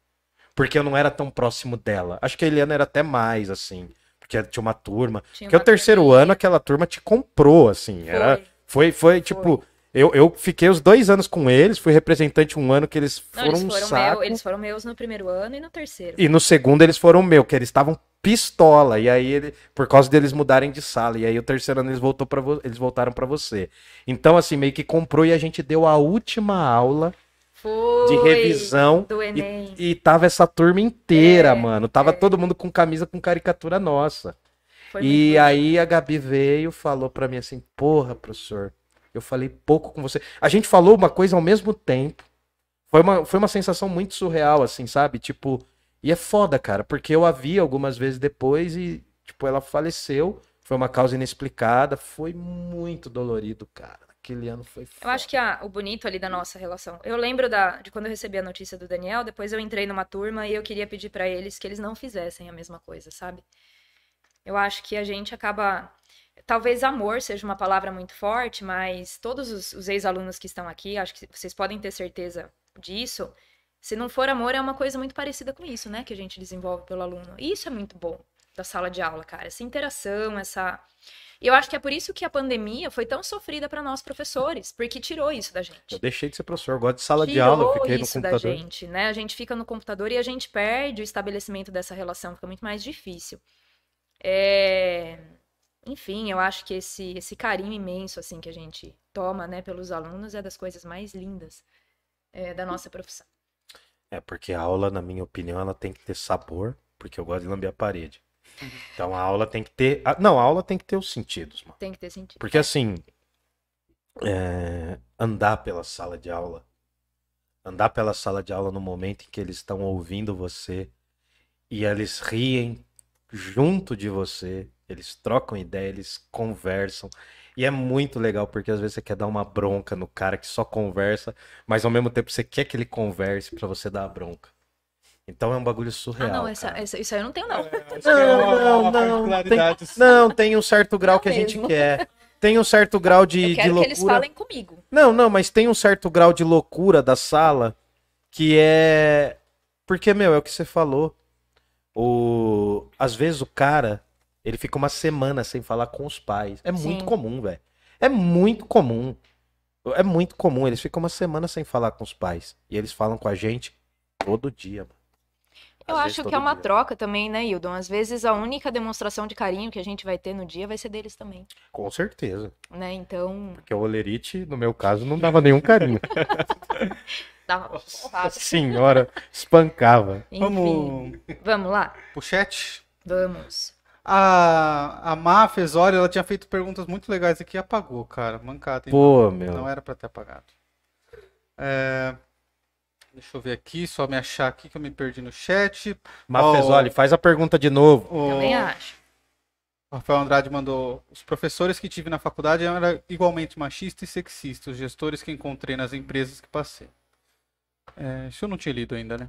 Speaker 2: Porque eu não era tão próximo dela. Acho que a Eliana era até mais, assim. Porque tinha uma turma.
Speaker 3: Tinha
Speaker 2: Porque o
Speaker 3: uma
Speaker 2: terceiro
Speaker 3: turminha.
Speaker 2: ano, aquela turma te comprou, assim. Era,
Speaker 3: Foi.
Speaker 2: foi, foi, tipo. Eu, eu fiquei os dois anos com eles, fui representante um ano que eles
Speaker 3: Não,
Speaker 2: foram
Speaker 3: eles
Speaker 2: um
Speaker 3: foram,
Speaker 2: saco.
Speaker 3: meu, eles foram meus no primeiro ano e no terceiro.
Speaker 2: E no segundo eles foram meu, que eles estavam pistola. E aí, ele, por causa deles mudarem de sala. E aí o terceiro ano eles, voltou vo- eles voltaram pra você. Então, assim, meio que comprou e a gente deu a última aula
Speaker 3: Foi.
Speaker 2: de revisão.
Speaker 3: Do Enem.
Speaker 2: E tava essa turma inteira,
Speaker 3: É,
Speaker 2: mano. Tava
Speaker 3: é.
Speaker 2: todo mundo com camisa com caricatura nossa.
Speaker 3: Foi
Speaker 2: e aí a Gabi veio falou pra mim assim: Porra, professor, eu falei pouco com você. A gente falou uma coisa ao mesmo tempo. Foi uma, foi uma sensação muito surreal, assim, sabe? Tipo, e é foda, cara, porque eu a vi algumas vezes depois e, tipo, ela faleceu. Foi uma causa inexplicada. Foi muito dolorido, cara. Aquele ano foi foda.
Speaker 3: Eu acho que a- o bonito ali da nossa relação. Eu lembro da, de quando eu recebi a notícia do Daniel, depois eu entrei numa turma e eu queria pedir pra eles que eles não fizessem a mesma coisa, sabe? Eu acho que a gente acaba. Talvez amor seja uma palavra muito forte, mas todos os, os ex-alunos que estão aqui, acho que vocês podem ter certeza disso. Se não for amor, é uma coisa muito parecida com isso, né? Que a gente desenvolve pelo aluno. E isso é muito bom da sala de aula, cara. Essa interação, essa. E eu acho que é por isso que a pandemia foi tão sofrida para nós professores, porque tirou isso da gente.
Speaker 2: Eu deixei de ser professor, eu gosto de sala
Speaker 3: tirou
Speaker 2: de aula, eu fiquei no
Speaker 3: isso
Speaker 2: computador.
Speaker 3: da gente, né? A gente fica no computador e a gente perde o estabelecimento dessa relação, fica muito mais difícil. É... Enfim, eu acho que esse, esse carinho imenso assim que a gente toma, né, pelos alunos é das coisas mais lindas é, da nossa profissão.
Speaker 2: É, porque a aula, na minha opinião, ela tem que ter sabor, porque eu gosto de lamber a parede. Então a aula tem que ter. a- Não, a aula tem que ter os sentidos, mano.
Speaker 3: Tem que ter sentido.
Speaker 2: Porque assim, é, andar pela sala de aula, andar pela sala de aula no momento em que eles estão ouvindo você e eles riem junto de você, eles trocam ideia, eles conversam. E é muito legal porque às vezes você quer dar uma bronca no cara que só conversa, mas ao mesmo tempo você quer que ele converse pra você dar a bronca. Então é um bagulho
Speaker 3: Ah,
Speaker 2: surreal.
Speaker 3: não, essa, essa- isso aí eu não tenho, não.
Speaker 2: Não, não, não, tem- Não, tem um certo grau
Speaker 3: Não
Speaker 2: que a gente
Speaker 3: mesmo.
Speaker 2: quer. Tem um certo grau de,
Speaker 3: eu
Speaker 2: de
Speaker 3: quero que eles
Speaker 2: loucura.
Speaker 3: falem comigo.
Speaker 2: Não, não, mas tem um certo grau de loucura da sala que é. Porque, meu, é o que você falou. O... Às vezes o cara, ele fica uma semana sem falar com os pais. É muito
Speaker 3: Sim.
Speaker 2: comum, velho. É muito comum. É muito comum. Eles ficam uma semana sem falar com os pais. E eles falam com a gente todo dia, mano.
Speaker 3: Eu
Speaker 2: Às
Speaker 3: acho que é uma
Speaker 2: dia.
Speaker 3: troca também, né, Hildon? Às vezes a única demonstração de carinho que a gente vai ter no dia vai ser deles também,
Speaker 2: Com certeza.
Speaker 3: né? Então,
Speaker 2: Porque o Olerite, no meu caso, não dava nenhum carinho.
Speaker 3: uma porrada.
Speaker 2: Senhora, espancava.
Speaker 3: Enfim,
Speaker 1: Vamos
Speaker 3: vamos lá?
Speaker 1: pro chat.
Speaker 3: Vamos.
Speaker 1: A, a Má Fesori, ela tinha feito perguntas muito legais aqui e apagou, cara. Mancada. hein?
Speaker 2: Pô,
Speaker 1: não,
Speaker 2: meu.
Speaker 1: Não era pra ter apagado. É, Deixa eu ver aqui, só me achar aqui que eu me perdi no chat.
Speaker 2: Mafezoli, faz a pergunta de novo.
Speaker 1: O
Speaker 3: Também acho.
Speaker 1: Rafael Andrade mandou: Os professores que tive na faculdade eram igualmente machistas e sexistas, os gestores que encontrei nas empresas que passei. É, isso eu não tinha lido ainda, né?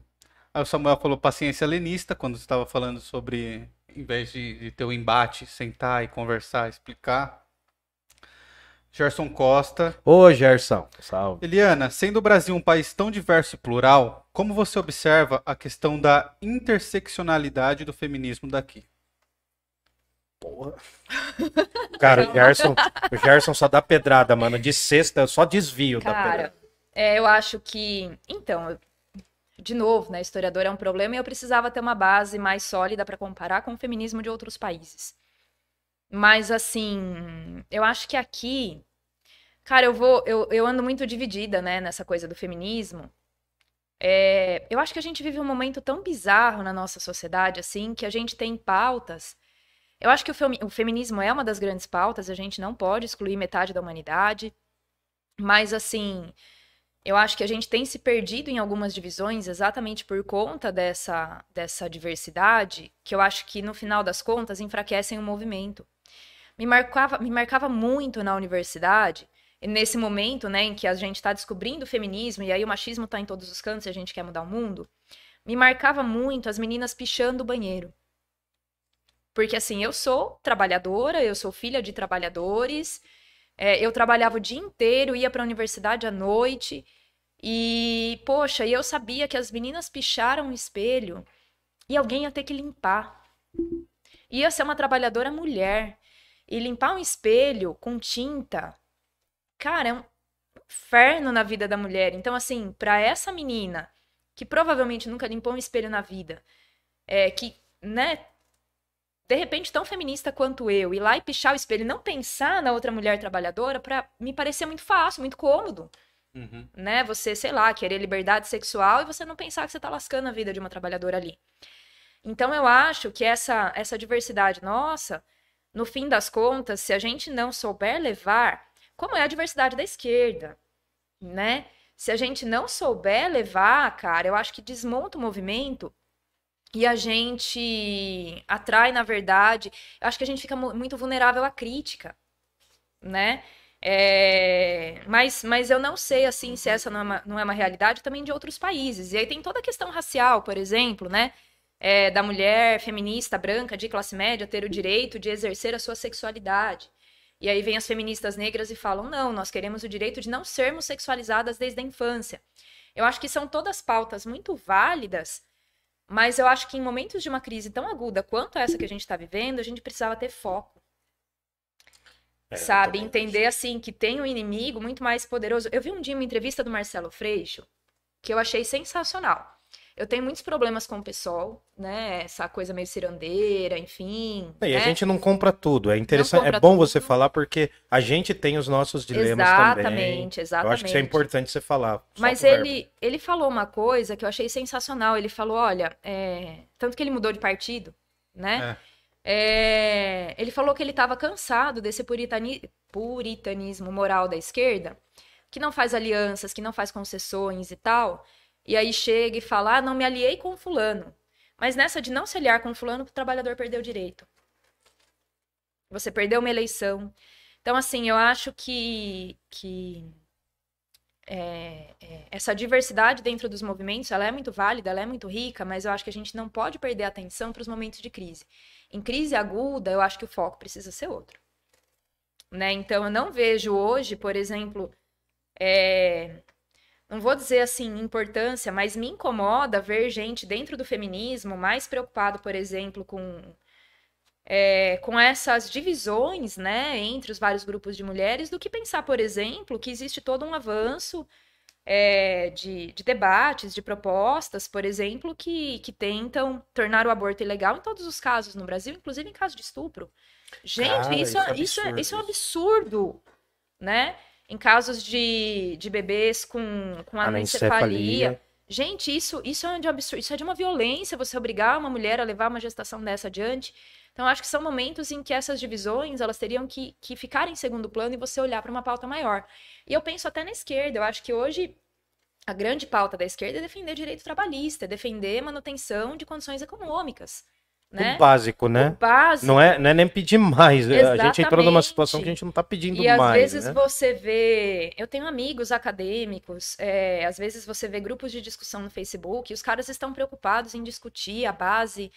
Speaker 1: Aí o Samuel falou paciência lenista, quando você estava falando sobre, em vez de, de ter o embate, sentar e conversar, explicar. Gerson Costa.
Speaker 2: Ô, Gerson, salve.
Speaker 1: Eliana, sendo o Brasil um país tão diverso e plural, como você observa a questão da interseccionalidade do feminismo daqui?
Speaker 2: Cara, o Gerson, o Gerson só dá pedrada, mano. De sexta, eu só desvio da
Speaker 3: Cara,
Speaker 2: pedrada.
Speaker 3: É, eu acho que. Então, eu- de novo, né? Historiador é um problema e eu precisava ter uma base mais sólida para comparar com o feminismo de outros países. Mas, assim, eu acho que aqui. Cara, eu vou. Eu, eu ando muito dividida, né, nessa coisa do feminismo. É, eu acho que a gente vive um momento tão bizarro na nossa sociedade, assim, que a gente tem pautas. Eu acho que o, o feminismo é uma das grandes pautas, a gente não pode excluir metade da humanidade. Mas, assim, eu acho que a gente tem se perdido em algumas divisões exatamente por conta dessa, dessa diversidade, que eu acho que, no final das contas, enfraquecem o movimento. Me marcava, me marcava muito na universidade, nesse momento, né, em que a gente está descobrindo o feminismo, e aí o machismo está em todos os cantos e a gente quer mudar o mundo, me marcava muito as meninas pichando o banheiro. Porque, assim, eu sou trabalhadora, eu sou filha de trabalhadores, é, eu trabalhava o dia inteiro, ia para a universidade à noite. E, poxa, eu sabia que as meninas picharam o espelho e alguém ia ter que limpar. Ia ser uma trabalhadora mulher. E limpar um espelho com tinta, cara, é um inferno na vida da mulher. Então, assim, para essa menina que provavelmente nunca limpou um espelho na vida, é, que, né, de repente tão feminista quanto eu, ir lá e pichar o espelho e não pensar na outra mulher trabalhadora, para me parecer muito fácil, muito cômodo, né? Você, sei lá, querer liberdade sexual e você não pensar que você tá lascando a vida de uma trabalhadora ali. Então eu acho que essa essa diversidade nossa, no fim das contas, se a gente não souber levar, como é a diversidade da esquerda, né? Se a gente não souber levar, cara, eu acho que desmonta o movimento e a gente atrai, na verdade, acho que a gente fica mu- muito vulnerável à crítica, né? É, mas, mas eu não sei, assim, se essa não é, uma, não é uma realidade também de outros países. E aí tem toda a questão racial, por exemplo, né? É, da mulher feminista branca de classe média ter o direito de exercer a sua sexualidade. E aí vem as feministas negras e falam: não, nós queremos o direito de não sermos sexualizadas desde a infância. Eu acho que são todas pautas muito válidas, mas eu acho que em momentos de uma crise tão aguda quanto essa que a gente está vivendo, a gente precisava ter foco.
Speaker 2: É,
Speaker 3: sabe? Entender assim que tem um inimigo muito mais poderoso. Eu vi um dia uma entrevista do Marcelo Freixo que eu achei sensacional. Eu tenho muitos problemas com o pessoal, né? Essa coisa meio cirandeira, enfim.
Speaker 2: E a
Speaker 3: né?
Speaker 2: gente não compra tudo. É interessante, é bom
Speaker 3: tudo.
Speaker 2: você falar porque a gente tem os nossos dilemas também.
Speaker 3: Exatamente, exatamente.
Speaker 2: Eu acho que isso é importante você falar.
Speaker 3: Mas ele, ele falou uma coisa que eu achei sensacional. Ele falou, olha, é, tanto que ele mudou de partido, né? É, ele falou que ele estava cansado desse puritani- puritanismo moral da esquerda, que não faz alianças, que não faz concessões e tal. E aí chega e fala, ah, não me aliei com fulano. Mas nessa de não se aliar com fulano, o trabalhador perdeu direito. Você perdeu uma eleição. Então, assim, eu acho que, que é, é, essa diversidade dentro dos movimentos, ela é muito válida, ela é muito rica, mas eu acho que a gente não pode perder atenção para os momentos de crise. Em crise aguda, eu acho que o foco precisa ser outro. Né? Então, eu não vejo hoje, por exemplo, é, não vou dizer assim importância, mas me incomoda ver gente dentro do feminismo mais preocupado, por exemplo, com é, com essas divisões, né, entre os vários grupos de mulheres, do que pensar, por exemplo, que existe todo um avanço é, de, de debates, de propostas, por exemplo, que, que tentam tornar o aborto ilegal em todos os casos no Brasil, inclusive em caso de estupro. Gente,
Speaker 2: Cara,
Speaker 3: isso,
Speaker 2: isso é
Speaker 3: é, isso, é, isso é um
Speaker 2: isso.
Speaker 3: absurdo, né? Em casos de, de bebês com, com anencefalia. Gente, isso, isso é de um absurdo, isso é de uma violência você obrigar uma mulher a levar uma gestação dessa adiante. Então, acho que são momentos em que essas divisões elas teriam que, que ficar em segundo plano e você olhar para uma pauta maior. E eu penso até na esquerda, eu acho que hoje a grande pauta da esquerda é defender direito trabalhista, é defender manutenção de condições econômicas. Né?
Speaker 2: O básico, né?
Speaker 3: O básico.
Speaker 2: Não é, não é nem pedir mais. A gente entrou numa
Speaker 3: Exatamente.
Speaker 2: situação que a gente não tá pedindo
Speaker 3: E às
Speaker 2: mais.
Speaker 3: vezes
Speaker 2: né?
Speaker 3: você vê. Eu tenho amigos acadêmicos, é, às vezes você vê grupos de discussão no Facebook e os caras estão preocupados em discutir a base,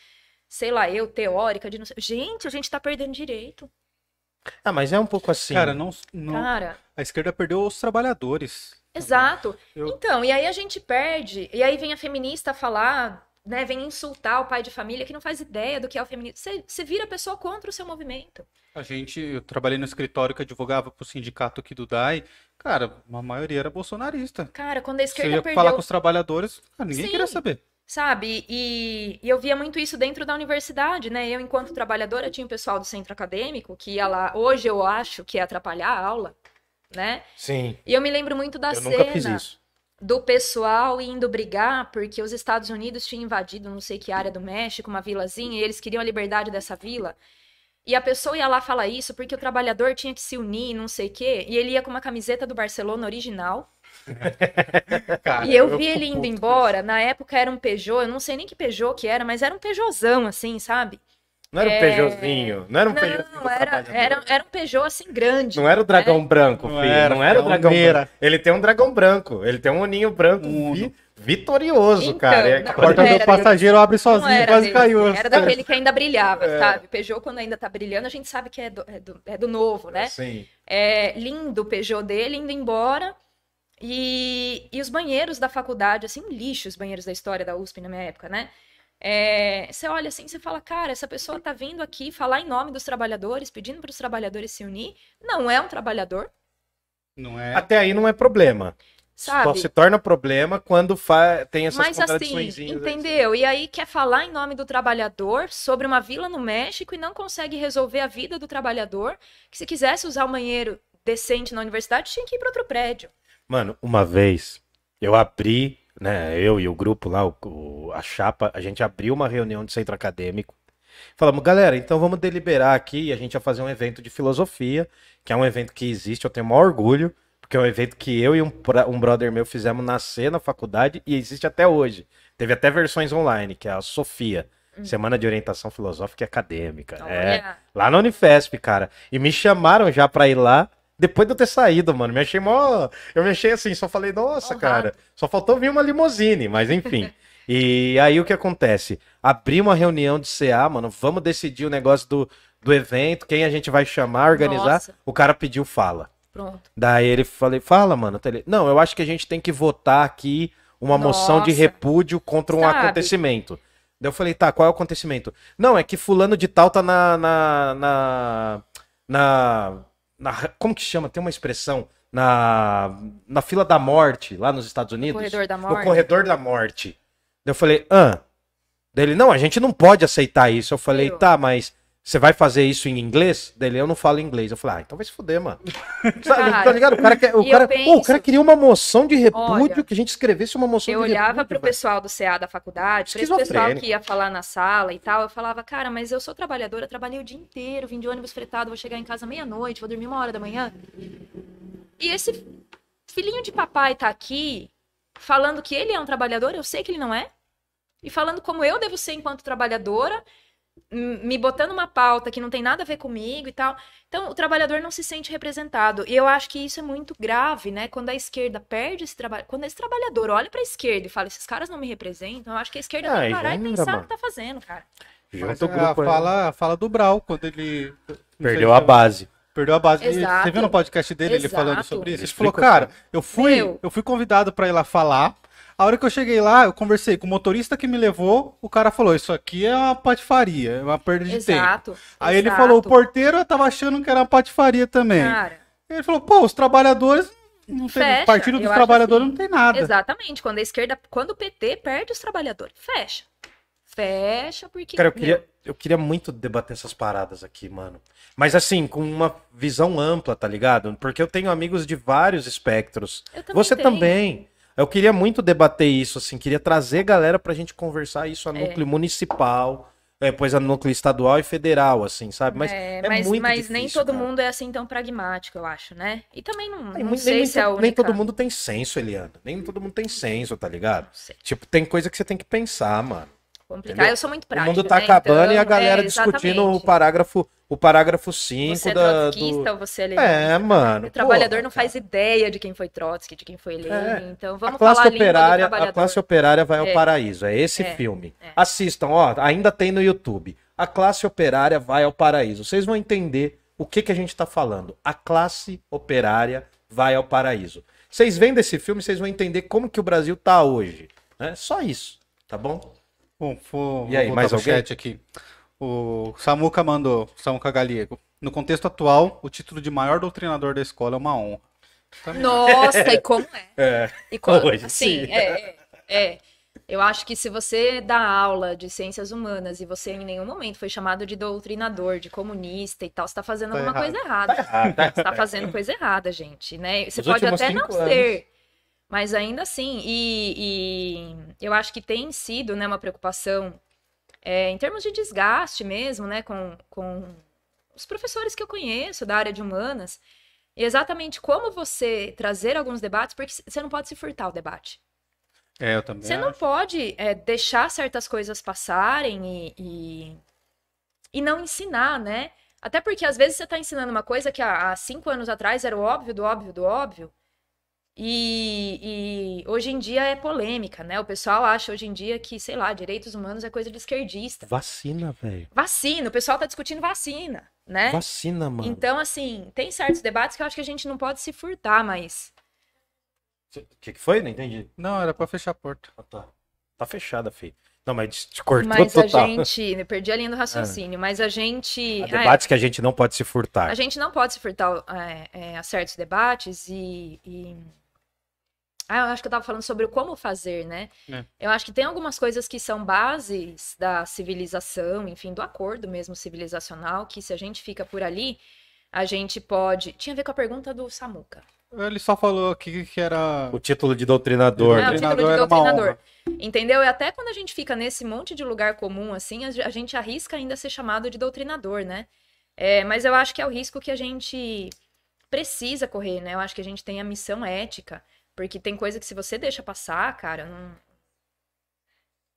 Speaker 3: sei lá, eu, teórica de não sei. Gente, a gente tá perdendo direito.
Speaker 2: Ah, mas é um pouco assim.
Speaker 1: Cara, não, não-
Speaker 3: Cara,
Speaker 1: a esquerda perdeu os trabalhadores.
Speaker 3: exato.
Speaker 1: Eu-
Speaker 3: Então, e aí a gente perde. E aí vem a feminista falar, né? Vem insultar o pai de família que não faz ideia do que é o feminismo. Você, você vira a pessoa contra o seu movimento.
Speaker 1: A gente, eu trabalhei no escritório que advogava pro sindicato aqui do DAI. Cara, a maioria era bolsonarista.
Speaker 3: Cara, quando a
Speaker 1: Você
Speaker 3: esquerda
Speaker 1: ia
Speaker 3: perdeu.
Speaker 1: falar com os trabalhadores, cara, ninguém
Speaker 3: Sim.
Speaker 1: queria saber.
Speaker 3: Sabe? E, e eu via muito isso dentro da universidade, né? Eu, enquanto trabalhadora, tinha o pessoal do centro acadêmico que ia lá. Hoje eu acho que ia atrapalhar a aula, né?
Speaker 2: Sim.
Speaker 3: E eu me lembro muito da
Speaker 2: Eu
Speaker 3: cena
Speaker 2: nunca fiz isso.
Speaker 3: Do pessoal indo brigar porque os Estados Unidos tinham invadido não sei que área do México, uma vilazinha, e eles queriam a liberdade dessa vila. E a pessoa ia lá falar isso porque o trabalhador tinha que se unir, não sei o quê, e ele ia com uma camiseta do Barcelona original.
Speaker 1: Cara,
Speaker 3: E eu
Speaker 1: eu
Speaker 3: vi ele indo embora, na época era um Peugeot, eu não sei nem que Peugeot que era, mas era um Peugeotzão, assim, sabe?
Speaker 2: Não era um
Speaker 3: É.
Speaker 2: Peugeotzinho. Não era um
Speaker 3: Não, era, era, era um Peugeot assim grande.
Speaker 2: Não era o dragão branco,
Speaker 1: Não
Speaker 2: filho.
Speaker 1: era,
Speaker 2: não era o
Speaker 1: é
Speaker 2: dragão branco. Ele tem um dragão branco. Ele tem um uninho branco
Speaker 1: Um
Speaker 2: vi- vitorioso,
Speaker 3: Então,
Speaker 2: cara. É
Speaker 3: não,
Speaker 1: A porta
Speaker 3: Não
Speaker 1: do
Speaker 3: era
Speaker 1: passageiro abre
Speaker 3: Não
Speaker 1: sozinho,
Speaker 3: era
Speaker 1: quase
Speaker 3: desse,
Speaker 1: caiu.
Speaker 3: Era daquele que ainda brilhava, sabe? Peugeot, quando ainda tá brilhando, a gente sabe que é do, é do, é do novo, né?
Speaker 2: Sim.
Speaker 3: É lindo o Peugeot dele, indo embora. E, e os banheiros da faculdade, assim, um lixo os banheiros da história da USP na minha época, né? É, você olha assim, você fala, cara, essa pessoa tá vindo aqui falar em nome dos trabalhadores, pedindo para os trabalhadores se unir. Não é um trabalhador,
Speaker 1: Não é?
Speaker 2: Até aí não é problema.
Speaker 3: sabe?
Speaker 2: Só se torna problema quando fa- tem essas
Speaker 3: Mas assim,
Speaker 2: contradições.
Speaker 3: entendeu? E aí quer falar em nome do trabalhador sobre uma vila no México e não consegue resolver a vida do trabalhador, que se quisesse usar o banheiro decente na universidade, tinha que ir para outro prédio.
Speaker 2: Mano, uma vez eu abri, né? Eu e o grupo lá, o- a chapa, a gente abriu uma reunião de centro acadêmico. Falamos, galera, então vamos deliberar aqui e a gente vai fazer um evento de filosofia, que é um evento que existe, eu tenho o maior orgulho, porque é um evento que eu e um, um brother meu fizemos nascer na faculdade e existe até hoje. Teve até versões online, que é a Sofia. Semana de Orientação Filosófica e Acadêmica. É,
Speaker 3: Olha.
Speaker 2: Lá na Unifesp, cara. E me chamaram já pra ir lá depois de eu ter saído, mano. Me achei mó. Eu me achei assim, só falei, nossa, cara. Só faltou vir uma limusine, mas enfim. e aí o que acontece? Abri uma reunião de CA, mano. Vamos decidir o negócio do, do evento, quem a gente vai chamar, organizar.
Speaker 3: Nossa.
Speaker 2: O cara pediu fala.
Speaker 3: Pronto.
Speaker 2: Daí ele falei, fala, mano. Não, eu acho que a gente tem que votar aqui uma moção de
Speaker 3: Nossa.
Speaker 2: repúdio contra um
Speaker 3: Sabe?
Speaker 2: acontecimento. Daí eu falei, tá, qual é o acontecimento? Não, é que fulano de tal tá na. na. na. na, na- como que chama? Tem uma expressão na, na fila da morte, lá nos Estados Unidos.
Speaker 3: Corredor da
Speaker 2: No
Speaker 3: morte.
Speaker 2: corredor da morte. Eu falei, ah. Dele, não, a gente não pode aceitar isso. Eu falei, tá, mas você vai fazer isso em inglês? Dele, eu não falo inglês. Eu falei, ah, então vai se fuder, mano. Tá ligado? O cara, quer, o
Speaker 3: eu
Speaker 2: cara,
Speaker 3: penso-
Speaker 2: Pô, o cara queria uma moção de repúdio,
Speaker 3: Olha,
Speaker 2: que a gente escrevesse uma moção
Speaker 3: Eu
Speaker 2: de
Speaker 3: olhava
Speaker 2: repúdio.
Speaker 3: pro
Speaker 2: velho.
Speaker 3: pessoal do CA da faculdade, pra esse pessoal que ia falar na sala e tal, eu falava, cara, mas eu sou trabalhadora, trabalhei o dia inteiro, vim de ônibus fretado, vou chegar em casa meia-noite, vou dormir uma hora da manhã. E esse filhinho de papai tá aqui falando que ele é um trabalhador, eu sei que ele não é, e falando como eu devo ser enquanto trabalhadora, me botando uma pauta que não tem nada a ver comigo e tal. Então, o trabalhador não se sente representado. E eu acho que isso é muito grave, né? Quando a esquerda perde esse trabalho. Quando esse trabalhador olha pra esquerda e fala, esses caras não me representam, eu acho que a esquerda
Speaker 2: Ah,
Speaker 3: tem que parar e pensar
Speaker 2: mano.
Speaker 3: o que tá fazendo, cara.
Speaker 2: Junta o grupo, né?
Speaker 1: fala, fala do Brau, quando ele.
Speaker 2: Perdeu a
Speaker 1: é-
Speaker 2: base.
Speaker 1: Perdeu a base. Ele-
Speaker 3: Exato.
Speaker 1: Você viu no podcast dele ele
Speaker 3: Exato.
Speaker 1: falando sobre isso? Ele
Speaker 2: Explica
Speaker 1: falou, cara, eu fui,
Speaker 3: Meu.
Speaker 1: eu fui convidado pra ir lá falar. A hora que eu cheguei lá, eu conversei com o motorista que me levou. O cara falou: Isso aqui é uma patifaria, é uma perda de tempo.
Speaker 3: Exato.
Speaker 1: Aí ele falou: O porteiro eu tava achando que era uma patifaria também.
Speaker 3: Cara,
Speaker 1: Ele falou: Pô, os trabalhadores. Não tem,
Speaker 3: Fecha,
Speaker 1: Partido
Speaker 3: eu
Speaker 1: dos Trabalhadores
Speaker 3: assim.
Speaker 1: não tem nada.
Speaker 3: exatamente. Quando a esquerda, quando o PT perde os trabalhadores, fecha. Fecha porque.
Speaker 2: Cara, eu queria, eu queria muito debater essas paradas aqui, mano. Mas assim, com uma visão ampla, tá ligado? Porque eu tenho amigos de vários espectros.
Speaker 3: eu também
Speaker 2: Você
Speaker 3: tenho.
Speaker 2: também. Eu queria muito debater isso, assim, queria trazer galera pra gente conversar isso a
Speaker 3: É.
Speaker 2: núcleo municipal, é, depois a núcleo estadual e federal, assim, sabe? Mas
Speaker 3: É,
Speaker 2: é
Speaker 3: mas,
Speaker 2: muito
Speaker 3: mas nem
Speaker 2: difícil,
Speaker 3: todo
Speaker 2: cara.
Speaker 3: mundo é assim tão pragmático, eu acho, né? E também não,
Speaker 2: Nem,
Speaker 3: não
Speaker 2: nem-
Speaker 3: sei
Speaker 2: nem
Speaker 3: se é única...
Speaker 2: nem todo mundo tem senso, Eliana. Nem todo mundo tem senso, tá ligado? Tipo, tem coisa que você tem que pensar, mano.
Speaker 3: Complicar.
Speaker 2: Entendeu?
Speaker 3: Eu sou muito
Speaker 2: o
Speaker 3: prática,
Speaker 2: mundo tá
Speaker 3: né?
Speaker 2: acabando e a
Speaker 3: Então,
Speaker 2: galera
Speaker 3: é,
Speaker 2: discutindo o parágrafo, o parágrafo 5
Speaker 3: Você é
Speaker 2: da, do...
Speaker 3: você é
Speaker 2: É, mano.
Speaker 3: O trabalhador
Speaker 2: porra,
Speaker 3: não faz ideia de quem foi Trotsky, de quem foi Lenin.
Speaker 2: É.
Speaker 3: Então
Speaker 2: A
Speaker 3: vamos
Speaker 2: classe
Speaker 3: falar a língua do
Speaker 2: operária, a
Speaker 3: trabalhador.
Speaker 2: classe operária vai ao
Speaker 3: É.
Speaker 2: paraíso. É esse
Speaker 3: É.
Speaker 2: filme.
Speaker 3: É.
Speaker 2: Assistam, ó, ainda tem no YouTube. A classe operária vai ao paraíso. Vocês vão entender o que que a gente tá falando. A classe operária vai ao paraíso. Vocês vendo esse filme, vocês vão entender como que o Brasil tá hoje. É só isso, tá bom?
Speaker 1: Bom, vou,
Speaker 2: E aí,
Speaker 1: vou
Speaker 2: mais alguém?
Speaker 1: chat aqui. O Samuca mandou, Samuca Galego. No contexto atual, o título de maior doutrinador da escola é uma honra. Também.
Speaker 3: Nossa, e como é?
Speaker 2: É.
Speaker 3: E como,
Speaker 2: Hoje,
Speaker 3: assim,
Speaker 2: sim.
Speaker 3: é, é, é. Eu acho que se você dá aula de ciências humanas e você em nenhum momento foi chamado de doutrinador, de comunista e tal, você tá fazendo
Speaker 1: Tá
Speaker 3: alguma
Speaker 1: errado.
Speaker 3: coisa errada.
Speaker 2: Ah, tá.
Speaker 3: Você tá fazendo coisa errada, gente, né? Você
Speaker 2: Nos
Speaker 3: pode até não
Speaker 2: anos.
Speaker 3: ser, mas ainda assim, e, e eu acho que tem sido, né, uma preocupação é, em termos de desgaste mesmo, né, com, com os professores que eu conheço da área de humanas, e exatamente como você trazer alguns debates, porque você não pode se furtar o debate.
Speaker 1: É, eu também.
Speaker 3: Você não
Speaker 1: acho.
Speaker 3: pode é, deixar certas coisas passarem e, e, e não ensinar, né? Até porque às vezes você está ensinando uma coisa que há, há cinco anos atrás era o óbvio do óbvio do óbvio. E, e hoje em dia é polêmica, né? O pessoal acha hoje em dia que, sei lá, direitos humanos é coisa de esquerdista.
Speaker 2: Vacina, velho.
Speaker 3: Vacina, o pessoal tá discutindo vacina, né?
Speaker 2: Vacina, mano.
Speaker 3: Então, assim, tem certos debates que eu acho que a gente não pode se furtar, mas.
Speaker 2: O que, que foi? Não entendi.
Speaker 1: Não, era pra fechar a porta.
Speaker 2: Ah, tá. Tá fechada, filho. Não, mas te cortou
Speaker 3: Mas a
Speaker 2: total.
Speaker 3: gente. Eu perdi a linha do raciocínio, mas a gente.
Speaker 2: Há
Speaker 3: é,
Speaker 2: debates que a gente não pode se furtar.
Speaker 3: A gente não pode se furtar é, é, a certos debates e, e- Ah, eu acho que eu tava falando sobre o como fazer, né?
Speaker 1: É.
Speaker 3: Eu acho que tem algumas coisas que são bases da civilização, enfim, do acordo mesmo civilizacional, que se a gente fica por ali, a gente pode. Tinha a ver com a pergunta do Samuca.
Speaker 1: Ele só falou aqui que era.
Speaker 2: O título de doutrinador.
Speaker 3: É, o título de
Speaker 1: Doutrinador.
Speaker 3: Entendeu? E até quando a gente fica nesse monte de lugar comum, assim, a a gente arrisca ainda ser chamado de doutrinador, né? É, mas eu acho que é o risco que a gente precisa correr, né? Eu acho que a gente tem a missão ética, porque tem coisa que se você deixa passar, cara, não.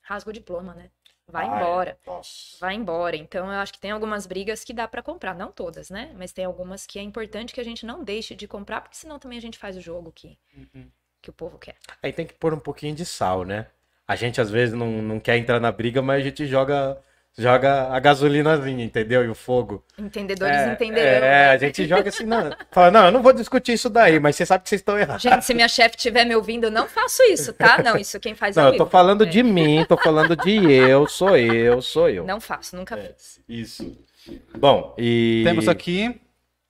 Speaker 3: Rasga o diploma, né? Vai
Speaker 2: é.
Speaker 3: embora.
Speaker 2: Nossa.
Speaker 3: Vai embora. Então, eu acho que tem algumas brigas que dá pra comprar. Não todas, né? Mas tem algumas que é importante que a gente não deixe de comprar, porque senão também a gente faz o jogo que,
Speaker 1: Uhum.
Speaker 3: que o povo quer.
Speaker 2: Aí tem que pôr um pouquinho de sal, né? A gente às vezes não, não quer entrar na briga, mas a gente joga, joga a gasolinazinha, entendeu? E o fogo.
Speaker 3: Entendedores
Speaker 2: é,
Speaker 3: entenderão.
Speaker 2: É,
Speaker 3: né?
Speaker 2: a gente joga assim, não. Fala, não, eu não vou discutir isso daí, mas você sabe que vocês estão errados.
Speaker 3: Gente, se minha chefe estiver me ouvindo, eu não faço isso, tá? Não, isso quem faz é
Speaker 2: Não, eu tô falando
Speaker 3: É.
Speaker 2: de mim, tô falando de eu, sou eu, sou eu.
Speaker 3: Não faço, nunca
Speaker 2: É.
Speaker 3: fiz.
Speaker 2: Isso. Bom, e.
Speaker 1: Temos aqui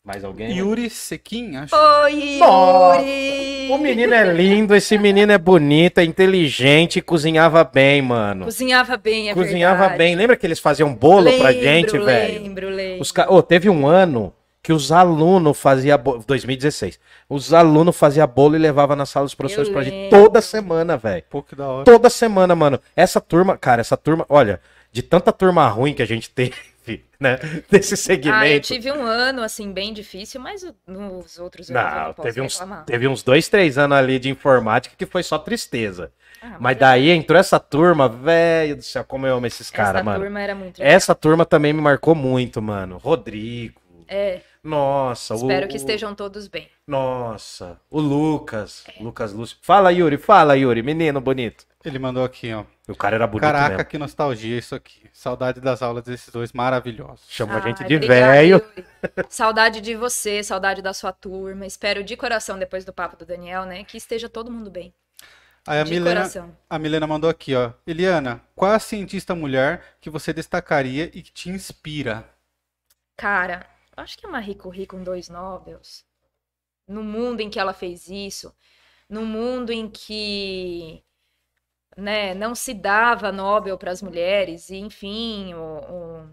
Speaker 2: Mais alguém?
Speaker 1: Yuri Sequin, acho.
Speaker 3: Oi,
Speaker 2: Nossa,
Speaker 3: Yuri!
Speaker 2: O menino é lindo, esse menino é bonito, é inteligente, cozinhava bem, mano.
Speaker 3: Cozinhava bem, é
Speaker 2: cozinhava
Speaker 3: verdade.
Speaker 2: bem. Lembra que eles faziam bolo pra
Speaker 3: Lembro,
Speaker 2: gente, velho?
Speaker 3: Lembro, lembro.
Speaker 2: Os ca... Ô, teve um ano que os alunos faziam bolo. 2016. Os alunos faziam bolo e levavam na sala dos professores
Speaker 3: Eu
Speaker 2: pra gente
Speaker 3: lembro.
Speaker 2: toda semana, velho.
Speaker 1: Pô, que da hora.
Speaker 2: Toda semana, mano. Essa turma, cara, essa turma, olha, de tanta turma ruim que a gente teve, né? Desse
Speaker 3: Ah, eu
Speaker 2: segmento.
Speaker 3: tive um ano, assim, bem difícil, mas nos outros anos
Speaker 2: Não,
Speaker 3: não
Speaker 2: teve uns,
Speaker 3: reclamar.
Speaker 2: teve uns dois, três anos ali de informática que foi só tristeza.
Speaker 3: Ah,
Speaker 2: Mas
Speaker 3: é-
Speaker 2: daí entrou essa turma, velho do céu, como eu amo esses caras,
Speaker 3: Essa
Speaker 2: mano.
Speaker 3: turma era muito legal.
Speaker 2: Essa turma também me marcou muito, mano. Rodrigo.
Speaker 3: É,
Speaker 2: Nossa, o-
Speaker 3: espero que
Speaker 2: o-
Speaker 3: estejam todos bem.
Speaker 2: Nossa, o Lucas. Lucas Lúcio. Fala, Yuri, fala, Yuri, menino bonito.
Speaker 1: Ele mandou aqui, ó.
Speaker 2: O cara era bonito
Speaker 1: Caraca,
Speaker 2: mesmo.
Speaker 1: que nostalgia isso aqui. Saudade das aulas desses dois maravilhosos.
Speaker 2: Chamou a
Speaker 3: Ai,
Speaker 2: gente de velho.
Speaker 3: Saudade de você, saudade da sua turma. Espero de coração, depois do papo do Daniel, né, que esteja todo mundo bem.
Speaker 1: Aí a
Speaker 3: de
Speaker 1: Milena,
Speaker 3: coração.
Speaker 1: a Milena mandou aqui, ó. Eliana, qual a cientista mulher que você destacaria e que te inspira?
Speaker 3: Cara, acho que a Marie Curie com dois Nobels, no mundo em que ela fez isso, no mundo em que né, não se dava Nobel para as mulheres, e enfim, o- o-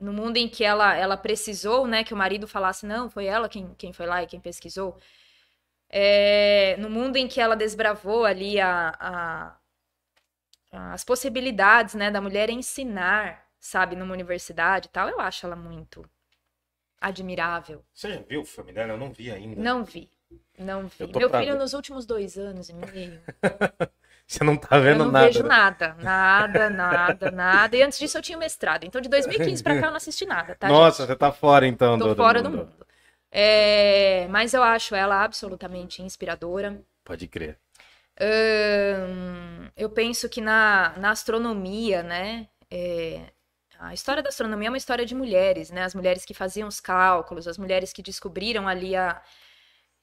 Speaker 3: no mundo em que ela, ela precisou né, que o marido falasse, não, foi ela quem, quem foi lá e quem pesquisou. É, no mundo em que ela desbravou ali a, a- as possibilidades né, da mulher ensinar, sabe, numa universidade e tal, eu acho ela muito admirável.
Speaker 2: Você já viu o filme dela? Eu não vi ainda.
Speaker 3: Não vi. Não vi.
Speaker 2: Eu
Speaker 3: Meu
Speaker 2: pra
Speaker 3: filho, nos últimos dois anos e meio,
Speaker 2: Você não tá
Speaker 3: eu
Speaker 2: vendo
Speaker 3: não
Speaker 2: nada.
Speaker 3: vejo
Speaker 2: né?
Speaker 3: nada. Nada, nada, nada. E antes disso eu tinha mestrado. Então, de 2015 pra cá, eu não assisti nada, tá,
Speaker 2: Nossa,
Speaker 3: gente?
Speaker 2: você tá fora então
Speaker 3: Tô
Speaker 2: do,
Speaker 3: fora do mundo. É, mas eu acho ela absolutamente inspiradora.
Speaker 2: Pode crer.
Speaker 3: Ahn, eu penso que na, na astronomia, né? é, a história da astronomia é uma história de mulheres, né? As mulheres que faziam os cálculos, as mulheres que descobriram ali a,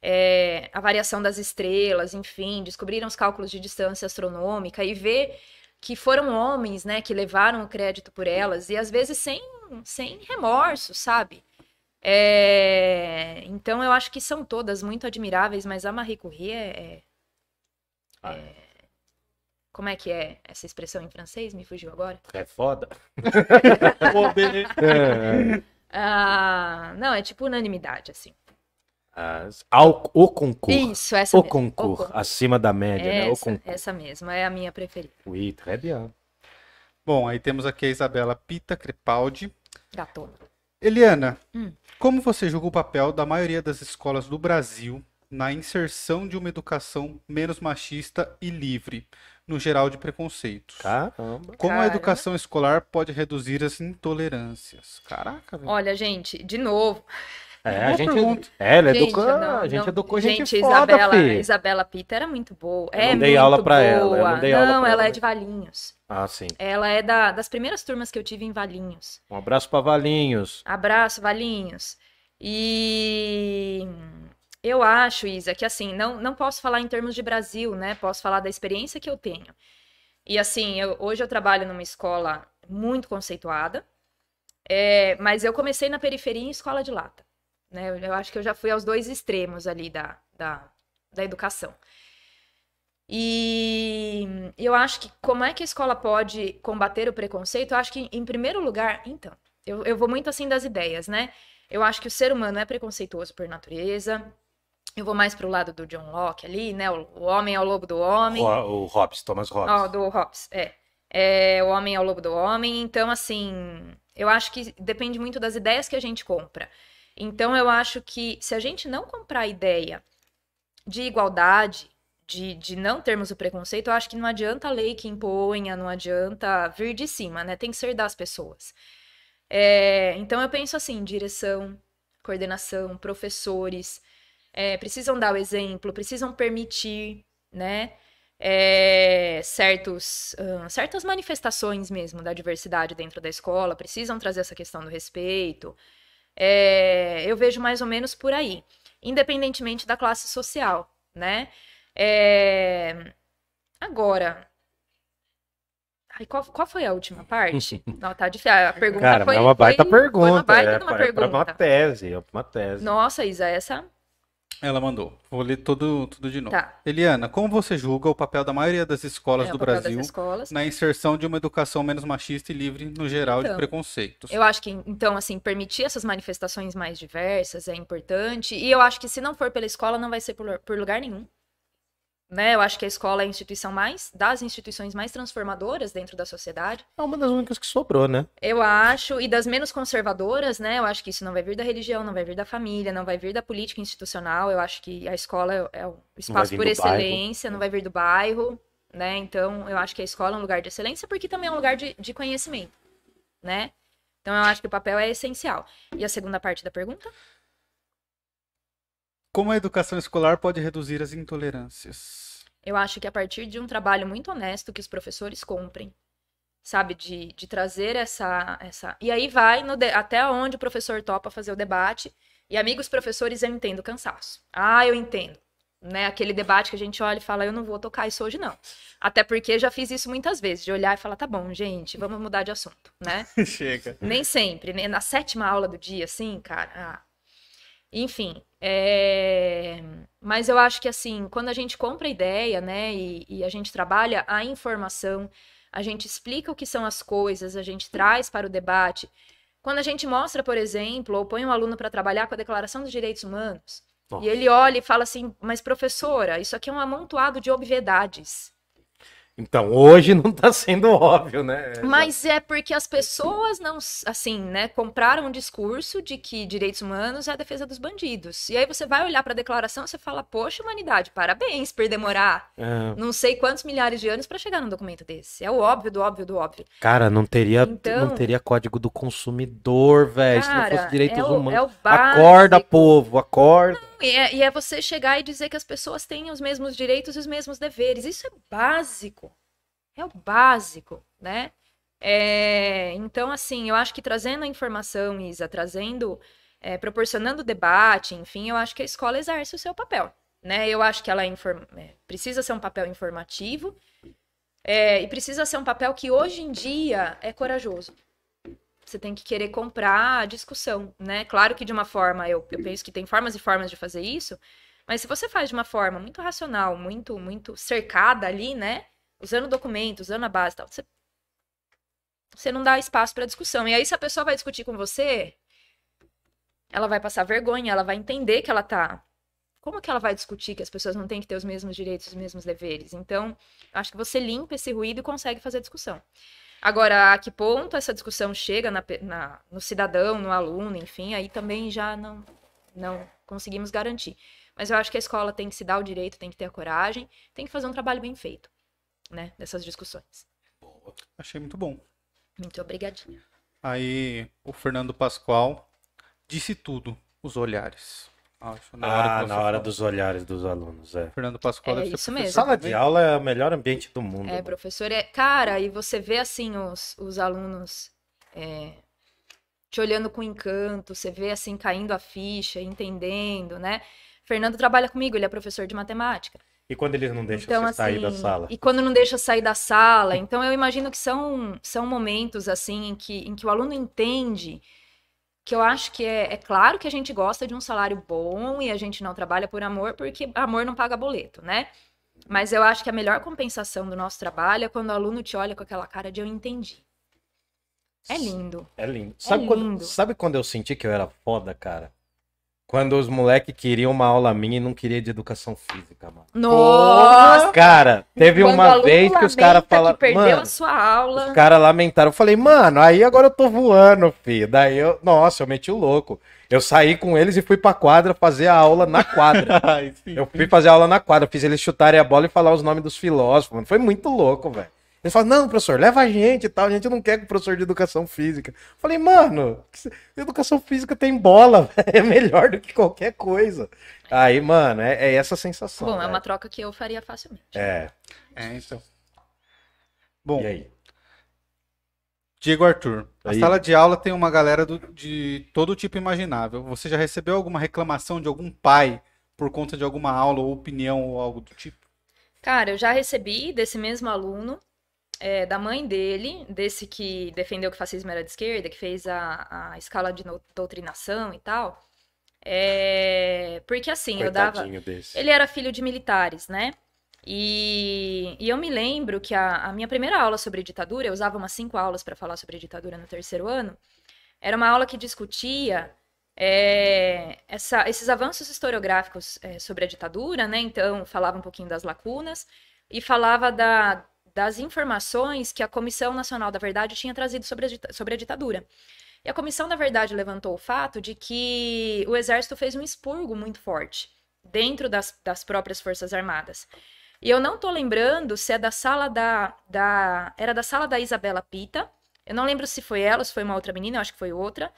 Speaker 3: é, a variação das estrelas, enfim, descobriram os cálculos de distância astronômica e ver que foram homens, né, que levaram o crédito por elas e às vezes sem, sem remorso, sabe? É, então eu acho que são todas muito admiráveis, mas a Marie Curie é, é-
Speaker 2: Ah.
Speaker 3: é- como é que é essa expressão em francês? Me fugiu agora.
Speaker 2: É foda.
Speaker 3: Ah, não, é tipo unanimidade, assim.
Speaker 2: As- ao, o concurso.
Speaker 3: Isso, essa
Speaker 2: O
Speaker 3: mesmo.
Speaker 2: concurso.
Speaker 3: concurso.
Speaker 2: Acima da média, né? O
Speaker 3: Essa,
Speaker 2: concurso.
Speaker 3: essa mesma, é a minha preferida.
Speaker 2: Oui, très bien.
Speaker 1: Bom, aí temos aqui a Isabela Pita Crepaldi.
Speaker 3: Gatona.
Speaker 1: Eliana,
Speaker 3: Hum.
Speaker 1: como você julga o papel da maioria das escolas do Brasil na inserção de uma educação menos machista e livre, no geral de preconceitos?
Speaker 2: Caramba.
Speaker 1: Como a
Speaker 3: Cara.
Speaker 1: educação escolar pode reduzir as intolerâncias? Caraca, velho.
Speaker 3: Olha, gente, de novo.
Speaker 2: É, a
Speaker 1: Boa
Speaker 2: gente.
Speaker 1: pergunta.
Speaker 2: É, ela
Speaker 3: Gente,
Speaker 2: educou.
Speaker 3: não,
Speaker 2: a gente
Speaker 3: não.
Speaker 2: educou gente,
Speaker 3: Gente,
Speaker 2: foda,
Speaker 3: Isabela,
Speaker 2: fi.
Speaker 3: Isabela Pita era muito boa.
Speaker 2: Eu
Speaker 3: é
Speaker 2: não dei
Speaker 3: muito
Speaker 2: aula pra ela, eu
Speaker 3: boa.
Speaker 2: não dei aula pra
Speaker 3: ela
Speaker 2: ela.
Speaker 3: é de Valinhos.
Speaker 2: Ah, sim.
Speaker 3: Ela é da- das primeiras turmas que eu tive em Valinhos.
Speaker 2: Um abraço pra Valinhos.
Speaker 3: Abraço, Valinhos. E eu acho, Isa, que assim, não, não posso falar em termos de Brasil, né? Posso falar da experiência que eu tenho. E assim, eu- hoje eu trabalho numa escola muito conceituada, é, mas eu comecei na periferia em escola de lata. Né? Eu, eu acho que eu já fui aos dois extremos ali da, da, da educação. E eu acho que como é que a escola pode combater o preconceito? Eu acho que, em primeiro lugar, então, eu, eu vou muito assim das ideias, né? Eu acho que o ser humano é preconceituoso por natureza. Eu vou mais pro lado do John Locke ali, né? O, o homem é o lobo do homem.
Speaker 2: Ro- O Hobbes, Thomas Hobbes.
Speaker 3: Ó, do Hobbes, é. É, o homem é o lobo do homem. Então, assim, eu acho que depende muito das ideias que a gente compra. Então, eu acho que se a gente não comprar a ideia de igualdade, de, de não termos o preconceito, eu acho que não adianta a lei que imponha, não adianta vir de cima, né? Tem que ser das pessoas. É, então, eu penso assim: direção, coordenação, professores, é, precisam dar o exemplo, precisam permitir, né? é, certos, ah, certas manifestações mesmo da diversidade dentro da escola, precisam trazer essa questão do respeito. É, eu vejo mais ou menos por aí, independentemente da classe social, né? É, agora, Ai, qual, qual foi a última parte? Não, tá difícil. A pergunta
Speaker 2: Cara,
Speaker 3: foi,
Speaker 2: é uma baita
Speaker 3: foi,
Speaker 2: pergunta.
Speaker 3: Foi uma baita
Speaker 2: é,
Speaker 3: uma pergunta.
Speaker 2: uma tese, é uma tese.
Speaker 3: Nossa, Isa, essa.
Speaker 1: Ela mandou. Vou ler tudo, tudo de novo.
Speaker 3: Tá.
Speaker 1: Eliana, como você julga o papel da maioria das escolas
Speaker 3: é
Speaker 1: do Brasil
Speaker 3: escolas.
Speaker 1: na inserção de uma educação menos machista e livre no geral de
Speaker 3: Então,
Speaker 1: preconceitos?
Speaker 3: Eu acho que, então, assim, permitir essas manifestações mais diversas é importante. E eu acho que se não for pela escola, não vai ser por, por lugar nenhum. Né? Eu acho que a escola é a instituição mais, das instituições mais transformadoras dentro da sociedade.
Speaker 2: É uma das únicas que sobrou, né?
Speaker 3: Eu acho, e das menos conservadoras, né? Eu acho que isso não vai vir da religião, não vai vir da família, não vai vir da política institucional. Eu acho que a escola é, é o espaço
Speaker 2: vir
Speaker 3: por excelência, não vai vir do bairro, né? Então, eu acho que a escola é um lugar de excelência, porque também é um lugar de, de conhecimento, né? Então, eu acho que o papel é essencial. E a segunda parte da pergunta?
Speaker 1: Como a educação escolar pode reduzir as intolerâncias?
Speaker 3: Eu acho que a partir de um trabalho muito honesto que os professores comprem, sabe, de, de trazer essa, essa. E aí vai no de- até onde o professor topa fazer o debate. E amigos professores, eu entendo o cansaço. Ah, eu entendo. Né? Aquele debate que a gente olha e fala, eu não vou tocar isso hoje, não. Até porque já fiz isso muitas vezes, de olhar e falar, tá bom, gente, vamos mudar de assunto, né?
Speaker 1: Chega.
Speaker 3: Nem sempre, né? Na sétima aula do dia, assim, cara. ah. Enfim, é... mas eu acho que assim, quando a gente compra a ideia, né, e, e a gente trabalha a informação, a gente explica o que são as coisas, a gente traz para o debate. Quando a gente mostra, por exemplo, ou põe um aluno para trabalhar com a Declaração dos Direitos Humanos,
Speaker 2: Nossa.
Speaker 3: e ele olha e fala assim, mas professora, isso aqui é um amontoado de obviedades.
Speaker 2: Então, hoje não tá sendo óbvio, né?
Speaker 3: Mas é porque as pessoas não, assim, né, compraram um discurso de que direitos humanos é a defesa dos bandidos. E aí você vai olhar para a declaração e você fala, poxa, humanidade, parabéns por demorar
Speaker 2: É,
Speaker 3: não sei quantos milhares de anos para chegar num documento desse. É o óbvio do óbvio do óbvio.
Speaker 2: cara, não teria,
Speaker 3: Então-
Speaker 2: não teria código do consumidor, velho. Se não fosse direitos
Speaker 3: é o,
Speaker 2: humanos.
Speaker 3: é o básico.
Speaker 2: Acorda, povo, acorda.
Speaker 3: E é, e é você chegar e dizer que as pessoas têm os mesmos direitos e os mesmos deveres. Isso é básico. É o básico, né? É, então, assim, eu acho que trazendo a informação, Isa, trazendo, é, proporcionando debate, enfim, eu acho que a escola exerce o seu papel, né? Eu acho que ela é é, precisa ser um papel informativo é, e precisa ser um papel que hoje em dia é corajoso. Você tem que querer comprar a discussão, né? Claro que de uma forma, eu, eu penso que tem formas e formas de fazer isso, mas se você faz de uma forma muito racional, muito, muito cercada ali, né? Usando documentos, usando a base e tal, você, você não dá espaço para discussão. E aí, se a pessoa vai discutir com você, ela vai passar vergonha, ela vai entender que ela tá. Como que ela vai discutir que as pessoas não têm que ter os mesmos direitos, os mesmos deveres? Então, acho que você limpa esse ruído e consegue fazer discussão. Agora, a que ponto essa discussão chega na na- no cidadão, no aluno, enfim, aí também já não, não conseguimos garantir. Mas eu acho que a escola tem que se dar o direito, tem que ter a coragem, tem que fazer um trabalho bem feito, né, dessas discussões.
Speaker 1: Achei muito bom.
Speaker 3: Muito obrigadinha.
Speaker 1: Aí o Fernando Pascoal disse tudo, os olhares. Acho, na hora que
Speaker 2: Ah, na hora
Speaker 1: falou.
Speaker 2: dos olhares dos alunos, é.
Speaker 1: Fernando Pascoal
Speaker 3: É isso mesmo.
Speaker 2: Sala de aula é o melhor ambiente do mundo.
Speaker 3: É,
Speaker 2: mano.
Speaker 3: professor, é. Cara, e você vê assim os, os alunos é, te olhando com encanto, você vê assim caindo a ficha, entendendo, né? Fernando trabalha comigo, ele é professor de matemática.
Speaker 2: E quando eles não deixam
Speaker 3: Então,
Speaker 2: você sair da
Speaker 3: assim,
Speaker 2: sala?
Speaker 3: E quando não deixa sair da sala. Então, eu imagino que são, são momentos, assim, em que, em que o aluno entende que eu acho que é, é claro que a gente gosta de um salário bom e a gente não trabalha por amor, porque amor não paga boleto, né? Mas eu acho que a melhor compensação do nosso trabalho é quando o aluno te olha com aquela cara de eu entendi. É lindo.
Speaker 2: É lindo. Sabe, Quando,
Speaker 3: lindo.
Speaker 2: sabe quando eu senti que eu era foda, cara? Quando os moleques queriam uma aula minha e não queria de educação física, mano.
Speaker 3: Nossa!
Speaker 2: Cara, teve
Speaker 3: Quando
Speaker 2: uma vez que os caras falaram.
Speaker 3: perdeu
Speaker 2: Mano,
Speaker 3: a sua aula.
Speaker 2: os caras lamentaram. Eu falei, mano, aí agora eu tô voando, filho. Daí eu, nossa, eu meti o louco. Eu saí com eles e fui pra quadra fazer a aula na quadra.
Speaker 1: Ai, sim.
Speaker 2: Eu fui fazer aula na quadra, fiz eles chutarem a bola e falar os nomes dos filósofos, mano. Foi muito louco, velho. Eles falaram, não, professor, leva a gente e tal, a gente não quer com o professor de educação física. Eu falei, mano, educação física tem bola, é melhor do que qualquer coisa. Aí, mano, é, é essa sensação.
Speaker 3: Bom, é
Speaker 2: velho.
Speaker 3: uma troca que eu faria facilmente.
Speaker 2: É,
Speaker 1: É, então. Bom,
Speaker 2: e aí?
Speaker 1: Diego Arthur, a
Speaker 2: Aí.
Speaker 1: sala de aula tem uma galera do- de todo tipo imaginável. Você já recebeu alguma reclamação de algum pai por conta de alguma aula ou opinião ou algo do tipo?
Speaker 3: Cara, eu já recebi desse mesmo aluno é, da mãe dele, desse que defendeu que o fascismo era de esquerda, que fez a, a escala de doutrinação e tal. É, porque assim, eu dava.
Speaker 2: Coitadinho desse.
Speaker 3: Ele era filho de militares, né? E, e eu me lembro que a, a minha primeira aula sobre ditadura, eu usava umas cinco aulas para falar sobre ditadura no terceiro ano, era uma aula que discutia é, essa- esses avanços historiográficos é, sobre a ditadura, né? Então, falava um pouquinho das lacunas e falava da- das informações que a Comissão Nacional da Verdade tinha trazido sobre a, sobre a ditadura. E a Comissão da Verdade levantou o fato de que o Exército fez um expurgo muito forte dentro das, das próprias Forças Armadas. E eu não tô lembrando se é da sala da, da. Era da sala da Isabela Pita. Eu não lembro se foi ela ou se foi uma outra menina, eu acho que foi outra.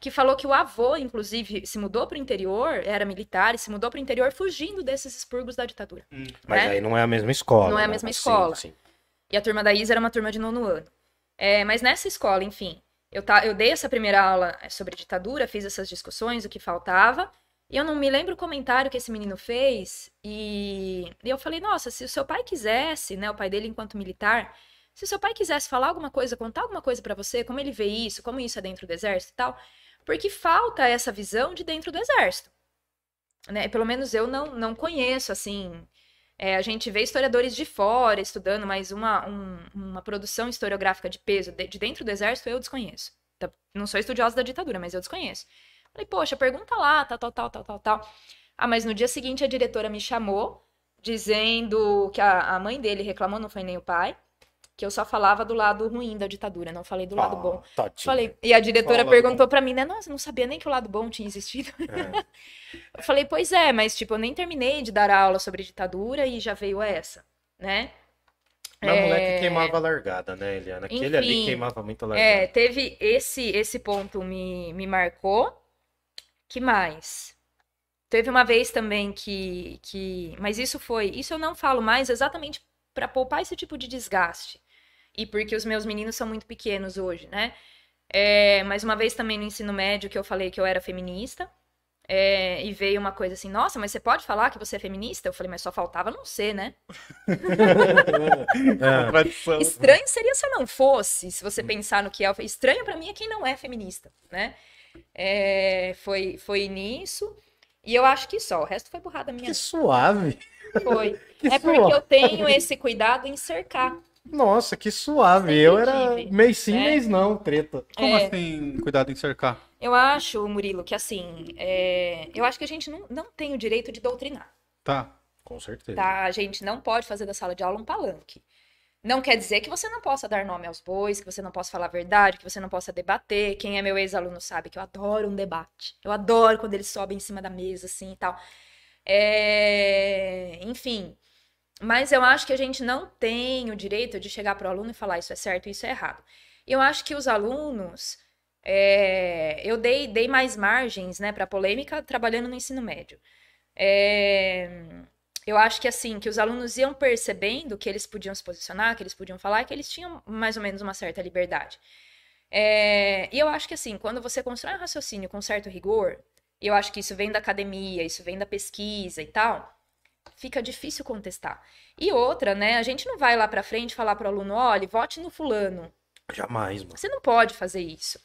Speaker 3: Que falou que o avô, inclusive, se mudou para o interior, era militar, e se mudou para o interior fugindo desses expurgos da ditadura.
Speaker 2: Mas
Speaker 3: né?
Speaker 2: aí não é a mesma escola.
Speaker 3: Não é a
Speaker 2: né?
Speaker 3: mesma
Speaker 2: Sim,
Speaker 3: escola.
Speaker 2: sim.
Speaker 3: E a turma da Isa era uma turma de nono ano. É, mas nessa escola, enfim, eu, eu dei essa primeira aula é, sobre ditadura, fiz essas discussões, o que faltava. E eu não me lembro o comentário que esse menino fez. E, e eu falei, nossa, se o seu pai quisesse, né, o pai dele enquanto militar, se o seu pai quisesse falar alguma coisa, contar alguma coisa pra você, como ele vê isso, como isso é dentro do exército e tal, porque falta essa visão de dentro do exército. Né? Pelo menos eu não, não conheço, assim, é, a gente vê historiadores de fora estudando, mas uma, um- uma produção historiográfica de peso de, de dentro do exército eu desconheço. Tá? Não sou estudiosa da ditadura, mas eu desconheço. Falei, poxa, pergunta lá, tal, tal, tal, tal, tal, tal. Ah, mas no dia seguinte a diretora me chamou, dizendo que a, a mãe dele reclamou, não foi nem o pai, que eu só falava do lado ruim da ditadura, não falei do lado
Speaker 2: Ah,
Speaker 3: bom.
Speaker 2: tadinho.
Speaker 3: Falei, e a diretora
Speaker 2: Fala,
Speaker 3: perguntou pra mim, né? Nossa, não sabia nem que o lado bom tinha existido.
Speaker 2: É.
Speaker 3: Eu falei, pois é, mas tipo, eu nem terminei de dar aula sobre ditadura e já veio essa, né?
Speaker 2: Mas o
Speaker 3: É,
Speaker 2: moleque queimava a largada, né, Eliana? Aquele ali
Speaker 3: Enfim,
Speaker 2: queimava muito a
Speaker 3: É,
Speaker 2: largada.
Speaker 3: teve esse esse ponto me, me marcou. Que mais? Teve uma vez também que, que. Mas isso foi. Isso eu não falo mais exatamente para poupar esse tipo de desgaste. E porque os meus meninos são muito pequenos hoje, né? É, mas uma vez também no ensino médio que eu falei que eu era feminista. é, e veio uma coisa assim, nossa, mas você pode falar que você é feminista? Eu falei, mas só faltava não ser, né?
Speaker 2: É.
Speaker 3: Estranho seria se eu não fosse, se você pensar no que é. Estranho pra mim é quem não é feminista, né? É, foi, foi nisso. E eu acho que só. O resto foi burrada minha.
Speaker 2: Que suave.
Speaker 3: Foi.
Speaker 2: Que
Speaker 3: É porque
Speaker 2: suave.
Speaker 3: eu tenho esse cuidado em cercar.
Speaker 2: Nossa, que suave.
Speaker 3: Sempre
Speaker 2: Eu era
Speaker 3: tive,
Speaker 2: mês sim,
Speaker 3: né?
Speaker 2: mês não, treta.
Speaker 1: Como
Speaker 3: É.
Speaker 1: assim, cuidado em cercar?
Speaker 3: Eu acho, Murilo, que assim. é, Eu acho que a gente não, não tem o direito de doutrinar.
Speaker 1: Tá.
Speaker 2: Com certeza.
Speaker 3: Tá? A gente não pode fazer da sala de aula um palanque. Não quer dizer que você não possa dar nome aos bois, que você não possa falar a verdade, que você não possa debater. Quem é meu ex-aluno sabe que eu adoro um debate. Eu adoro quando eles sobem em cima da mesa, assim e tal. É, Enfim. Mas eu acho que a gente não tem o direito de chegar pro aluno e falar isso é certo e isso é errado. Eu acho que os alunos. é, Eu dei, dei mais margens, né, para polêmica trabalhando no ensino médio. É, eu acho que assim, que os alunos iam percebendo que eles podiam se posicionar, que eles podiam falar, que eles tinham mais ou menos uma certa liberdade. É, e eu acho que assim, quando você constrói um raciocínio com certo rigor, eu acho que isso vem da academia, isso vem da pesquisa e tal, fica difícil contestar. E outra, né, a gente não vai lá pra frente falar pro aluno, olha, vote no fulano.
Speaker 2: Jamais, mano.
Speaker 3: Você não pode fazer isso.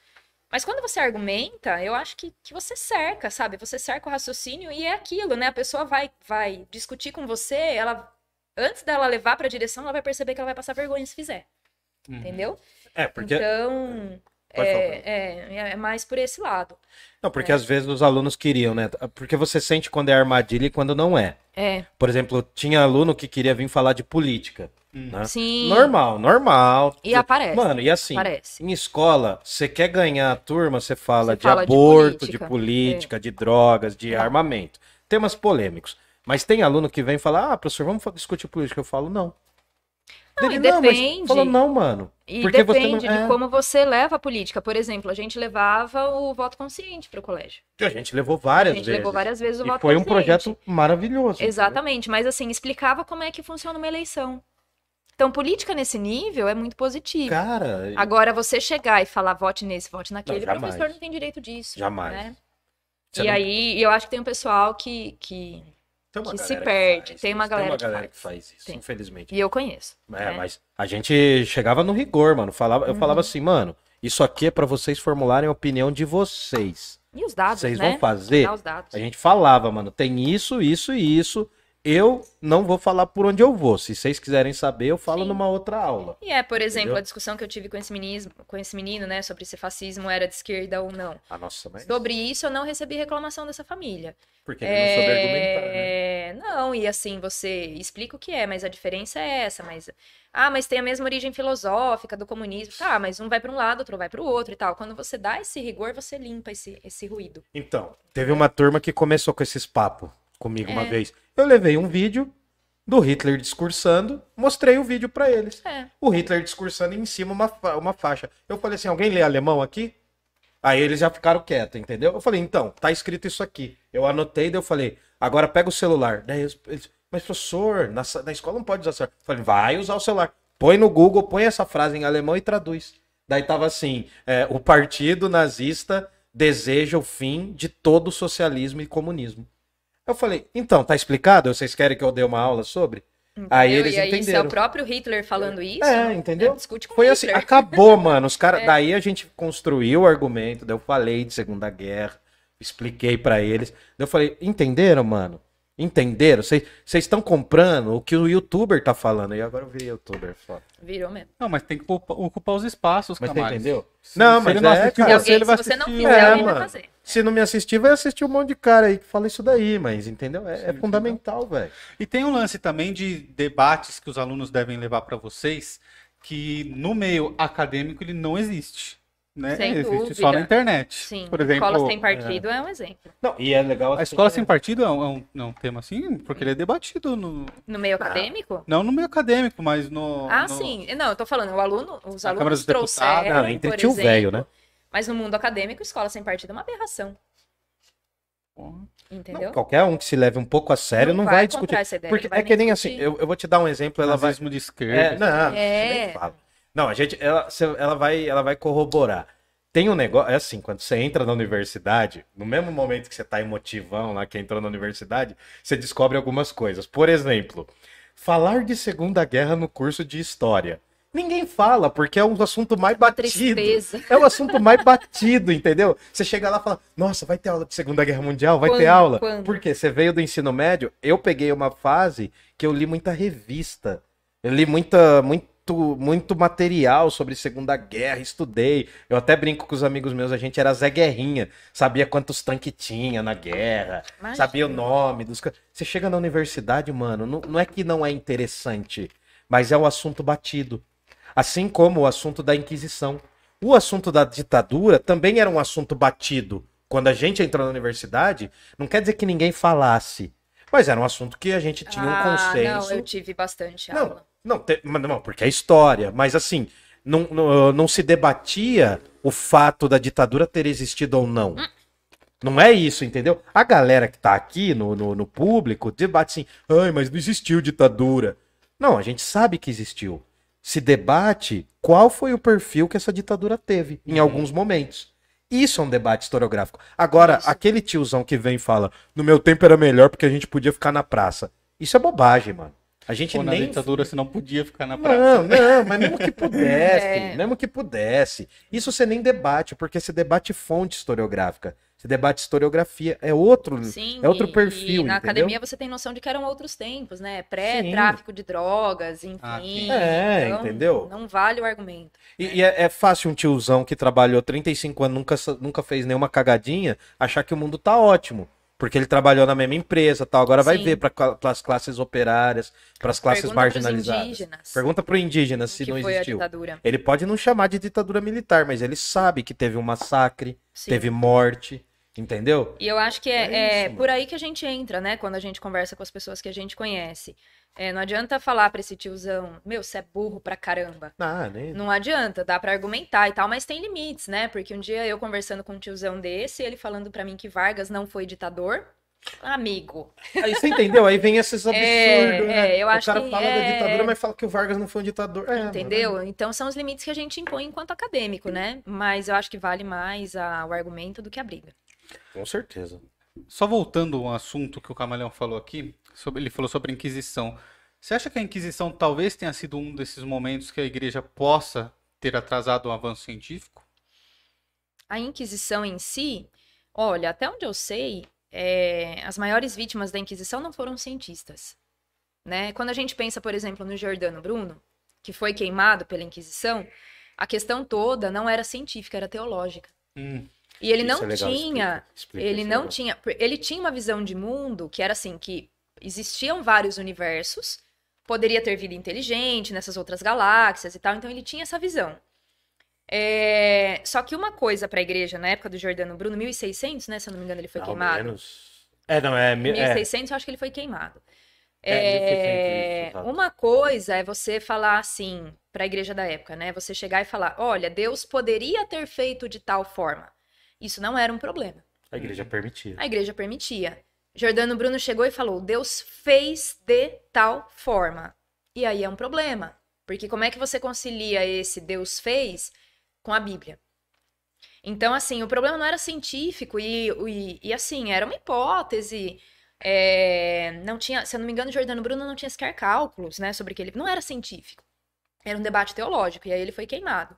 Speaker 3: Mas quando você argumenta, eu acho que, que você cerca, sabe? Você cerca o raciocínio e é aquilo, né? A pessoa vai, vai discutir com você, ela antes dela levar pra direção, ela vai perceber que ela vai passar vergonha se fizer,
Speaker 1: Uhum.
Speaker 3: entendeu?
Speaker 2: É, porque.
Speaker 3: Então. É, é, é mais por esse lado.
Speaker 2: Não, porque
Speaker 3: É.
Speaker 2: às vezes os alunos queriam, né? Porque você sente quando é armadilha e quando não é.
Speaker 3: É,
Speaker 2: Por exemplo, tinha aluno que queria vir falar de política. né?
Speaker 3: sim.
Speaker 2: Normal, normal.
Speaker 3: E aparece.
Speaker 2: Mano, e assim,
Speaker 3: Aparece.
Speaker 2: em escola, você quer ganhar a turma, você fala
Speaker 3: Você
Speaker 2: de
Speaker 3: fala de
Speaker 2: aborto, de
Speaker 3: política.
Speaker 2: política, de drogas, de
Speaker 3: É.
Speaker 2: armamento. Temas polêmicos. Mas tem aluno que vem falar, ah, professor, vamos discutir política. Eu falo, não.
Speaker 3: Não,
Speaker 2: Dele,
Speaker 3: e
Speaker 2: não,
Speaker 3: depende.
Speaker 2: falou, não, mano.
Speaker 3: E
Speaker 2: Porque você não-
Speaker 3: depende
Speaker 2: é.
Speaker 3: de como você leva a política. Por exemplo, a gente levava o voto consciente para o colégio.
Speaker 2: A gente levou
Speaker 3: A
Speaker 2: várias
Speaker 3: gente
Speaker 2: vezes.
Speaker 3: levou várias vezes o
Speaker 2: E
Speaker 3: voto
Speaker 2: foi um
Speaker 3: consciente.
Speaker 2: projeto maravilhoso.
Speaker 3: Exatamente, mas assim, explicava como é que funciona uma eleição. Então, política nesse nível é muito positivo.
Speaker 2: Cara,
Speaker 3: Agora, você chegar e falar vote nesse, vote naquele, o
Speaker 2: jamais.
Speaker 3: professor não tem direito disso.
Speaker 2: Jamais.
Speaker 3: né? E
Speaker 2: não-
Speaker 3: aí, eu acho que tem um pessoal que, que, que se perde.
Speaker 2: faz
Speaker 3: tem uma galera,
Speaker 2: tem uma
Speaker 3: que
Speaker 2: galera
Speaker 3: faz.
Speaker 2: que faz isso,
Speaker 3: Tem.
Speaker 2: infelizmente.
Speaker 3: E eu conheço.
Speaker 2: É,
Speaker 3: né?
Speaker 2: mas a gente chegava no rigor, mano. Falava, Eu
Speaker 3: Uhum.
Speaker 2: falava assim, mano, isso aqui é pra vocês formularem a opinião de vocês.
Speaker 3: E os dados,
Speaker 2: Vocês
Speaker 3: né?
Speaker 2: vão fazer. A gente falava, mano, tem isso, isso e isso. Eu não vou falar por onde eu vou. Se vocês quiserem saber, eu falo
Speaker 3: Sim.
Speaker 2: numa outra aula.
Speaker 3: E é, por exemplo,
Speaker 2: Entendeu?
Speaker 3: a discussão que eu tive com esse, menino, com esse menino, né, sobre se fascismo era de esquerda ou não.
Speaker 2: Ah, nossa, mas.
Speaker 3: Sobre isso, eu não recebi reclamação dessa família.
Speaker 2: Porque ele não soube argumentar, né?
Speaker 3: É, Não, e assim, você explica o que é, mas a diferença é essa, mas... Ah, mas tem a mesma origem filosófica do comunismo. Tá, mas um vai para um lado, outro vai para o outro e tal. Quando você dá esse rigor, você limpa esse, esse ruído.
Speaker 2: Então, teve uma turma que começou com esses papos comigo uma
Speaker 3: É.
Speaker 2: vez. Eu levei um vídeo do Hitler discursando, mostrei o vídeo pra eles.
Speaker 3: É.
Speaker 2: O Hitler discursando em cima uma, fa- uma faixa. Eu falei assim: alguém lê alemão aqui? Aí eles já ficaram quietos, entendeu? Eu falei, então, tá escrito isso aqui. Eu anotei, daí eu falei, agora pega o celular. Daí eles, mas professor, na, na escola não pode usar celular. Eu falei, vai usar o celular. Põe no Google, põe essa frase em alemão e traduz. Daí tava assim, é, o partido nazista deseja o fim de todo o socialismo e comunismo. Eu falei, então, tá explicado? Vocês querem que eu dê uma aula sobre? Aí
Speaker 3: Entendeu?
Speaker 2: eles
Speaker 3: e aí, se é
Speaker 2: entenderam.
Speaker 3: o próprio Hitler falando isso,
Speaker 2: É, entendeu?
Speaker 3: né, discute com
Speaker 2: Foi assim,
Speaker 3: Hitler.
Speaker 2: acabou, mano. Os caras.
Speaker 3: É.
Speaker 2: Daí a gente construiu o argumento, daí eu falei de Segunda Guerra, expliquei pra eles. Daí eu falei, entenderam, mano? Entenderam? Vocês estão comprando o que o youtuber tá falando. E agora eu virei youtuber, foda.
Speaker 3: Virou mesmo.
Speaker 1: Não, mas tem que ocupar, os espaços,
Speaker 2: Mas você entendeu?
Speaker 1: Se-
Speaker 2: Não,
Speaker 1: se
Speaker 2: mas
Speaker 1: ele não
Speaker 2: é,
Speaker 1: assistiu
Speaker 2: cara.
Speaker 3: Se
Speaker 1: você,
Speaker 3: alguém-
Speaker 1: ele vai
Speaker 3: se você não fizer,
Speaker 2: É,
Speaker 3: alguém vai fazer.
Speaker 2: Se não me assistir, vai assistir um monte de cara aí que fala isso daí, mas entendeu? É, é
Speaker 1: Sim,
Speaker 2: fundamental, velho.
Speaker 1: E tem um lance também de debates que os alunos devem levar para vocês, que no meio acadêmico ele não existe. Né?
Speaker 3: Sem
Speaker 1: existe
Speaker 3: dúvida.
Speaker 1: só na internet.
Speaker 3: Sim,
Speaker 1: Por exemplo,
Speaker 3: escola sem partido é. um exemplo.
Speaker 2: Não, e é legal
Speaker 1: a
Speaker 2: assim,
Speaker 1: escola
Speaker 2: né?
Speaker 1: sem partido é um, é um- é um tema assim, porque ele é debatido no,
Speaker 3: No meio acadêmico?
Speaker 1: não no meio acadêmico, mas no.
Speaker 3: Ah,
Speaker 1: no-
Speaker 3: sim. Não, eu tô falando, o aluno, os alunos trouxeram,
Speaker 2: não, entre
Speaker 3: por
Speaker 2: tio
Speaker 3: exemplo,
Speaker 2: velho, né?
Speaker 3: Mas no mundo acadêmico, escola sem partido é uma aberração, entendeu?
Speaker 2: Não, qualquer um que se leve um pouco a sério não, vai, discutir.
Speaker 3: encontrar essa ideia,
Speaker 2: Porque
Speaker 3: não vai
Speaker 2: é que nem assim,
Speaker 3: discutir.
Speaker 2: eu, eu vou te dar um exemplo, ela vai.
Speaker 1: nazismo de
Speaker 2: É,
Speaker 1: esquerda.
Speaker 2: não,
Speaker 3: É.
Speaker 2: nem fala. Não, a gente, ela, ela, vai, ela vai corroborar. Tem um negócio, é assim, quando você entra na universidade, no mesmo momento que você tá emotivão lá, que entrou na universidade, você descobre algumas coisas. Por exemplo, falar de Segunda Guerra no curso de História. Ninguém fala, porque é um assunto mais batido.
Speaker 3: Tristeza.
Speaker 2: É o assunto mais batido, entendeu? Você chega lá e fala, nossa, vai ter aula de Segunda Guerra Mundial? Vai ter
Speaker 3: Quando?
Speaker 2: aula?
Speaker 3: Quando?
Speaker 2: Por quê? Você veio do ensino médio, eu peguei uma fase que eu li muita revista. Eu li muita, muito, muito material sobre Segunda Guerra, estudei. Eu até brinco com os amigos meus, a gente era Zé Guerrinha. Sabia quantos tanques tinha na guerra,
Speaker 3: Imagina.
Speaker 2: sabia o nome dos... Você chega na universidade, mano, não, não é que não é interessante, mas é o assunto batido. Assim como o assunto da Inquisição. O assunto da ditadura também era um assunto batido. Quando a gente entrou na universidade, não quer dizer que ninguém falasse. Mas era um assunto que a gente tinha um
Speaker 3: ah,
Speaker 2: consenso.
Speaker 3: não, eu tive bastante
Speaker 2: Não,
Speaker 3: aula.
Speaker 2: não, te- não, porque é história. Mas assim, não, não, não se debatia o fato da ditadura ter existido ou não. Não é isso, entendeu? A galera que tá aqui no, no, no público debate assim, ai, mas não existiu ditadura. Não, a gente sabe que existiu. Se debate qual foi o perfil que essa ditadura teve em alguns momentos. Isso é um debate historiográfico. Agora,
Speaker 3: Isso.
Speaker 2: aquele tiozão que vem e fala, no meu tempo era melhor porque a gente podia ficar na praça. Isso é bobagem, mano. A gente
Speaker 1: Pô, na
Speaker 2: nem
Speaker 1: ditadura você não podia ficar na praça.
Speaker 2: não, não, mas mesmo que pudesse,
Speaker 3: É.
Speaker 2: mesmo que pudesse. Isso você nem debate, porque você debate fonte historiográfica. Você debate historiografia, é outro,
Speaker 3: Sim,
Speaker 2: é outro perfil,
Speaker 3: E na
Speaker 2: entendeu?
Speaker 3: academia você tem noção de que eram outros tempos, né? Pré-tráfico de drogas, enfim.
Speaker 1: Ah, sim.
Speaker 2: É,
Speaker 3: Então,
Speaker 2: entendeu?
Speaker 3: Não vale o argumento.
Speaker 2: E, e é, é fácil um tiozão que trabalhou 35 anos, nunca, nunca fez nenhuma cagadinha, achar que o mundo tá ótimo. Porque ele trabalhou na mesma empresa tal. Agora vai
Speaker 3: Sim.
Speaker 2: ver para as classes operárias, para as classes
Speaker 3: Pergunta
Speaker 2: marginalizadas.
Speaker 3: indígenas.
Speaker 2: Pergunta indígena
Speaker 3: o
Speaker 2: se
Speaker 3: que
Speaker 2: não existiu. Ele pode não chamar de ditadura militar, mas ele sabe que teve um massacre,
Speaker 3: Sim.
Speaker 2: teve morte, entendeu?
Speaker 3: E eu acho que é,
Speaker 2: É
Speaker 3: é por aí que a gente entra, né? Quando a gente conversa com as pessoas que a gente conhece. É, não adianta falar pra esse tiozão, meu, você é burro pra caramba.
Speaker 2: Ah, nem...
Speaker 3: Não adianta, dá pra argumentar e tal, mas tem limites, né? Porque um dia eu conversando com um tiozão desse, ele falando pra mim que Vargas não foi ditador. Amigo,
Speaker 2: Aí você entendeu? Aí vem esses absurdos,
Speaker 3: É,
Speaker 2: né?
Speaker 3: é, eu
Speaker 2: o cara
Speaker 3: que
Speaker 2: fala da
Speaker 3: é-
Speaker 2: ditadura, mas fala que o Vargas não foi um ditador. É,
Speaker 3: entendeu?
Speaker 2: mano,
Speaker 3: Então são os limites que a gente impõe enquanto acadêmico, né? Mas eu acho que vale mais a- o argumento do que a briga.
Speaker 2: Com certeza.
Speaker 1: Só voltando ao assunto que o Camaleão falou aqui, sobre, ele falou sobre a Inquisição. Você acha que a Inquisição talvez tenha sido um desses momentos que a igreja possa ter atrasado o avanço científico?
Speaker 3: A Inquisição em si, olha, até onde eu sei, é, as maiores vítimas da Inquisição não foram cientistas. Né? Quando a gente pensa, por exemplo, no Giordano Bruno, que foi queimado pela Inquisição, a questão toda não era científica, era teológica.
Speaker 1: Hum,
Speaker 3: E ele
Speaker 2: Isso
Speaker 3: não
Speaker 2: é legal,
Speaker 3: tinha,
Speaker 2: explica- explica
Speaker 3: ele não
Speaker 2: negócio.
Speaker 3: tinha, ele tinha uma visão de mundo que era assim que existiam vários universos, poderia ter vida inteligente nessas outras galáxias e tal, então ele tinha essa visão. É, Só que uma coisa para a igreja na época do Jordano Bruno, 1600, né, se eu não me engano, ele foi
Speaker 2: Ao
Speaker 3: queimado.
Speaker 2: menos. É, não, é. mi- é
Speaker 3: 1600, eu acho que ele foi queimado.
Speaker 2: É,
Speaker 3: É,
Speaker 2: 1600,
Speaker 3: uma coisa é você falar assim para a igreja da época, né? Você chegar e falar, olha, Deus poderia ter feito de tal forma. Isso não era um problema.
Speaker 2: a igreja permitia.
Speaker 3: A igreja permitia. Jordano Bruno chegou e falou: Deus fez de tal forma. E aí é um problema. Porque como é que você concilia esse Deus fez com a Bíblia? Então, assim, o problema não era científico e, e, e, assim, era uma hipótese. é, não tinha, se eu não me engano, Jordano Bruno não tinha sequer cálculos, né, sobre aquele. Não era científico. Era um debate teológico, e aí ele foi queimado.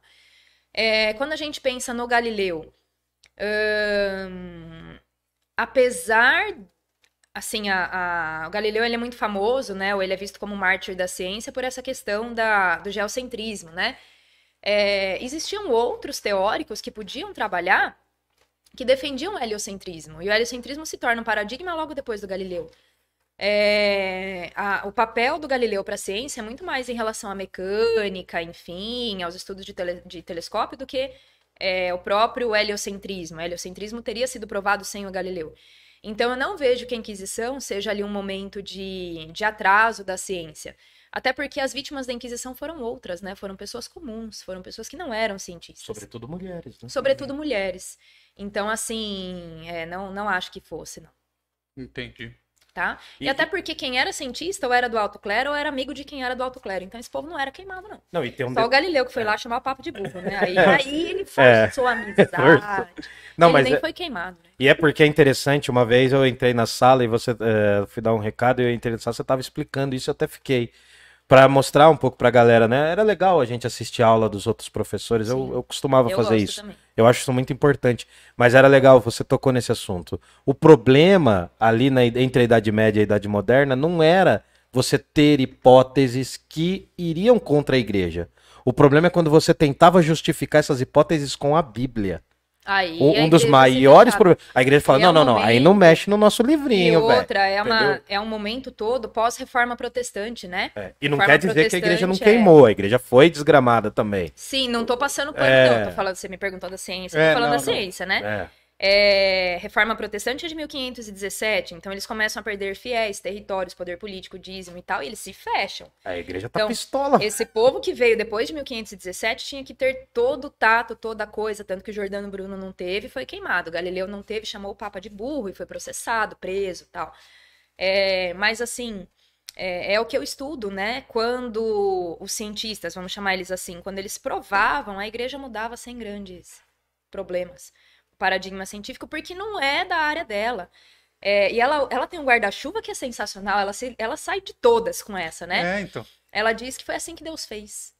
Speaker 3: É, quando a gente pensa no Galileu, Apesar, assim, a, a- o Galileu ele é muito famoso, né? Ou ele é visto como um mártir da ciência por essa questão da, do geocentrismo, né? É, existiam outros teóricos que podiam trabalhar que defendiam o heliocentrismo. E o heliocentrismo se torna um paradigma logo depois do Galileu. É, a- o papel do Galileu para a ciência é muito mais em relação à mecânica, enfim, aos estudos de, tele- de telescópio, do que é, o próprio heliocentrismo. O heliocentrismo teria sido provado sem o Galileu. Então, eu não vejo que a Inquisição seja ali um momento de, de atraso da ciência. Até porque as vítimas da Inquisição foram outras, né? Foram pessoas comuns, foram pessoas que não eram cientistas.
Speaker 2: Sobretudo mulheres, né?
Speaker 3: Sobretudo mulheres. Então, assim, é, não, não acho que fosse, não.
Speaker 1: entendi.
Speaker 3: Tá? E,
Speaker 2: E-
Speaker 3: até porque quem era cientista ou era do alto clero ou era amigo de quem era do alto clero. Então esse povo não era queimado, não.
Speaker 2: Não, e tem um
Speaker 3: Só o
Speaker 2: de-
Speaker 3: Galileu que foi lá chamar o papo de burro, né? Aí, aí ele
Speaker 2: É.
Speaker 3: forçou a amizade.
Speaker 2: Não,
Speaker 3: ele
Speaker 2: mas
Speaker 3: nem
Speaker 2: é-
Speaker 3: foi queimado. né?
Speaker 2: E é porque é interessante, uma vez eu entrei na sala e você é, fui dar um recado e eu entrei na sala, você estava explicando isso, eu até fiquei para mostrar um pouco pra galera, né? Era legal a gente assistir a aula dos outros professores, eu, eu costumava
Speaker 3: Eu
Speaker 2: fazer isso.
Speaker 3: também.
Speaker 2: Eu acho isso muito importante. Mas era legal, você tocou nesse assunto. O problema ali na, entre a Idade Média e a Idade Moderna não era você ter hipóteses que iriam contra a igreja. O problema é quando você tentava justificar essas hipóteses com a Bíblia.
Speaker 3: Aí,
Speaker 2: Um,
Speaker 3: a
Speaker 2: um dos maiores problemas. A igreja fala:
Speaker 3: E é
Speaker 2: não,
Speaker 3: um
Speaker 2: não, não, aí não mexe no nosso
Speaker 3: E
Speaker 2: livrinho, velho.
Speaker 3: outra, é, uma,
Speaker 2: Entendeu?
Speaker 3: é um momento todo pós-reforma protestante, né?
Speaker 2: É, E não quer dizer que a igreja não
Speaker 3: é.
Speaker 2: queimou, a igreja foi desgramada também.
Speaker 3: Sim, não tô passando pano,
Speaker 2: É.
Speaker 3: não. Tô falando, você me perguntou da ciência,
Speaker 1: É,
Speaker 3: tô falando
Speaker 1: não,
Speaker 3: da
Speaker 1: não.
Speaker 3: ciência, né?
Speaker 2: É.
Speaker 3: É, reforma protestante é de 1517, então eles começam a perder fiéis, territórios, poder político, dízimo e tal, e eles se fecham.
Speaker 2: A igreja tá
Speaker 3: Então,
Speaker 2: pistola.
Speaker 3: Esse povo que veio depois de 1517 tinha que ter todo o tato, toda a coisa, tanto que o Jordano Bruno não teve, foi queimado. Galileu não teve, chamou o Papa de burro e foi processado, preso e tal. É, mas assim, é, é o que eu estudo, né? Quando os cientistas, vamos chamar eles assim, quando eles provavam, a igreja mudava sem grandes problemas. O paradigma científico, porque não é da área dela. É, e ela, ela tem um guarda-chuva que é sensacional, ela, se- ela sai de todas com essa, né?
Speaker 1: É, então.
Speaker 3: Ela diz que foi assim que Deus fez.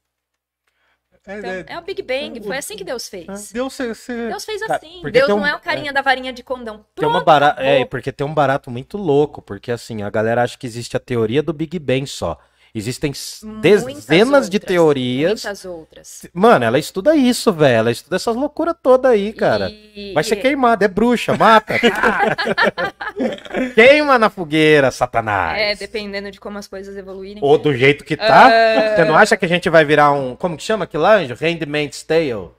Speaker 1: É,
Speaker 3: Então,
Speaker 1: é,
Speaker 3: é o Big Bang, foi assim que Deus fez.
Speaker 1: Deus ser, ser-
Speaker 3: Deus fez assim.
Speaker 2: porque
Speaker 3: Deus
Speaker 2: um-
Speaker 3: não é o carinha da varinha de condão.
Speaker 2: Tem uma
Speaker 3: Pronto,
Speaker 2: bara... É, porque tem um barato muito louco, porque assim, a galera acha que existe a teoria do Big Bang só. Existem
Speaker 3: Muitas
Speaker 2: dezenas de
Speaker 3: outras,
Speaker 2: teorias.
Speaker 3: Muitas outras.
Speaker 2: Mano, ela estuda isso, velho. Ela estuda essas loucuras todas aí, cara.
Speaker 3: E-
Speaker 2: Vai ser queimada, é bruxa, mata. Queima na fogueira, satanás.
Speaker 3: É, dependendo de como as coisas evoluírem.
Speaker 2: Ou do jeito que tá.
Speaker 3: É.
Speaker 2: Você não acha que a gente vai virar um. Como que chama aquilo lá, anjo? Handmaid's Tale?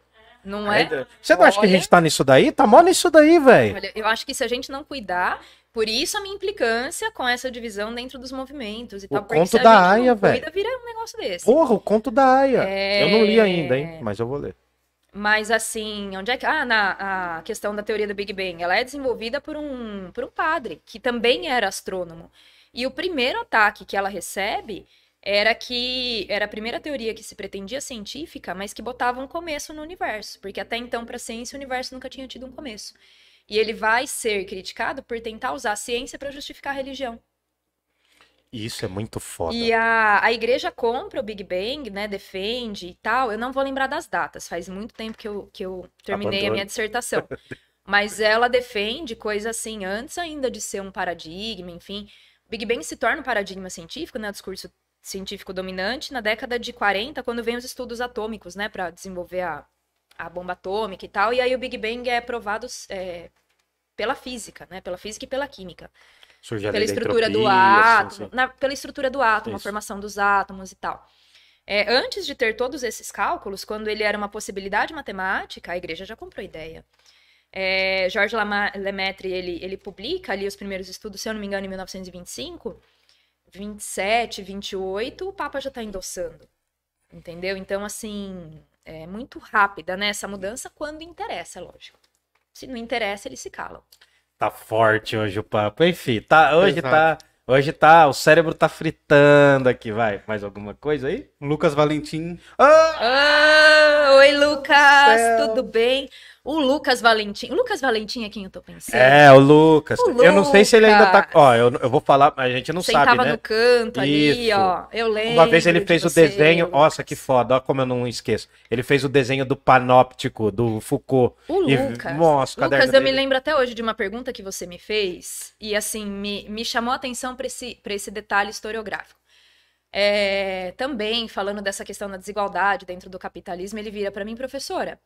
Speaker 3: Não é?
Speaker 2: Você não acha que a
Speaker 3: Olha.
Speaker 2: gente tá nisso daí? Tá mó nisso daí, velho.
Speaker 3: Olha, eu acho que se a gente não cuidar, por isso a minha implicância com essa divisão dentro dos movimentos e tal. porque
Speaker 2: conto da Aya, velho.
Speaker 3: vira um negócio desse.
Speaker 2: Porra, o conto da Aya.
Speaker 3: É.
Speaker 2: Eu não li ainda, hein? Mas eu vou ler.
Speaker 3: Mas assim, onde é que. Ah, na a questão da teoria do Big Bang. Ela é desenvolvida por um, por um padre, que também era astrônomo. E o primeiro ataque que ela recebe era que era a primeira teoria que se pretendia científica, mas que botava um começo no universo. Porque até então, para a ciência, o universo nunca tinha tido um começo. E ele vai ser criticado por tentar usar a ciência para justificar a religião.
Speaker 2: Isso é muito foda.
Speaker 3: E a, a igreja compra o Big Bang, né? Defende e tal. Eu não vou lembrar das datas, faz muito tempo que eu, que eu terminei a minha dissertação. Mas ela defende coisa assim, antes ainda de ser um paradigma, enfim. O Big Bang se torna um paradigma científico, né? O discurso científico dominante na década de 40, quando vem os estudos atômicos, né? Para desenvolver a, a bomba atômica e tal. E aí o Big Bang é provado é, pela física, né? Pela física e pela química
Speaker 2: Surge a
Speaker 3: pela estrutura do
Speaker 2: entropia, assim,
Speaker 3: átomo,
Speaker 2: sim.
Speaker 3: na- pela estrutura do átomo, a
Speaker 2: Isso.
Speaker 3: formação dos átomos e tal. É, antes de ter todos esses cálculos, quando ele era uma possibilidade matemática, a igreja já comprou a ideia. É, Georges Lemaitre, ele, ele publica ali os primeiros estudos, se eu não me engano, em 1925, 27, 28, o Papa já está endossando, entendeu? Então, assim, é muito rápida, né, essa mudança, quando interessa, lógico. Se não interessa, eles se calam.
Speaker 2: Tá forte hoje o papo. Enfim, tá, hoje
Speaker 1: Exato.
Speaker 2: tá. Hoje tá. O cérebro tá fritando aqui, vai. Mais alguma coisa aí?
Speaker 1: Lucas Valentim.
Speaker 2: Ah!
Speaker 3: Ah, oi, Lucas, tudo bem? O Lucas Valentim. O Lucas Valentim é quem eu tô pensando?
Speaker 2: É, o Lucas.
Speaker 3: O
Speaker 2: Eu não sei se ele ainda tá.
Speaker 3: Lucas.
Speaker 2: Ó, eu, eu vou falar, a gente não
Speaker 3: Sentava
Speaker 2: sabe, né?
Speaker 3: no canto ali,
Speaker 2: Isso.
Speaker 3: ó. Eu lembro.
Speaker 2: Uma vez ele
Speaker 3: de
Speaker 2: fez o
Speaker 3: você,
Speaker 2: desenho. Nossa,
Speaker 3: Lucas.
Speaker 2: que foda. Ó, como eu não esqueço. Ele fez o desenho do panóptico do Foucault.
Speaker 3: O
Speaker 2: E-
Speaker 3: Lucas.
Speaker 2: Nossa,
Speaker 3: Lucas, eu me
Speaker 2: dele.
Speaker 3: lembro até hoje de uma pergunta que você me fez e assim me, me chamou a atenção para esse, pra esse detalhe historiográfico. É, também falando dessa questão da desigualdade dentro do capitalismo, ele vira para mim, professora.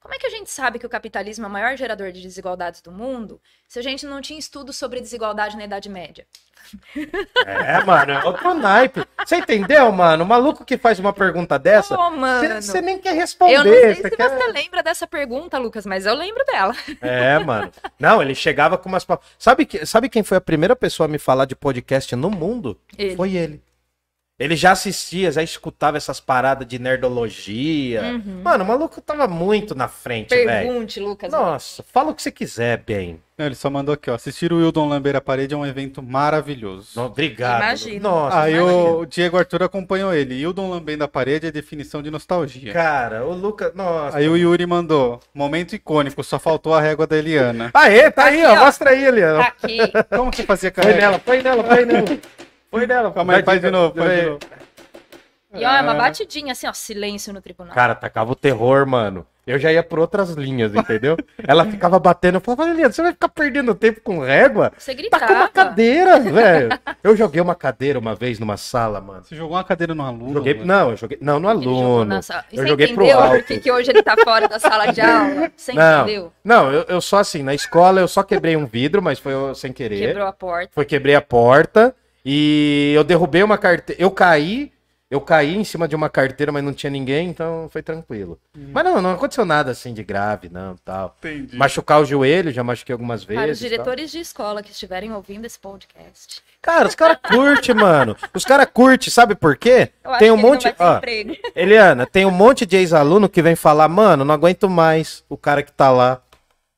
Speaker 3: Como é que a gente sabe que o capitalismo é o maior gerador de desigualdades do mundo se a gente não tinha estudo sobre desigualdade na Idade Média?
Speaker 2: É, mano, é outro naipe. Você entendeu, mano? O maluco que faz uma pergunta dessa, você nem quer responder.
Speaker 3: Eu não sei
Speaker 2: você
Speaker 3: se
Speaker 2: quer-
Speaker 3: você lembra dessa pergunta, Lucas, mas eu lembro dela.
Speaker 2: É, mano. Não, ele chegava com umas. Sabe, sabe quem foi a primeira pessoa a me falar de podcast no mundo?
Speaker 3: Ele.
Speaker 2: Foi ele. Ele já assistia, já escutava essas paradas de nerdologia.
Speaker 3: Uhum.
Speaker 2: Mano, o maluco tava muito na frente, velho.
Speaker 3: Pergunte, Lucas.
Speaker 2: Nossa, fala o que você quiser, bem.
Speaker 1: Não, ele só mandou aqui, ó. Assistir o Wildon Lamber à parede é um evento maravilhoso.
Speaker 2: Obrigado.
Speaker 3: Imagino.
Speaker 2: Nossa,
Speaker 1: Aí
Speaker 2: imagina.
Speaker 1: o Diego Arthur acompanhou ele. Hildon lambendo a parede é definição de nostalgia.
Speaker 2: Cara, o Lucas. Nossa.
Speaker 1: Aí o Yuri mandou. Momento icônico, só faltou a régua da Eliana.
Speaker 2: Aê, tá aí,
Speaker 3: Aqui,
Speaker 2: ó.
Speaker 3: ó.
Speaker 2: Mostra aí, Eliana.
Speaker 3: Aqui.
Speaker 1: Como que fazia com a
Speaker 2: Põe nela, põe nela, põe nela. Põe nela.
Speaker 1: Calma aí, faz de novo, faz de novo.
Speaker 3: E ó, é uma batidinha assim, ó. Silêncio no tribunal.
Speaker 2: Cara, tacava o terror, mano. Eu já ia por outras linhas, entendeu? Ela ficava batendo, eu falava, Eliana, você vai ficar perdendo tempo com régua?
Speaker 3: Você
Speaker 2: Tá com uma
Speaker 3: gritava.
Speaker 2: cadeira, velho. Eu joguei uma cadeira uma vez numa sala, mano.
Speaker 1: Você jogou uma cadeira no aluno?
Speaker 2: Joguei,
Speaker 1: mano?
Speaker 2: não, eu joguei, não, no
Speaker 3: Ele jogou
Speaker 2: aluno.
Speaker 3: E
Speaker 2: Eu
Speaker 3: você
Speaker 2: joguei pro
Speaker 3: entendeu
Speaker 2: alto.
Speaker 3: por que, que hoje ele tá fora da sala de aula? Você
Speaker 2: Não,
Speaker 3: entendeu?
Speaker 2: não, eu, eu só assim, na escola eu só quebrei um vidro, mas foi sem querer.
Speaker 3: Quebrou a porta.
Speaker 2: Foi quebrei a porta e eu derrubei uma carteira. Eu caí, eu caí em cima de uma carteira, mas não tinha ninguém, então foi tranquilo. Mas não, não aconteceu nada assim de grave, não, tal.
Speaker 1: Entendi.
Speaker 2: Machucar o joelho, já machuquei algumas vezes.
Speaker 3: Para os
Speaker 2: tal.
Speaker 3: diretores de escola que estiverem ouvindo esse podcast.
Speaker 2: Cara, os caras curtem, mano. Os caras curtem, sabe por quê?
Speaker 3: Eu acho
Speaker 2: Tem um
Speaker 3: que ele
Speaker 2: monte.
Speaker 3: não vai ter
Speaker 2: ó,
Speaker 3: emprego.
Speaker 2: Eliana, tem um monte de ex-aluno que vem falar, mano, não aguento mais o cara que tá lá.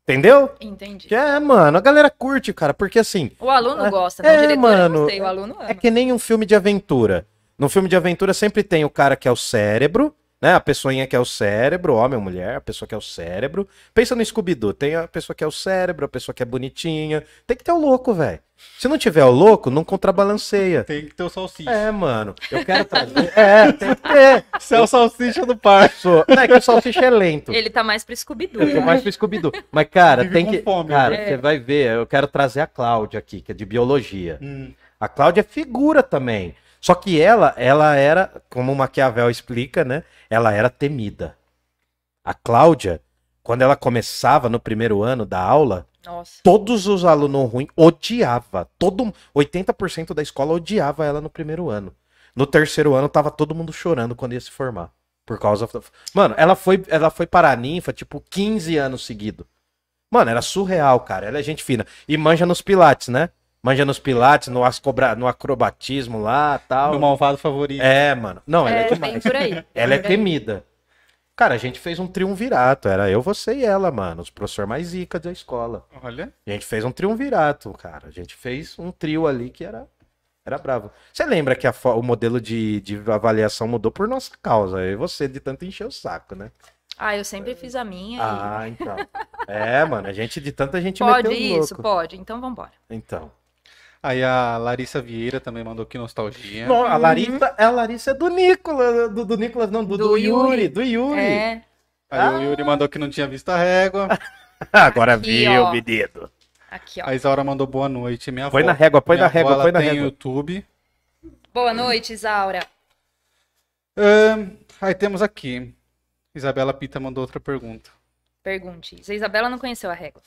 Speaker 2: Entendeu?
Speaker 3: Entendi.
Speaker 2: Que é, mano, a galera curte, cara, porque assim,
Speaker 3: O aluno
Speaker 2: É,
Speaker 3: gosta, né?
Speaker 2: é,
Speaker 3: O diretor
Speaker 2: mano,
Speaker 3: sei, o aluno ama.
Speaker 2: é que nem um filme de aventura. No filme de aventura sempre tem o cara que é o cérebro, né? A pessoinha que é o cérebro, homem ou mulher, a pessoa que é o cérebro. Pensa no Scooby-Doo, tem a pessoa que é o cérebro, a pessoa que é bonitinha. Tem que ter o louco, velho. Se não tiver o louco, não contrabalanceia.
Speaker 1: Tem que ter o salsicha.
Speaker 2: É, mano, eu quero trazer. É, tem que ter.
Speaker 1: Você é o salsicha do par.
Speaker 2: Sou... Não, é que o salsicha é lento.
Speaker 3: Ele tá mais pro Scooby-Doo.
Speaker 2: Eu tô mais pro Scooby-Doo. Mas, cara, tem que.
Speaker 1: fome,
Speaker 2: cara,
Speaker 3: né?
Speaker 2: você vai ver. Eu quero trazer a Cláudia aqui, que é de biologia.
Speaker 1: Hum.
Speaker 2: A Cláudia é figura também. Só que ela, ela era, como o Maquiavel explica, né? Ela era temida. A Cláudia, quando ela começava no primeiro ano da aula,
Speaker 3: Nossa.
Speaker 2: todos os alunos ruins odiava. Todo 80% da escola odiava ela no primeiro ano. No terceiro ano tava todo mundo chorando quando ia se formar. Por causa. Mano, ela foi, ela foi para a ninfa tipo 15 anos seguido. Mano, era surreal, cara. Ela é gente fina. E manja nos pilates, né? Manja nos pilates, no, ascobra... no acrobatismo lá, tal.
Speaker 1: Meu malvado favorito.
Speaker 2: É, mano. Não, ela é,
Speaker 3: É,
Speaker 2: demais.
Speaker 3: por aí.
Speaker 2: Ela é temida. Cara, a gente fez um triunvirato. Era eu, você e ela, mano. Os professores mais zica da escola.
Speaker 1: Olha.
Speaker 2: A gente fez um triunvirato, cara. A gente fez um trio ali que era, era bravo. Você lembra que a o modelo de, de avaliação mudou por nossa causa? Eu e você, de tanto encher o saco, né?
Speaker 3: Ah, eu sempre fiz a minha. e-
Speaker 2: Ah, então. É, mano, a gente de tanta gente
Speaker 3: Pode isso,
Speaker 2: louco.
Speaker 3: pode. Então vambora.
Speaker 2: Então.
Speaker 1: Aí a Larissa Vieira também mandou aqui nostalgia.
Speaker 2: Não, a Larissa, a Larissa é do Nicolas, do, do Nicolas não, do, do,
Speaker 3: Do
Speaker 2: Yuri,
Speaker 3: Yuri.
Speaker 2: do Yuri.
Speaker 3: É.
Speaker 1: Aí o Yuri mandou que não tinha visto a régua.
Speaker 2: Agora
Speaker 3: Aqui,
Speaker 2: viu,
Speaker 3: ó.
Speaker 2: menino.
Speaker 3: Aqui, ó.
Speaker 1: A Isaura mandou boa noite. Minha
Speaker 2: Põe
Speaker 1: avó,
Speaker 2: na régua, põe na régua,
Speaker 1: avó,
Speaker 2: põe
Speaker 1: ela
Speaker 2: na
Speaker 1: tem
Speaker 2: régua.
Speaker 1: YouTube.
Speaker 3: Boa noite, Isaura.
Speaker 1: Aí temos aqui. Isabela Pita mandou outra pergunta.
Speaker 3: Pergunte. A Isabela não conheceu a régua.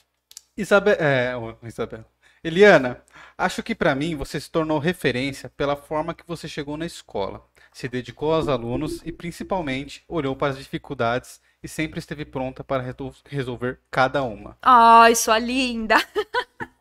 Speaker 1: É, ô, Isabela. Eliana, acho que pra mim você se tornou referência pela forma que você chegou na escola. Se dedicou aos alunos e principalmente olhou para as dificuldades e sempre esteve pronta para resolver cada uma.
Speaker 3: Ai, sua linda.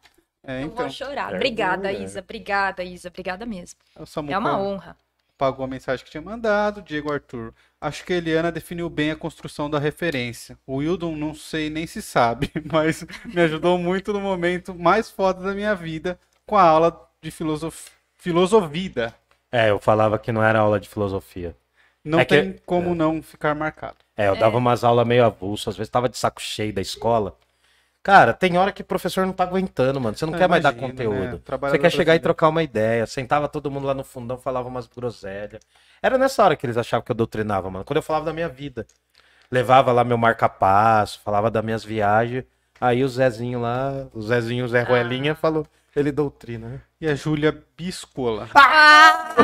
Speaker 1: É,
Speaker 3: Eu
Speaker 1: então,
Speaker 3: vou chorar.
Speaker 2: É,
Speaker 3: Obrigada,
Speaker 2: é.
Speaker 3: Isa. Obrigada, Isa. Obrigada mesmo. É uma honra.
Speaker 1: Pagou a mensagem que tinha mandado, Diego Arthur. Acho que a Eliana definiu bem a construção da referência. O Wildon não sei nem se sabe, mas me ajudou muito no momento mais foda da minha vida com a aula de filosof... filosofia.
Speaker 2: É, eu falava que não era aula de filosofia.
Speaker 1: Não
Speaker 2: É que-
Speaker 1: tem como não ficar marcado.
Speaker 2: É, eu dava umas aulas meio avulso, às vezes tava de saco cheio da escola. Cara, tem hora que o professor não tá aguentando, mano. Você não
Speaker 1: Ah,
Speaker 2: quer mais dar
Speaker 1: imagino,
Speaker 2: conteúdo.
Speaker 1: né?
Speaker 2: Você quer chegar e trocar uma ideia. Sentava todo mundo lá no fundão, falava umas groselhas. Era nessa hora que eles achavam que eu doutrinava, mano. Quando eu falava da minha vida. Levava lá meu marca-passo, falava das minhas viagens. Aí o Zezinho lá, o Zezinho, o Zé Ruelinha,
Speaker 3: Ah.
Speaker 2: falou, ele doutrina, né?
Speaker 1: E a Júlia Biscola.
Speaker 3: Ah!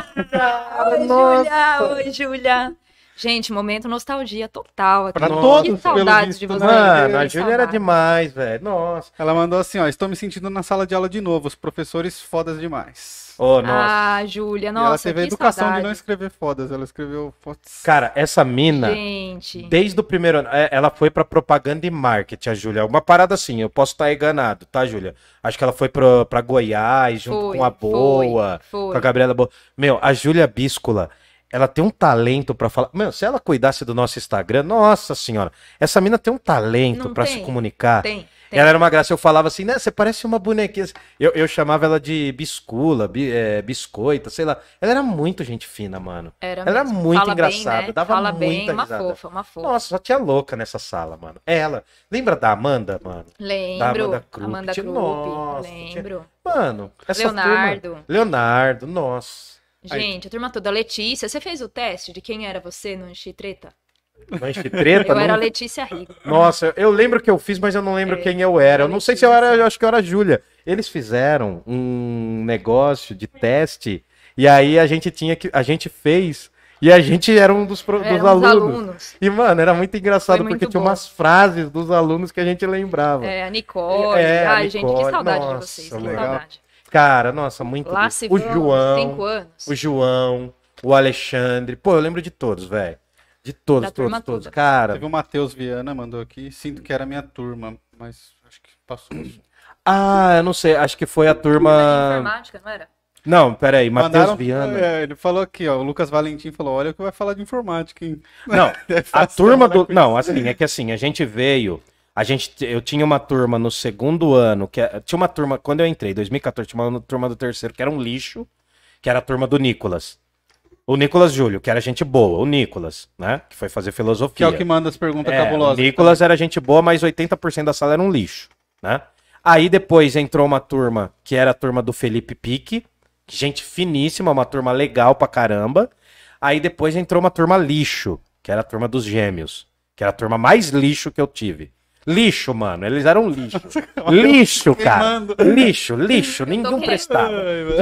Speaker 3: Oi,
Speaker 2: nossa.
Speaker 3: Júlia! Oi, Júlia! Gente, momento nostalgia total aqui.
Speaker 1: Pra
Speaker 2: Nossa.
Speaker 1: todos,
Speaker 3: Que
Speaker 1: pelo
Speaker 3: saudades de vocês.
Speaker 1: né?
Speaker 2: Mano, a
Speaker 3: Que
Speaker 2: Júlia era demais, velho. Nossa.
Speaker 1: Ela mandou assim, ó, estou me sentindo na sala de aula de novo, os professores fodas demais.
Speaker 2: Ô, nossa.
Speaker 3: Ah, Júlia,
Speaker 1: e ela
Speaker 3: nossa,
Speaker 1: teve a
Speaker 3: que
Speaker 1: educação de
Speaker 3: saudade.
Speaker 1: não escrever fodas, ela escreveu fotos.
Speaker 2: Cara, essa mina,
Speaker 3: Gente,
Speaker 2: desde o primeiro ano, é, ela foi pra propaganda e marketing, a Júlia. Uma parada assim, eu posso estar enganado, tá, Júlia? Acho que ela foi pro, pra Goiás, junto
Speaker 3: foi,
Speaker 2: com a Boa,
Speaker 3: foi, foi.
Speaker 2: com a Gabriela Boa. Meu, a Júlia Bíscola, ela tem um talento pra falar. Meu, se ela cuidasse do nosso Instagram, nossa senhora, essa mina tem um talento
Speaker 3: tem,
Speaker 2: se comunicar.
Speaker 3: Tem, tem.
Speaker 2: Ela era uma graça, eu falava assim, né? Você parece uma bonequinha. Eu, eu chamava ela de biscula, bi- é, biscoita, sei lá. Ela era muito gente fina, mano.
Speaker 3: Era
Speaker 2: ela era muito
Speaker 3: Fala
Speaker 2: engraçada,
Speaker 3: Bem, né?
Speaker 2: dava
Speaker 3: Fala bem,
Speaker 2: muita
Speaker 3: uma
Speaker 2: risada.
Speaker 3: fofa, uma fofa.
Speaker 2: Nossa, só tinha louca nessa sala, mano. Ela. Lembra da Amanda, mano?
Speaker 3: Lembro.
Speaker 2: Amanda Krupp,
Speaker 3: Amanda
Speaker 2: tinha-
Speaker 3: Krupp.
Speaker 2: nossa,
Speaker 3: lembro.
Speaker 2: Mano, essa
Speaker 3: Leonardo.
Speaker 2: turma. Leonardo, nossa.
Speaker 3: Gente, a turma toda. Letícia, você fez o teste de quem era você no Enchi Treta?
Speaker 2: Não enche treta,
Speaker 3: Eu era a
Speaker 2: não...
Speaker 3: Letícia Rigo.
Speaker 2: Nossa, eu- lembro que eu fiz, mas eu não lembro
Speaker 3: É,
Speaker 2: quem eu era. Eu não sei se eu era, eu acho que eu era a Júlia. Eles fizeram um negócio de teste e aí a gente tinha que a gente fez e a gente era um dos, pro- dos alunos.
Speaker 3: alunos.
Speaker 2: E mano, era muito engraçado
Speaker 3: muito
Speaker 2: porque tinha
Speaker 3: bom.
Speaker 2: umas frases dos alunos que a gente lembrava.
Speaker 3: É, a Nicole.
Speaker 2: É, a
Speaker 3: Ai, gente, que
Speaker 2: Nicole,
Speaker 3: saudade
Speaker 2: nossa,
Speaker 3: de vocês. Que
Speaker 2: legal.
Speaker 3: saudade.
Speaker 2: Cara, nossa, muito
Speaker 3: Lá se
Speaker 2: O João,
Speaker 3: cinco anos.
Speaker 2: o João, o Alexandre. Pô, eu lembro de todos, velho. De todos,
Speaker 3: Da
Speaker 2: todos, todos.
Speaker 3: toda.
Speaker 2: Cara,
Speaker 1: Teve o Matheus Viana, mandou aqui, sinto que era minha turma, mas acho que passou.
Speaker 2: ah, eu não sei, acho que foi a turma.
Speaker 3: informática, não era?
Speaker 2: Não, peraí, Matheus Viana.
Speaker 1: É, ele falou aqui, ó, o Lucas Valentim falou, olha o que vai falar de informática, hein?
Speaker 2: Não,
Speaker 1: É
Speaker 2: a turma do. Não, assim, é que assim, a gente veio. A gente, eu tinha uma turma no segundo ano, que é- tinha uma turma, quando eu entrei, 2014, tinha uma turma do terceiro que era um lixo, que era a turma do Nicolas. O Nicolas Júlio, que era gente boa, o Nicolas, né? Que foi fazer
Speaker 1: Que
Speaker 2: filosofia.
Speaker 1: é o que manda as perguntas
Speaker 2: É, o
Speaker 1: cabulosas.
Speaker 2: Nicolas era gente boa, mas 80% da sala era um lixo, né? Aí depois entrou uma turma que era a turma do Felipe Pique, gente finíssima, uma turma legal pra caramba. Aí depois entrou uma turma lixo, que era a turma dos gêmeos, que era a turma mais lixo que eu tive. Lixo, mano, eles eram lixo. lixo, cara. Lixo, lixo, ninguém prestava.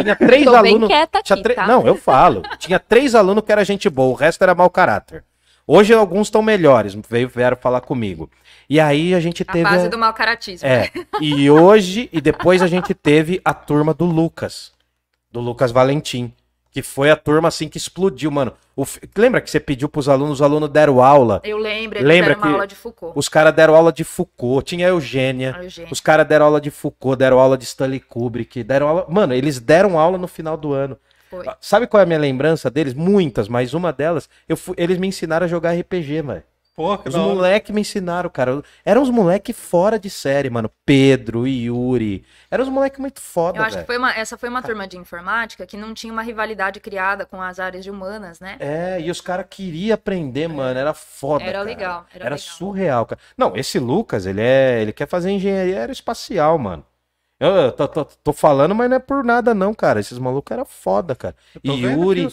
Speaker 2: Tinha três
Speaker 3: Tô
Speaker 2: alunos. tinha tre-
Speaker 3: tá?
Speaker 2: Não, eu falo. Tinha três alunos que era gente boa, o resto era mau caráter. Hoje alguns estão melhores, veio, vieram falar comigo. E aí a gente
Speaker 3: A
Speaker 2: teve.
Speaker 3: base
Speaker 2: a-
Speaker 3: do mau caratismo.
Speaker 2: É. E hoje, e depois a gente teve a turma do Lucas, do Lucas Valentim, que foi a turma assim que explodiu, mano. O Lembra que você pediu pros alunos, os alunos deram aula,
Speaker 3: Eu lembro, eles
Speaker 2: Lembra
Speaker 3: deram uma
Speaker 2: que-
Speaker 3: aula de Foucault.
Speaker 2: os caras deram aula de Foucault, tinha a Eugênia.
Speaker 3: A Eugênia.
Speaker 2: Os caras deram aula de Foucault, deram aula de Stanley Kubrick, deram aula. Mano, eles deram aula no final do ano.
Speaker 3: Foi.
Speaker 2: Sabe qual é a minha lembrança deles? Muitas, mas uma delas, eu fui- eles me ensinaram a jogar RPG, mano.
Speaker 1: Porra, que
Speaker 2: Os
Speaker 1: da hora.
Speaker 2: moleque me ensinaram, cara. Eram os moleque fora de série, mano. Pedro, Yuri. Eram os moleque muito foda,
Speaker 3: Eu acho que
Speaker 2: velho.
Speaker 3: foi uma, essa foi uma turma de informática que não tinha uma rivalidade criada com as áreas de humanas, né?
Speaker 2: É, e os caras queriam aprender, mano. Era foda,
Speaker 3: Era
Speaker 2: cara.
Speaker 3: legal, era
Speaker 2: Era
Speaker 3: legal.
Speaker 2: surreal, cara. Não, esse Lucas, ele é, ele quer fazer engenharia aeroespacial, mano. Eu, eu tô, tô- tô falando, mas não é por nada não, cara. Esses malucos eram foda, cara. E Yuri.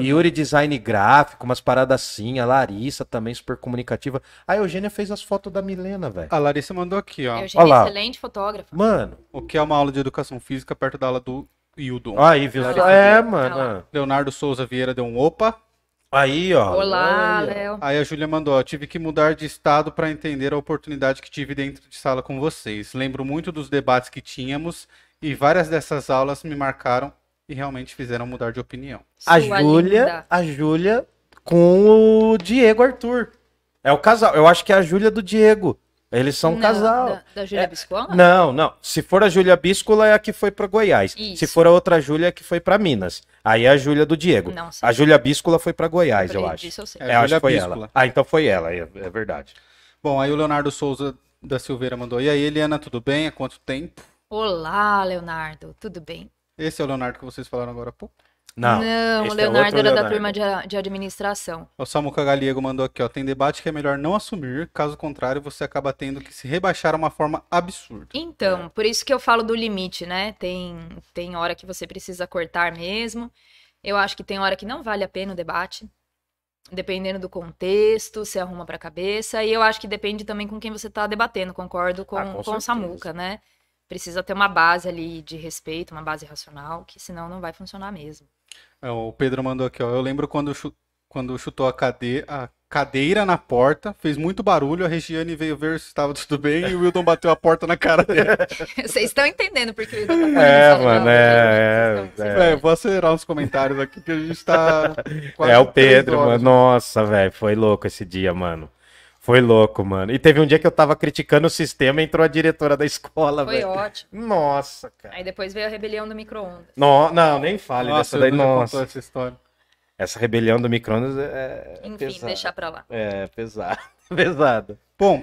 Speaker 2: Yuri design gráfico, umas paradas assim, a Larissa também super comunicativa. A Eugênia fez as fotos da Milena, velho.
Speaker 1: A Larissa mandou aqui, ó.
Speaker 3: Eugênia
Speaker 2: Olha lá.
Speaker 3: é excelente fotógrafa.
Speaker 2: Mano,
Speaker 1: O que é uma aula de educação física perto da aula do Hildon.
Speaker 2: aí, viu? É, mano.
Speaker 1: Leonardo Souza Vieira deu um opa.
Speaker 2: Aí, ó.
Speaker 3: Olá. Léo.
Speaker 1: Aí a Júlia mandou, ó, tive que mudar de estado para entender a oportunidade que tive dentro de sala com vocês. Lembro muito dos debates que tínhamos e várias dessas aulas me marcaram e realmente fizeram mudar de opinião.
Speaker 2: A
Speaker 3: Sua
Speaker 2: Júlia,
Speaker 3: linda.
Speaker 2: a Júlia com o Diego Arthur. É o casal. Eu acho que é a Júlia do Diego. Eles são um
Speaker 3: Não,
Speaker 2: casal.
Speaker 3: Da, da Júlia
Speaker 2: É,
Speaker 3: Biscola?
Speaker 2: Não, não. Se for a Júlia Bíscola, é a que foi pra Goiás.
Speaker 3: Isso.
Speaker 2: Se for a outra Júlia, é a que foi pra Minas. Aí é a Júlia do Diego.
Speaker 3: Não.
Speaker 2: A Júlia Bíscola foi pra Goiás, eu
Speaker 3: Pra-
Speaker 2: acho.
Speaker 3: disso eu sei.
Speaker 1: É,
Speaker 2: É, eu acho
Speaker 1: Júlia
Speaker 2: que foi
Speaker 1: Bíscola.
Speaker 2: ela. Ah, então foi ela, é, é verdade.
Speaker 1: Bom, aí o Leonardo Souza da Silveira mandou, e aí Eliana, tudo bem? Há quanto tempo?
Speaker 3: Olá, Leonardo. Tudo bem?
Speaker 1: Esse é o Leonardo que vocês falaram agora há pouco.
Speaker 2: Não,
Speaker 3: o
Speaker 2: esse é
Speaker 3: Leonardo
Speaker 2: outro
Speaker 3: era da
Speaker 2: Leonardo.
Speaker 3: turma de, de administração.
Speaker 1: O Samuca Galiego mandou aqui, ó, tem debate que é melhor não assumir, caso contrário você acaba tendo que se rebaixar a uma forma absurda.
Speaker 3: Então, por isso que eu falo do limite, né? Tem, tem hora que você precisa cortar mesmo. Eu acho que tem hora que não vale a pena o debate. Dependendo do contexto, você arruma pra cabeça. E eu acho que depende também com quem você tá debatendo. Concordo com,
Speaker 2: Ah, com
Speaker 3: com o. Samuca, né? Precisa ter uma base ali de respeito, uma base racional, que senão não vai funcionar mesmo.
Speaker 1: É, O Pedro mandou aqui, ó, eu lembro quando, chu- quando chutou a, cade... a cadeira na porta, fez muito barulho, a Regiane veio ver se estava tudo bem e o Wildon bateu a porta na cara dele.
Speaker 3: Vocês estão entendendo porque eu tô falando
Speaker 2: É, mano, é,
Speaker 3: né?
Speaker 2: É,
Speaker 3: estão-
Speaker 2: é.
Speaker 1: É, vou acelerar uns comentários aqui que a gente tá quase
Speaker 2: É o Pedro, mano. Nossa, velho, foi louco esse dia, mano. Foi louco, mano. E teve um dia que eu tava criticando o sistema e entrou a diretora da escola,
Speaker 3: Foi
Speaker 2: velho.
Speaker 3: ótimo.
Speaker 2: Nossa, cara.
Speaker 3: Aí depois veio a rebelião do micro-ondas.
Speaker 2: No- não, nem fale
Speaker 1: Nossa,
Speaker 2: dessa daí. Nossa.
Speaker 1: essa história.
Speaker 2: Essa rebelião do micro-ondas é, é
Speaker 3: Enfim,
Speaker 2: pesada.
Speaker 3: deixar pra lá.
Speaker 2: É, pesado. pesado.
Speaker 1: Bom,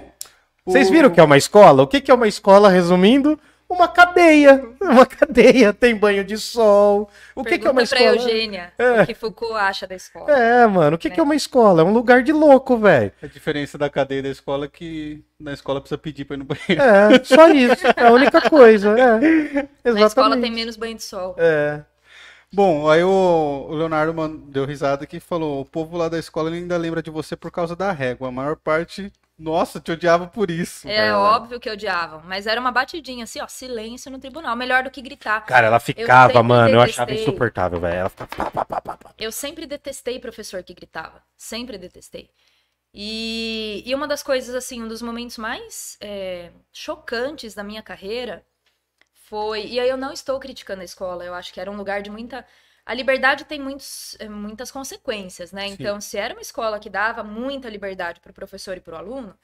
Speaker 2: Vocês
Speaker 1: o-
Speaker 2: viram o que é uma escola? O que que é uma escola, resumindo? Uma cadeia. Uma cadeia. Tem banho de sol. O que que é uma
Speaker 3: Pergunta
Speaker 2: escola?
Speaker 3: pra Eugênia
Speaker 2: É.
Speaker 3: o que Foucault acha da escola.
Speaker 2: É, mano. O que
Speaker 3: Né?
Speaker 2: que é uma escola? É um lugar de louco, velho.
Speaker 1: A diferença da cadeia da escola é que na escola precisa pedir pra ir no banheiro.
Speaker 2: É, só isso. É a única coisa. É. Exatamente.
Speaker 3: Na escola tem menos banho de sol.
Speaker 2: É.
Speaker 1: Bom, aí o, Leonardo deu risada aqui e falou: o povo lá da escola ainda lembra de você por causa da régua. A maior parte, nossa, te odiava por isso.
Speaker 3: É óbvio que odiavam, mas era uma batidinha assim, ó, silêncio no tribunal, melhor do que gritar.
Speaker 2: Cara, ela ficava,
Speaker 3: sempre
Speaker 2: mano. Eu achava
Speaker 3: detestei.
Speaker 2: insuportável, velho. Ela ficava. pá, pá, pá.
Speaker 3: Eu sempre detestei professor que gritava, sempre detestei. E, e uma das coisas, assim, um dos momentos mais é, chocantes da minha carreira foi. E aí eu não estou criticando a escola, eu acho que era um lugar de muita. A liberdade tem muitos, é, muitas consequências, né?
Speaker 1: Sim.
Speaker 3: Então, se era uma escola que dava muita liberdade para o professor e para o aluno,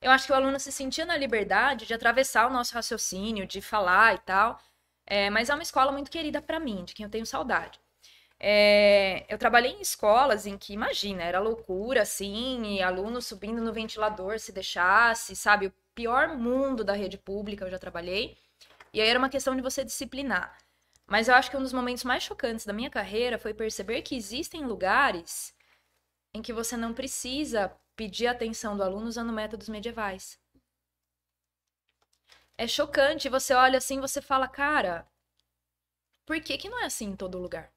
Speaker 3: eu acho que o aluno se sentia na liberdade de atravessar o nosso raciocínio, de falar e tal. É, mas é uma escola muito querida para mim, de quem eu tenho saudade. É, eu trabalhei em escolas em que, imagina, era loucura, assim, e aluno subindo no ventilador se deixasse, sabe? O pior mundo da rede pública eu já trabalhei. E aí era uma questão de você disciplinar. Mas eu acho que um dos momentos mais chocantes da minha carreira foi perceber que existem lugares em que você não precisa pedir atenção do aluno usando métodos medievais. É chocante, você olha assim, você fala, cara, por que que não é assim em todo lugar?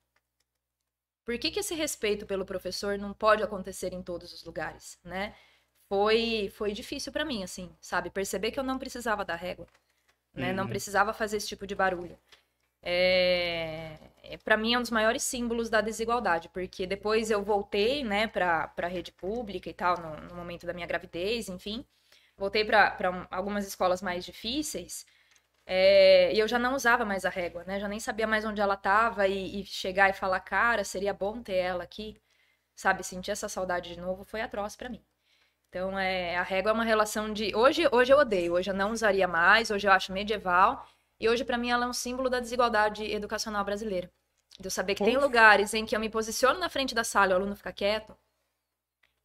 Speaker 3: Por que, que esse respeito pelo professor não pode acontecer em todos os lugares, né? Foi, foi difícil pra mim, assim, sabe? Perceber que eu não precisava da régua, né? Não
Speaker 1: Uhum.
Speaker 3: precisava fazer esse tipo de barulho. É, é, para mim é um dos maiores símbolos da desigualdade, porque depois eu voltei, né, pra, pra rede pública e tal, no, no momento da minha gravidez, enfim. Voltei um- algumas escolas mais difíceis, é, e eu já não usava mais a régua, né? Já nem sabia mais onde ela estava e, e chegar e falar, cara, seria bom ter ela aqui, sabe? Sentir essa saudade de novo foi atroz pra mim. Então, é, a régua é uma relação de. Hoje, hoje eu odeio, hoje eu não usaria mais, hoje eu acho medieval, e hoje pra mim ela é um símbolo da desigualdade educacional brasileira. De eu saber que tem lugares em que eu me posiciono na frente da sala e o aluno fica quieto,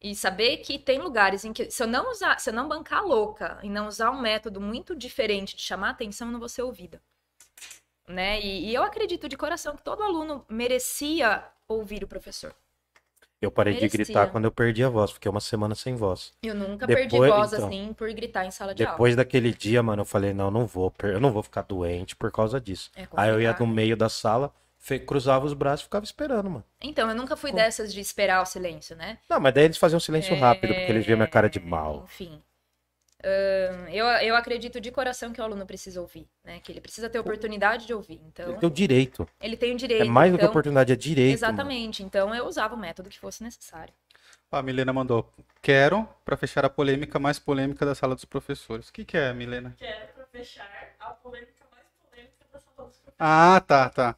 Speaker 3: E saber que tem lugares em que, se eu não usar, se eu não bancar louca e não usar um método muito diferente de chamar atenção, eu não vou ser ouvida. Né? E, e eu acredito de coração que todo aluno merecia ouvir o professor.
Speaker 2: Eu parei de
Speaker 3: Merecia.
Speaker 2: gritar quando eu perdi a voz, fiquei uma semana sem voz.
Speaker 3: Eu nunca
Speaker 2: Depois-
Speaker 3: perdi voz
Speaker 2: então,
Speaker 3: assim por gritar em sala de
Speaker 2: Depois daquele dia, mano, eu falei, não, não vou, eu não vou ficar doente por causa disso.
Speaker 3: aula. É
Speaker 2: Aí eu ia no meio da sala, cruzava os braços e ficava esperando, mano.
Speaker 3: Então, eu nunca fui
Speaker 2: Como?
Speaker 3: dessas de esperar o silêncio, né?
Speaker 2: Não, mas daí eles faziam silêncio rápido, porque eles viam minha cara de
Speaker 3: É,
Speaker 2: mal.
Speaker 3: Enfim. Eu, eu acredito de coração que o aluno precisa ouvir, né? Que ele precisa ter oportunidade de ouvir. Então,
Speaker 2: Ele tem o direito.
Speaker 3: ele tem o
Speaker 2: É
Speaker 3: direito.
Speaker 2: mais do que
Speaker 3: então,
Speaker 2: oportunidade, é direito. mano.
Speaker 3: Exatamente. Então, eu usava o método que fosse necessário.
Speaker 1: A Milena mandou. Quero, para fechar a polêmica mais polêmica da sala dos professores. O que, que é, Milena?
Speaker 4: Quero pra fechar a polêmica mais polêmica da sala dos professores.
Speaker 1: Ah, tá, tá.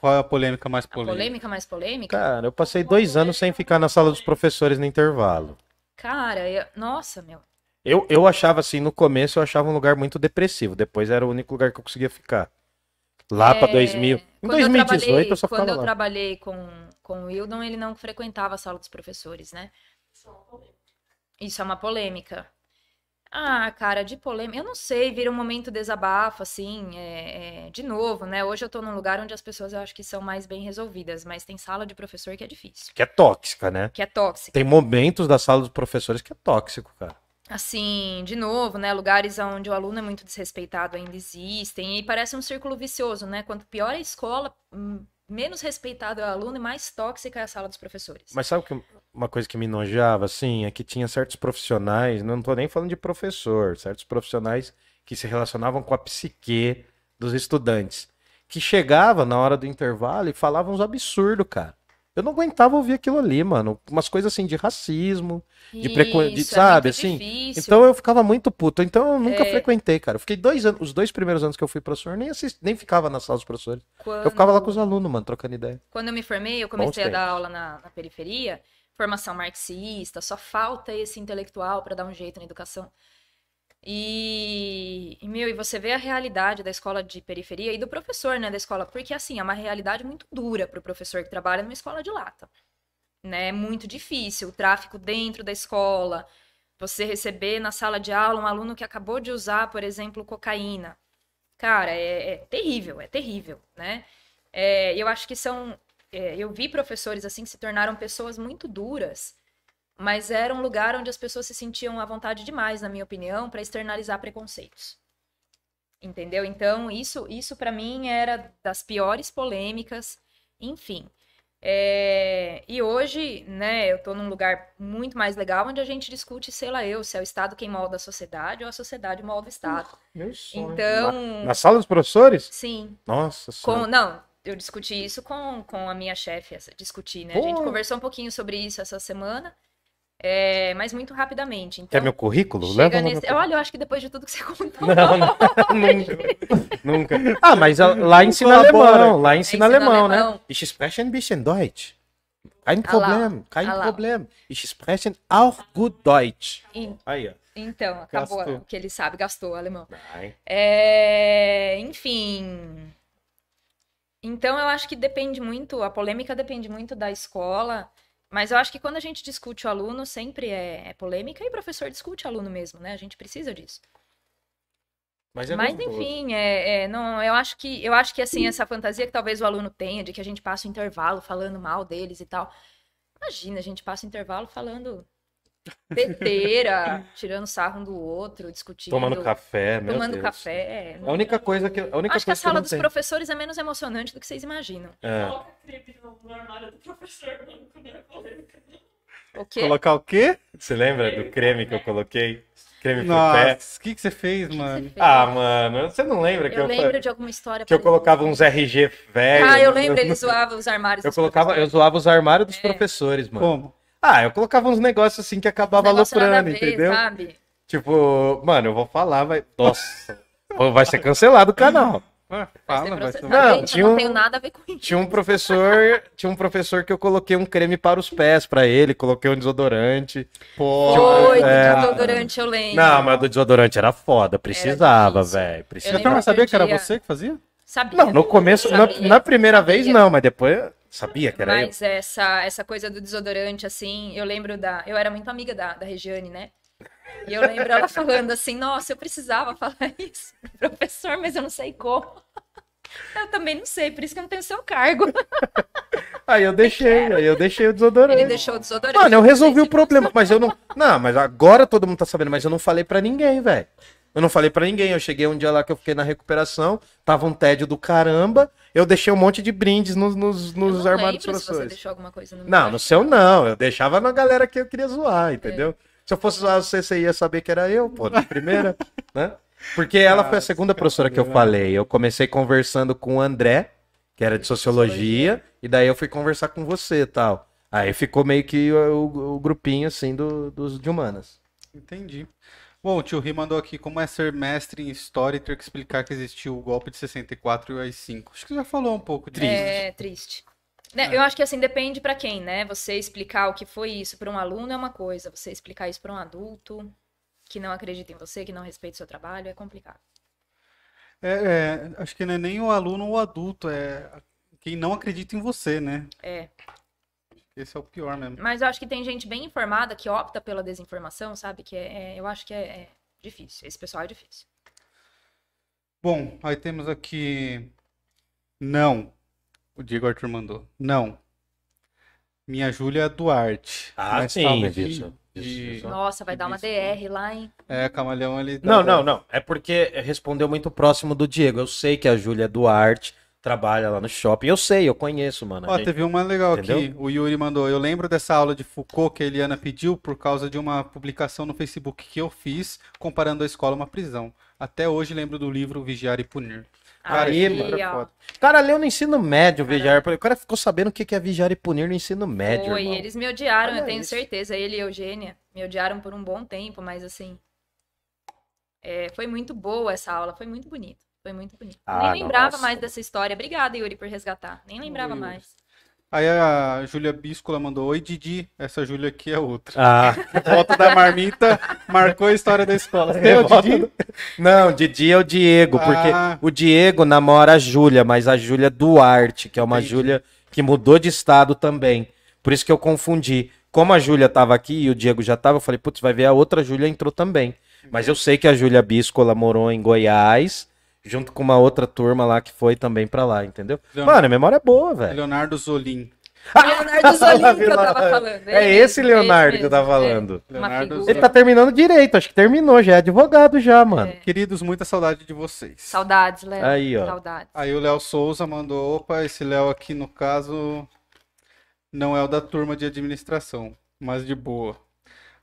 Speaker 1: Qual é a polêmica mais
Speaker 3: A
Speaker 1: polêmica?
Speaker 3: polêmica mais polêmica?
Speaker 2: Cara, eu passei dois anos sem ficar na sala dos professores no intervalo.
Speaker 3: Cara, eu- nossa, meu.
Speaker 2: Eu, eu achava assim, no começo eu achava um lugar muito depressivo, depois era o único lugar que eu conseguia ficar. Lá pra
Speaker 3: É,
Speaker 2: 2000. Em
Speaker 3: quando eu
Speaker 2: 2018
Speaker 3: trabalhei-
Speaker 2: eu só
Speaker 3: Quando
Speaker 2: ficava
Speaker 3: eu
Speaker 2: lá.
Speaker 3: trabalhei com, com o Wildon, ele não frequentava a sala dos professores, né?
Speaker 4: Isso é uma polêmica.
Speaker 3: Isso é uma polêmica. Ah, cara, de polêmica. Eu não sei, vira um momento desabafo, assim. é- é, de novo, né? Hoje eu tô num lugar onde as pessoas eu acho que são mais bem resolvidas, mas tem sala de professor que é difícil,
Speaker 2: Que é tóxica, né?
Speaker 3: que é tóxica.
Speaker 2: Tem momentos da sala dos professores que é tóxico, cara.
Speaker 3: Assim, de novo, né? Lugares onde o aluno é muito desrespeitado ainda existem. E parece um círculo vicioso, né? Quanto pior a escola, hum, menos respeitado é o aluno e mais tóxica é a sala dos professores.
Speaker 2: Mas sabe que uma coisa que me nojava, assim, é que tinha certos profissionais, não tô nem falando de professor, certos profissionais que se relacionavam com a psique dos estudantes, que chegava na hora do intervalo e falavam uns absurdos, cara. Eu não aguentava ouvir aquilo ali, mano. Umas coisas assim de racismo, de precon- de-
Speaker 3: Isso, é
Speaker 2: sabe,
Speaker 3: muito
Speaker 2: assim?
Speaker 3: difícil.
Speaker 2: Então eu ficava muito puto. Então eu nunca
Speaker 3: É.
Speaker 2: frequentei, cara. Eu fiquei dois anos, os dois primeiros anos que eu fui professor, nem assisti, nem ficava na sala dos professores.
Speaker 3: Quando...
Speaker 2: Eu ficava lá com os alunos, mano, trocando ideia.
Speaker 3: Quando eu me formei, eu comecei a dar aula na, na periferia, formação marxista, só falta esse intelectual para dar um jeito na educação. E, meu, e você vê a realidade da escola de periferia e do professor, né, da escola, porque assim, é uma realidade muito dura para o professor que trabalha numa escola de lata. Né? É muito difícil, o tráfico dentro da escola, você receber na sala de aula um aluno que acabou de usar, por exemplo, cocaína. Cara, é, é terrível, é terrível, né? É, eu acho que são. é, eu vi professores assim que se tornaram pessoas muito duras, mas era um lugar onde as pessoas se sentiam à vontade demais, na minha opinião, para externalizar preconceitos. Entendeu? Então, isso, isso para mim era das piores polêmicas, enfim. É, e hoje, né, eu tô num lugar muito mais legal onde a gente discute, sei lá eu, se é o Estado quem molda a sociedade ou a sociedade molda o Estado.
Speaker 2: Meu sonho.
Speaker 3: Então,
Speaker 2: Na, na sala dos professores?
Speaker 3: sim,
Speaker 2: Nossa
Speaker 3: com, não, eu discuti isso com, com a minha chefe, discuti, né? A gente
Speaker 2: Pô.
Speaker 3: conversou um pouquinho sobre isso essa semana, é, mas muito rapidamente. Então,
Speaker 2: Quer meu currículo? Leva
Speaker 3: nesse...
Speaker 2: meu...
Speaker 3: Olha, eu acho que depois de tudo que você contou,
Speaker 2: Não, não, nunca, nunca. Ah, mas a- lá ensina alemão, lá ensina
Speaker 3: ensina
Speaker 2: alemão,
Speaker 3: alemão.
Speaker 2: né? Ich spreche ein bisschen Deutsch. Kein
Speaker 3: Ah
Speaker 2: Problem, kein
Speaker 3: ah.
Speaker 2: Problem. Ich spreche auch gut Deutsch.
Speaker 3: En-
Speaker 2: Aí, ó.
Speaker 3: então, acabou
Speaker 1: Gastou.
Speaker 3: o que ele sabe, gastou o alemão. É, enfim. Então eu acho que depende muito, a polêmica depende muito da escola, mas eu acho que quando a gente discute o aluno, sempre é, é polêmica e o professor discute o aluno mesmo, né? A gente precisa disso.
Speaker 2: Mas é
Speaker 3: Mas enfim, é, é, não, eu acho que eu acho que assim essa fantasia que talvez o aluno tenha de que a gente passa o intervalo falando mal deles e tal. Imagina, a gente passa o intervalo falando besteira, tirando sarro um do outro, discutindo,
Speaker 2: Tomando café, meu
Speaker 3: tomando
Speaker 2: Deus.
Speaker 3: café.
Speaker 2: A única coisa que, a única
Speaker 3: Acho que a sala
Speaker 2: eu não
Speaker 3: dos
Speaker 2: tenho.
Speaker 3: professores é menos emocionante do que vocês imaginam.
Speaker 2: É.
Speaker 4: Coloca creme no, no armário do professor, é.
Speaker 3: O quê?
Speaker 1: Colocar o quê?
Speaker 2: Você lembra do creme que eu coloquei? Creme pro pé?
Speaker 1: Nossa, o que, que você fez,
Speaker 3: O que
Speaker 1: mano?
Speaker 3: você fez?
Speaker 2: Ah, mano, você não lembra que
Speaker 3: eu
Speaker 2: eu,
Speaker 3: lembro de alguma história
Speaker 2: que eu colocava uns RG velhos?
Speaker 3: Ah, eu lembro, ele zoava os armários
Speaker 2: Eu
Speaker 3: dos
Speaker 2: colocava, eu zoava os armários dos
Speaker 3: É.
Speaker 2: professores, mano.
Speaker 1: Como?
Speaker 2: Ah, eu colocava uns negócios assim que acabava
Speaker 3: Negócio
Speaker 2: aloprando,
Speaker 3: ver,
Speaker 2: entendeu?
Speaker 3: sabe?
Speaker 2: Tipo, mano, eu vou falar, vai. Nossa, vai ser cancelado o canal.
Speaker 1: Ah,
Speaker 3: Vai ser
Speaker 1: Fala, vai ser...
Speaker 2: Não,
Speaker 3: Gente,
Speaker 2: tinha
Speaker 3: eu não
Speaker 2: um-
Speaker 3: tenho nada a ver com isso.
Speaker 2: Tinha um professor, tinha um professor que eu coloquei um creme para os pés pra ele, coloquei um desodorante.
Speaker 1: Pô,
Speaker 3: Foi,
Speaker 2: É.
Speaker 3: do desodorante, eu lembro.
Speaker 2: Não, mas do desodorante era foda, precisava, velho.
Speaker 1: Você
Speaker 2: Precisava.
Speaker 1: não sabia que era você que fazia?
Speaker 3: Sabia.
Speaker 2: Não, no começo, na, na primeira
Speaker 3: sabia.
Speaker 2: vez não, mas depois Sabia que era
Speaker 3: Mas essa, essa coisa do desodorante, assim, eu lembro da. Eu era muito amiga da, da Regiane, né? E eu lembro ela falando assim: nossa, eu precisava falar isso, pro professor, mas eu não sei como. Eu também não sei, por isso que eu não tenho seu cargo.
Speaker 2: eu? Aí eu deixei, aí eu deixei o desodorante.
Speaker 3: Ele deixou o desodorante.
Speaker 2: Mano, eu resolvi o problema, mas eu não. Não, mas agora todo mundo tá sabendo, mas eu não falei pra ninguém, velho. Eu não falei pra ninguém. Eu cheguei um dia lá que eu fiquei na recuperação, tava um tédio do caramba. Eu deixei um monte de brindes nos, nos,
Speaker 3: Eu
Speaker 2: nos
Speaker 3: não
Speaker 2: armários
Speaker 3: se você deixou alguma coisa no meu
Speaker 2: Não, no seu não. Eu deixava na galera que eu queria zoar, entendeu? Se eu fosse zoar você, você ia saber que era eu, pô, de primeira, né? Porque ela foi a segunda professora que eu falei. Eu comecei conversando com o André, que era de sociologia, e daí eu fui conversar com você e tal. Aí ficou meio que o, o- o grupinho, assim, do, dos de humanas.
Speaker 1: Entendi. Bom, o tio Ri mandou aqui como é ser mestre em história e ter que explicar que existiu o golpe de 64 e o AI-5. Acho que você já falou um pouco disso.
Speaker 3: É triste. Né, Eu acho que assim depende pra quem, né? Você explicar o que foi isso pra um aluno é uma coisa, você explicar isso pra um adulto que não acredita em você, que não respeita o seu trabalho, é complicado.
Speaker 1: É, é, acho que não é nem o aluno ou o adulto, é quem não acredita em você, né?
Speaker 3: É.
Speaker 1: Esse é o pior mesmo.
Speaker 3: Mas eu acho que tem gente bem informada que opta pela desinformação, sabe? Que é, é- eu acho que é, é difícil. Esse pessoal é difícil.
Speaker 1: Bom, aí temos aqui. Não. O Diego Arthur mandou. Não. Minha Júlia Duarte.
Speaker 2: Ah,
Speaker 1: Mas
Speaker 2: sim, isso, isso,
Speaker 1: de-
Speaker 2: isso.
Speaker 3: Nossa, vai dar uma. DR lá, hein?
Speaker 1: É, Camalhão ele.
Speaker 2: Não, não, não. É porque respondeu muito próximo do Diego. Eu sei que a Júlia Duarte trabalha lá no shopping. Eu sei, eu conheço, mano.
Speaker 1: Ó,
Speaker 2: gente-
Speaker 1: teve uma legal aqui.
Speaker 2: Entendeu?
Speaker 1: O Yuri mandou. Eu lembro dessa aula de Foucault que a Eliana pediu por causa de uma publicação no Facebook que eu fiz comparando a escola a uma prisão. Até hoje lembro do livro Vigiar e Punir. Cara,
Speaker 2: Aí, mano.
Speaker 1: é
Speaker 3: ó.
Speaker 2: cara leu no ensino médio, vigiar. O cara ficou sabendo o que é vigiar e punir no ensino médio,
Speaker 3: Foi,
Speaker 2: irmão.
Speaker 3: eles me odiaram,
Speaker 2: Olha
Speaker 3: eu tenho
Speaker 2: isso.
Speaker 3: certeza. Ele e a Eugênia me odiaram por um bom tempo, mas assim. é, foi muito boa essa aula, foi muito bonito. Foi muito bonito.
Speaker 2: Ah,
Speaker 3: Nem lembrava
Speaker 2: nossa.
Speaker 3: mais dessa história. Obrigada, Yuri, por resgatar. Nem lembrava mais.
Speaker 1: Aí a Júlia Bíscola mandou: Oi, Didi. Essa Júlia aqui é outra.
Speaker 2: Ah,
Speaker 1: Volta da marmita marcou a história da escola. Você é o Didi?
Speaker 2: não, Didi é o Diego, porque
Speaker 1: Ah.
Speaker 2: o Diego namora a Júlia, mas a Júlia Duarte, que é uma
Speaker 1: Entendi.
Speaker 2: Júlia que mudou de estado também. Por isso que eu confundi. Como a Júlia tava aqui e o Diego já tava, eu falei, putz, vai ver a outra Júlia entrou também. Mas eu sei que a Júlia Biscola morou em Goiás, junto com uma outra turma lá que foi também pra lá, entendeu?
Speaker 1: Leon-
Speaker 2: Mano, a memória é boa, velho.
Speaker 1: Leonardo Zolim.
Speaker 3: Leonardo Zolim que eu tava falando.
Speaker 2: É
Speaker 3: ele
Speaker 2: esse Leonardo que eu tava
Speaker 3: é.
Speaker 2: falando.
Speaker 3: Uma
Speaker 1: Leonardo.
Speaker 2: Ele tá terminando direito, acho que terminou, já é advogado já, mano.
Speaker 3: É.
Speaker 1: Queridos, muita saudade de vocês.
Speaker 3: Saudades, Léo.
Speaker 2: Aí, ó.
Speaker 3: Saudades.
Speaker 1: Aí o Léo Souza mandou: opa, esse Léo aqui no caso não é o da turma de administração, mas de boa.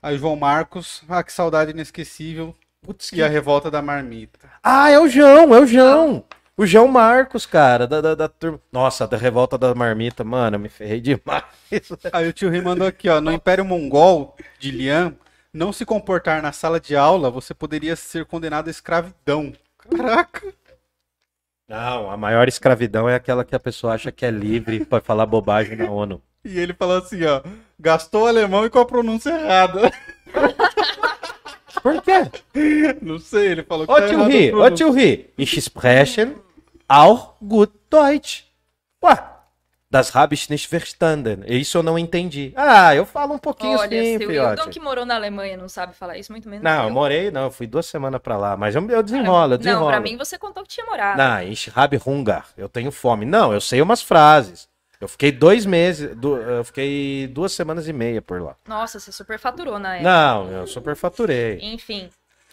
Speaker 1: Aí o João Marcos, ah, que saudade inesquecível.
Speaker 2: Putz,
Speaker 1: E a revolta da marmita.
Speaker 2: Ah, é o João, é o João. O João Marcos, cara, da, da, da turma. Nossa, da revolta da marmita, mano, eu me ferrei demais.
Speaker 1: Aí o tio Rei mandou aqui, ó, no Império Mongol de Lian, não se comportar na sala de aula, você poderia ser condenado à escravidão. Caraca.
Speaker 2: Não, a maior escravidão é aquela que a pessoa acha que é livre pra falar bobagem na ONU.
Speaker 1: E ele falou assim, ó, gastou alemão e com a pronúncia errada.
Speaker 2: Por quê?
Speaker 1: Não sei, ele falou que
Speaker 2: Ô
Speaker 1: tá
Speaker 2: tio Ri, ô tio Ri, ich sprechen auch gut Deutsch. Ué, das habe ich nicht verstanden. Isso eu não entendi. Ah, eu falo um pouquinho
Speaker 3: Olha,
Speaker 2: sim,
Speaker 3: se o
Speaker 2: fiote.
Speaker 3: Hildon que morou na Alemanha não sabe falar isso, muito menos
Speaker 2: Não, eu
Speaker 3: eu.
Speaker 2: morei, não, eu fui duas semanas pra lá, mas eu, eu desenrolo, eu
Speaker 3: Não,
Speaker 2: desenrolo.
Speaker 3: pra mim você contou que tinha morado.
Speaker 2: Não, ich habe Hunger. Eu tenho fome. Não, eu sei umas frases. Eu fiquei dois meses, du- eu fiquei duas semanas e meia por lá.
Speaker 3: Nossa, você superfaturou na época.
Speaker 2: Não, eu superfaturei.
Speaker 3: Enfim.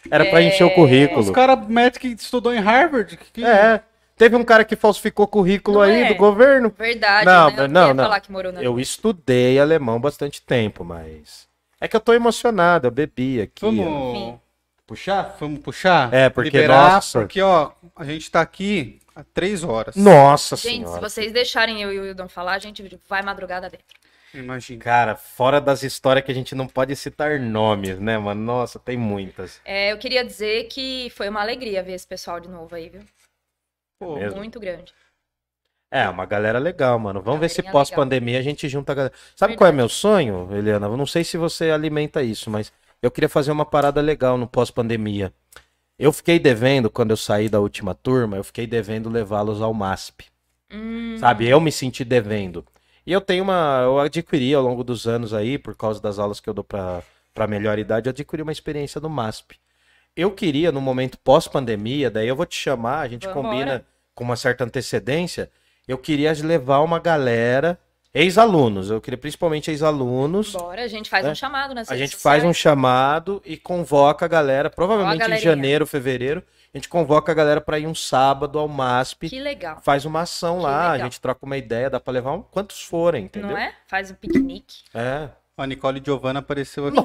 Speaker 2: Era pra
Speaker 3: É,
Speaker 2: encher o currículo.
Speaker 1: Os caras metem que estudou em Harvard. Que, que-
Speaker 2: É. Teve um cara que falsificou currículo
Speaker 3: Não
Speaker 2: aí
Speaker 3: é.
Speaker 2: do governo.
Speaker 3: Verdade,
Speaker 2: Não,
Speaker 3: né? Eu
Speaker 2: não, não.
Speaker 3: falar que morou na
Speaker 2: Eu estudei alemão bastante tempo, mas. É que eu tô emocionado, eu bebi aqui.
Speaker 1: Vamos
Speaker 3: Enfim.
Speaker 1: Puxar? Vamos puxar?
Speaker 2: É, porque,
Speaker 1: Liberar,
Speaker 2: nossa.
Speaker 1: porque, ó, a gente tá aqui há três horas.
Speaker 2: Nossa
Speaker 3: Gente,
Speaker 2: senhora.
Speaker 3: se vocês deixarem eu e o Hildon falar, a gente vai madrugada dentro.
Speaker 1: Imagina.
Speaker 2: Cara, fora das histórias que a gente não pode citar nomes, né, mano? Nossa, tem muitas.
Speaker 3: É, eu queria dizer que foi uma alegria ver esse pessoal de novo aí, viu?
Speaker 1: Pô,
Speaker 2: Mesmo.
Speaker 3: Muito grande.
Speaker 2: É, uma galera legal, mano. Vamos ver se pós-pandemia a gente junta a galera. Sabe qual é meu sonho, Eliana? Eu não sei se você alimenta isso, mas eu queria fazer uma parada legal no pós-pandemia. Eu fiquei devendo, quando eu saí da última turma, eu fiquei devendo levá-los ao MASP.
Speaker 3: Hum,
Speaker 2: Sabe? Eu me senti devendo. E eu tenho uma. Eu adquiri ao longo dos anos aí, por causa das aulas que eu dou pra, pra melhor idade, eu adquiri uma experiência no MASP. Eu queria, no momento pós-pandemia, daí eu vou te chamar, a gente
Speaker 3: Vambora.
Speaker 2: combina com uma certa antecedência. Eu queria levar uma galera, ex-alunos, eu queria principalmente ex-alunos.
Speaker 3: Bora, a gente faz
Speaker 2: É.
Speaker 3: um chamado nas
Speaker 2: A gente faz um
Speaker 3: sociais.
Speaker 2: chamado e convoca a galera, provavelmente em
Speaker 3: galerinha.
Speaker 2: janeiro, fevereiro, a gente convoca a galera pra ir um sábado ao MASP,
Speaker 3: Que legal.
Speaker 2: faz uma ação
Speaker 3: Que
Speaker 2: lá, a
Speaker 3: legal.
Speaker 2: gente troca uma ideia, dá pra levar um, quantos forem, entendeu?
Speaker 3: Não é? Faz um piquenique.
Speaker 2: É.
Speaker 1: A Nicole Giovanna apareceu aqui.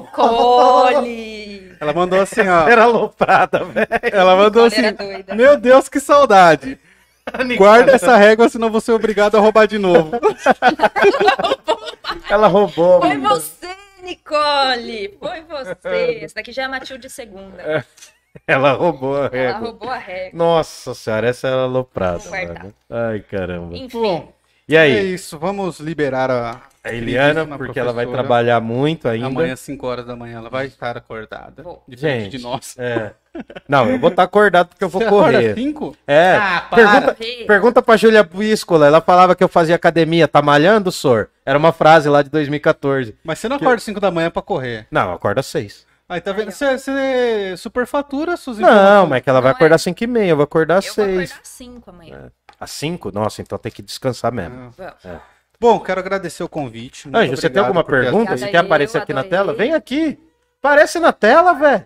Speaker 3: Nicole!
Speaker 1: Ela mandou assim, ó.
Speaker 2: Era aloprada, velho.
Speaker 1: Ela mandou
Speaker 3: Nicole
Speaker 1: assim.
Speaker 3: era doida.
Speaker 1: Meu Deus, que saudade. Guarda essa régua, senão vou ser obrigado a roubar de novo.
Speaker 2: Ela roubou.
Speaker 3: Foi
Speaker 2: menina.
Speaker 3: você, Nicole! Foi você! Essa daqui já é a Matilde segunda.
Speaker 2: Ela roubou a
Speaker 3: Ela
Speaker 2: régua.
Speaker 3: roubou a regra.
Speaker 2: Nossa senhora, essa era aloprada. Mano. Ai, caramba.
Speaker 3: Enfim,
Speaker 1: Bom,
Speaker 2: E
Speaker 1: é
Speaker 2: aí?
Speaker 1: isso. Vamos liberar a,
Speaker 2: A Eliana, porque ela vai trabalhar muito ainda.
Speaker 1: Amanhã, às 5 horas da manhã, ela vai estar acordada.
Speaker 3: Vou.
Speaker 1: Diferente
Speaker 2: Gente,
Speaker 1: de nós.
Speaker 2: É. Não, eu vou estar acordado porque eu vou
Speaker 1: Você acorda
Speaker 2: correr.
Speaker 1: 5?
Speaker 2: É.
Speaker 1: Ah, para.
Speaker 2: pergunta, pergunta pra Júlia Bíscola. Ela falava que eu fazia academia. Tá malhando, Sor? Era uma frase lá de 2014.
Speaker 1: Mas você não acorda 5 da manhã pra correr.
Speaker 2: Não, acorda às seis.
Speaker 1: Aí tá vendo? Você, você superfatura suas
Speaker 2: Não,
Speaker 1: informações.
Speaker 2: mas é que ela vai
Speaker 3: Não é.
Speaker 2: acordar às cinco e meia. Eu vou acordar às
Speaker 3: eu vou
Speaker 2: seis.
Speaker 3: acordar às 5 amanhã.
Speaker 2: Às cinco? Nossa, então tem que descansar mesmo.
Speaker 1: Ah.
Speaker 3: Vamos.
Speaker 1: Bom, quero agradecer o convite.
Speaker 2: Anjo, você tem alguma pergunta? Você quer aparecer aqui na tela? Vem aqui. Aparece na tela, velho.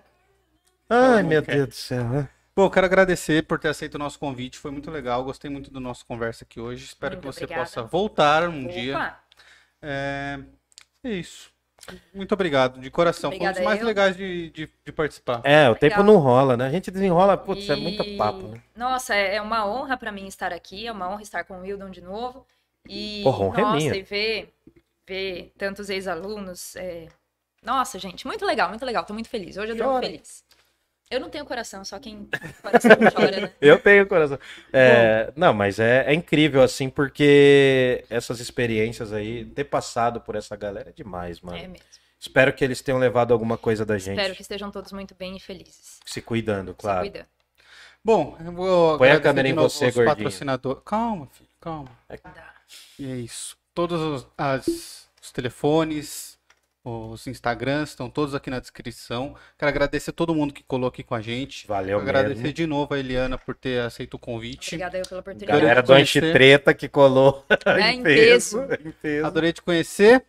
Speaker 2: Ai, meu
Speaker 1: quer.
Speaker 2: Deus do céu. né?
Speaker 1: Bom, quero agradecer por ter aceito o nosso convite. Foi muito legal. Gostei muito do nosso conversa aqui hoje. Espero
Speaker 3: Muito
Speaker 1: que você
Speaker 3: obrigada.
Speaker 1: possa voltar um dia.
Speaker 3: Opa!
Speaker 1: É... é isso. Muito obrigado, de coração.
Speaker 3: Obrigada
Speaker 1: Foi um dos mais
Speaker 3: eu.
Speaker 1: legais de, de, de participar.
Speaker 2: É, o
Speaker 3: Legal.
Speaker 2: tempo não rola, né? A gente desenrola, putz, é
Speaker 3: E-
Speaker 2: muito papo, né?
Speaker 3: Nossa, é é uma honra pra mim estar aqui, é uma honra estar com o Wildon de novo. E,
Speaker 2: Porra, honra é
Speaker 3: nossa,
Speaker 2: minha.
Speaker 3: e ver, ver tantos ex-alunos. é, Nossa, gente, muito legal, muito legal. Tô muito feliz. Hoje eu tô feliz. Eu não tenho coração, só quem coração chora, né?
Speaker 2: Eu tenho coração. É, não, mas é, é incrível, assim, porque essas experiências aí, ter passado por essa galera é demais, mano.
Speaker 3: É mesmo.
Speaker 2: Espero que eles tenham levado alguma coisa da gente.
Speaker 3: Espero que estejam todos muito bem e felizes.
Speaker 2: Se cuidando,
Speaker 3: Se
Speaker 2: claro.
Speaker 3: cuidando.
Speaker 1: Bom, eu vou
Speaker 2: Põe a câmera em você, gordinho.
Speaker 1: Calma, filho, calma.
Speaker 3: Dá.
Speaker 1: E é isso. Todos os, as- os telefones, os Instagrams estão todos aqui na descrição. Quero agradecer a todo mundo que colou aqui com a gente.
Speaker 2: Valeu
Speaker 1: agradecer
Speaker 2: mesmo.
Speaker 1: de novo a Eliana por ter aceito o convite.
Speaker 3: Obrigada eu pela oportunidade.
Speaker 2: Galera
Speaker 1: Quero
Speaker 2: do. Antitreta que colou
Speaker 3: É, em peso.
Speaker 2: em peso.
Speaker 1: Adorei te conhecer.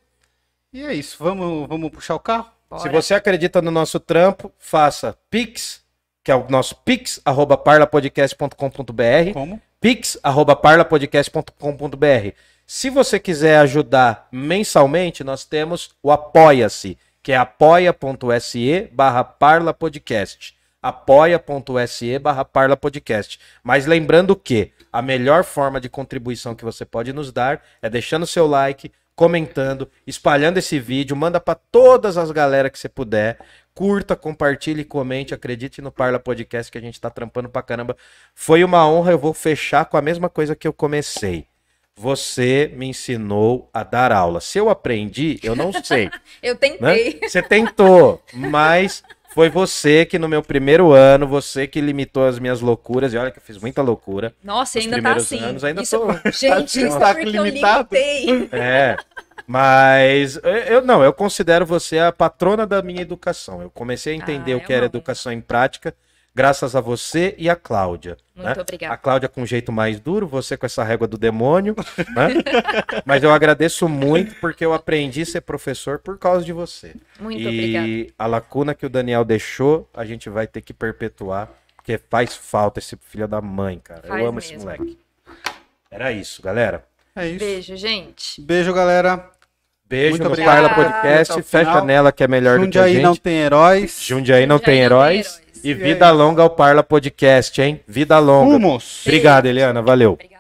Speaker 1: E é isso. Vamos, vamos puxar o carro?
Speaker 3: Bora.
Speaker 2: Se você acredita no nosso trampo, faça Pix, que é o nosso pix, arroba parlapodcast.com.br,
Speaker 1: Como?
Speaker 2: pix, arroba parlapodcast.com.br. Se você quiser ajudar mensalmente, nós temos o Apoia-se, que é apoia.se barra parlapodcast. apoia.se barra parlapodcast. Mas lembrando que a melhor forma de contribuição que você pode nos dar é deixando seu like, comentando, espalhando esse vídeo, manda para todas as galera que você puder. Curta, compartilhe, comente, acredite no Parla Podcast que a gente tá trampando pra caramba. Foi uma honra, eu vou fechar com a mesma coisa que eu comecei. Você me ensinou a dar aula. Se eu aprendi, eu não sei.
Speaker 3: Eu
Speaker 2: né?
Speaker 3: tentei.
Speaker 2: Você tentou, mas foi você que no meu primeiro ano, você que limitou as minhas loucuras. E olha que eu fiz muita loucura.
Speaker 3: Nossa,
Speaker 2: Nos
Speaker 3: ainda tá
Speaker 2: primeiros
Speaker 3: assim.
Speaker 2: anos ainda
Speaker 3: isso...
Speaker 2: tô-
Speaker 3: Gente, isso
Speaker 1: Tá
Speaker 3: é porque eu
Speaker 1: limitado.
Speaker 3: limitei.
Speaker 2: É. Mas eu, eu- não, eu considero você a patrona da minha educação. Eu comecei a entender
Speaker 3: Ah,
Speaker 2: o
Speaker 3: é
Speaker 2: que era educação em prática graças a você e a Cláudia.
Speaker 3: Muito
Speaker 2: né?
Speaker 3: obrigada.
Speaker 2: A Cláudia com um jeito mais duro, você com essa régua do demônio, né? Mas eu agradeço muito porque eu aprendi a ser professor por causa de você.
Speaker 3: Muito
Speaker 2: e
Speaker 3: obrigada.
Speaker 2: a lacuna que o Daniel deixou, a gente vai ter que perpetuar, porque faz falta esse filho da mãe, cara.
Speaker 3: Faz
Speaker 2: eu amo esse
Speaker 3: mesmo.
Speaker 2: moleque. Era isso, galera.
Speaker 1: É isso.
Speaker 3: Beijo, gente.
Speaker 1: Beijo, galera.
Speaker 2: Beijo
Speaker 1: Muito
Speaker 2: no
Speaker 1: obrigado.
Speaker 2: Parla Podcast. Fecha nela que é melhor do que a
Speaker 1: Jundiaí
Speaker 2: gente.
Speaker 1: não tem heróis.
Speaker 2: Jundiaí não tem
Speaker 3: Jundiaí não tem
Speaker 2: heróis. E
Speaker 1: é
Speaker 2: vida longa ao Parla Podcast, hein? Vida longa.
Speaker 1: Rumos.
Speaker 2: Obrigado, Eliana. Valeu.
Speaker 3: Obrigada.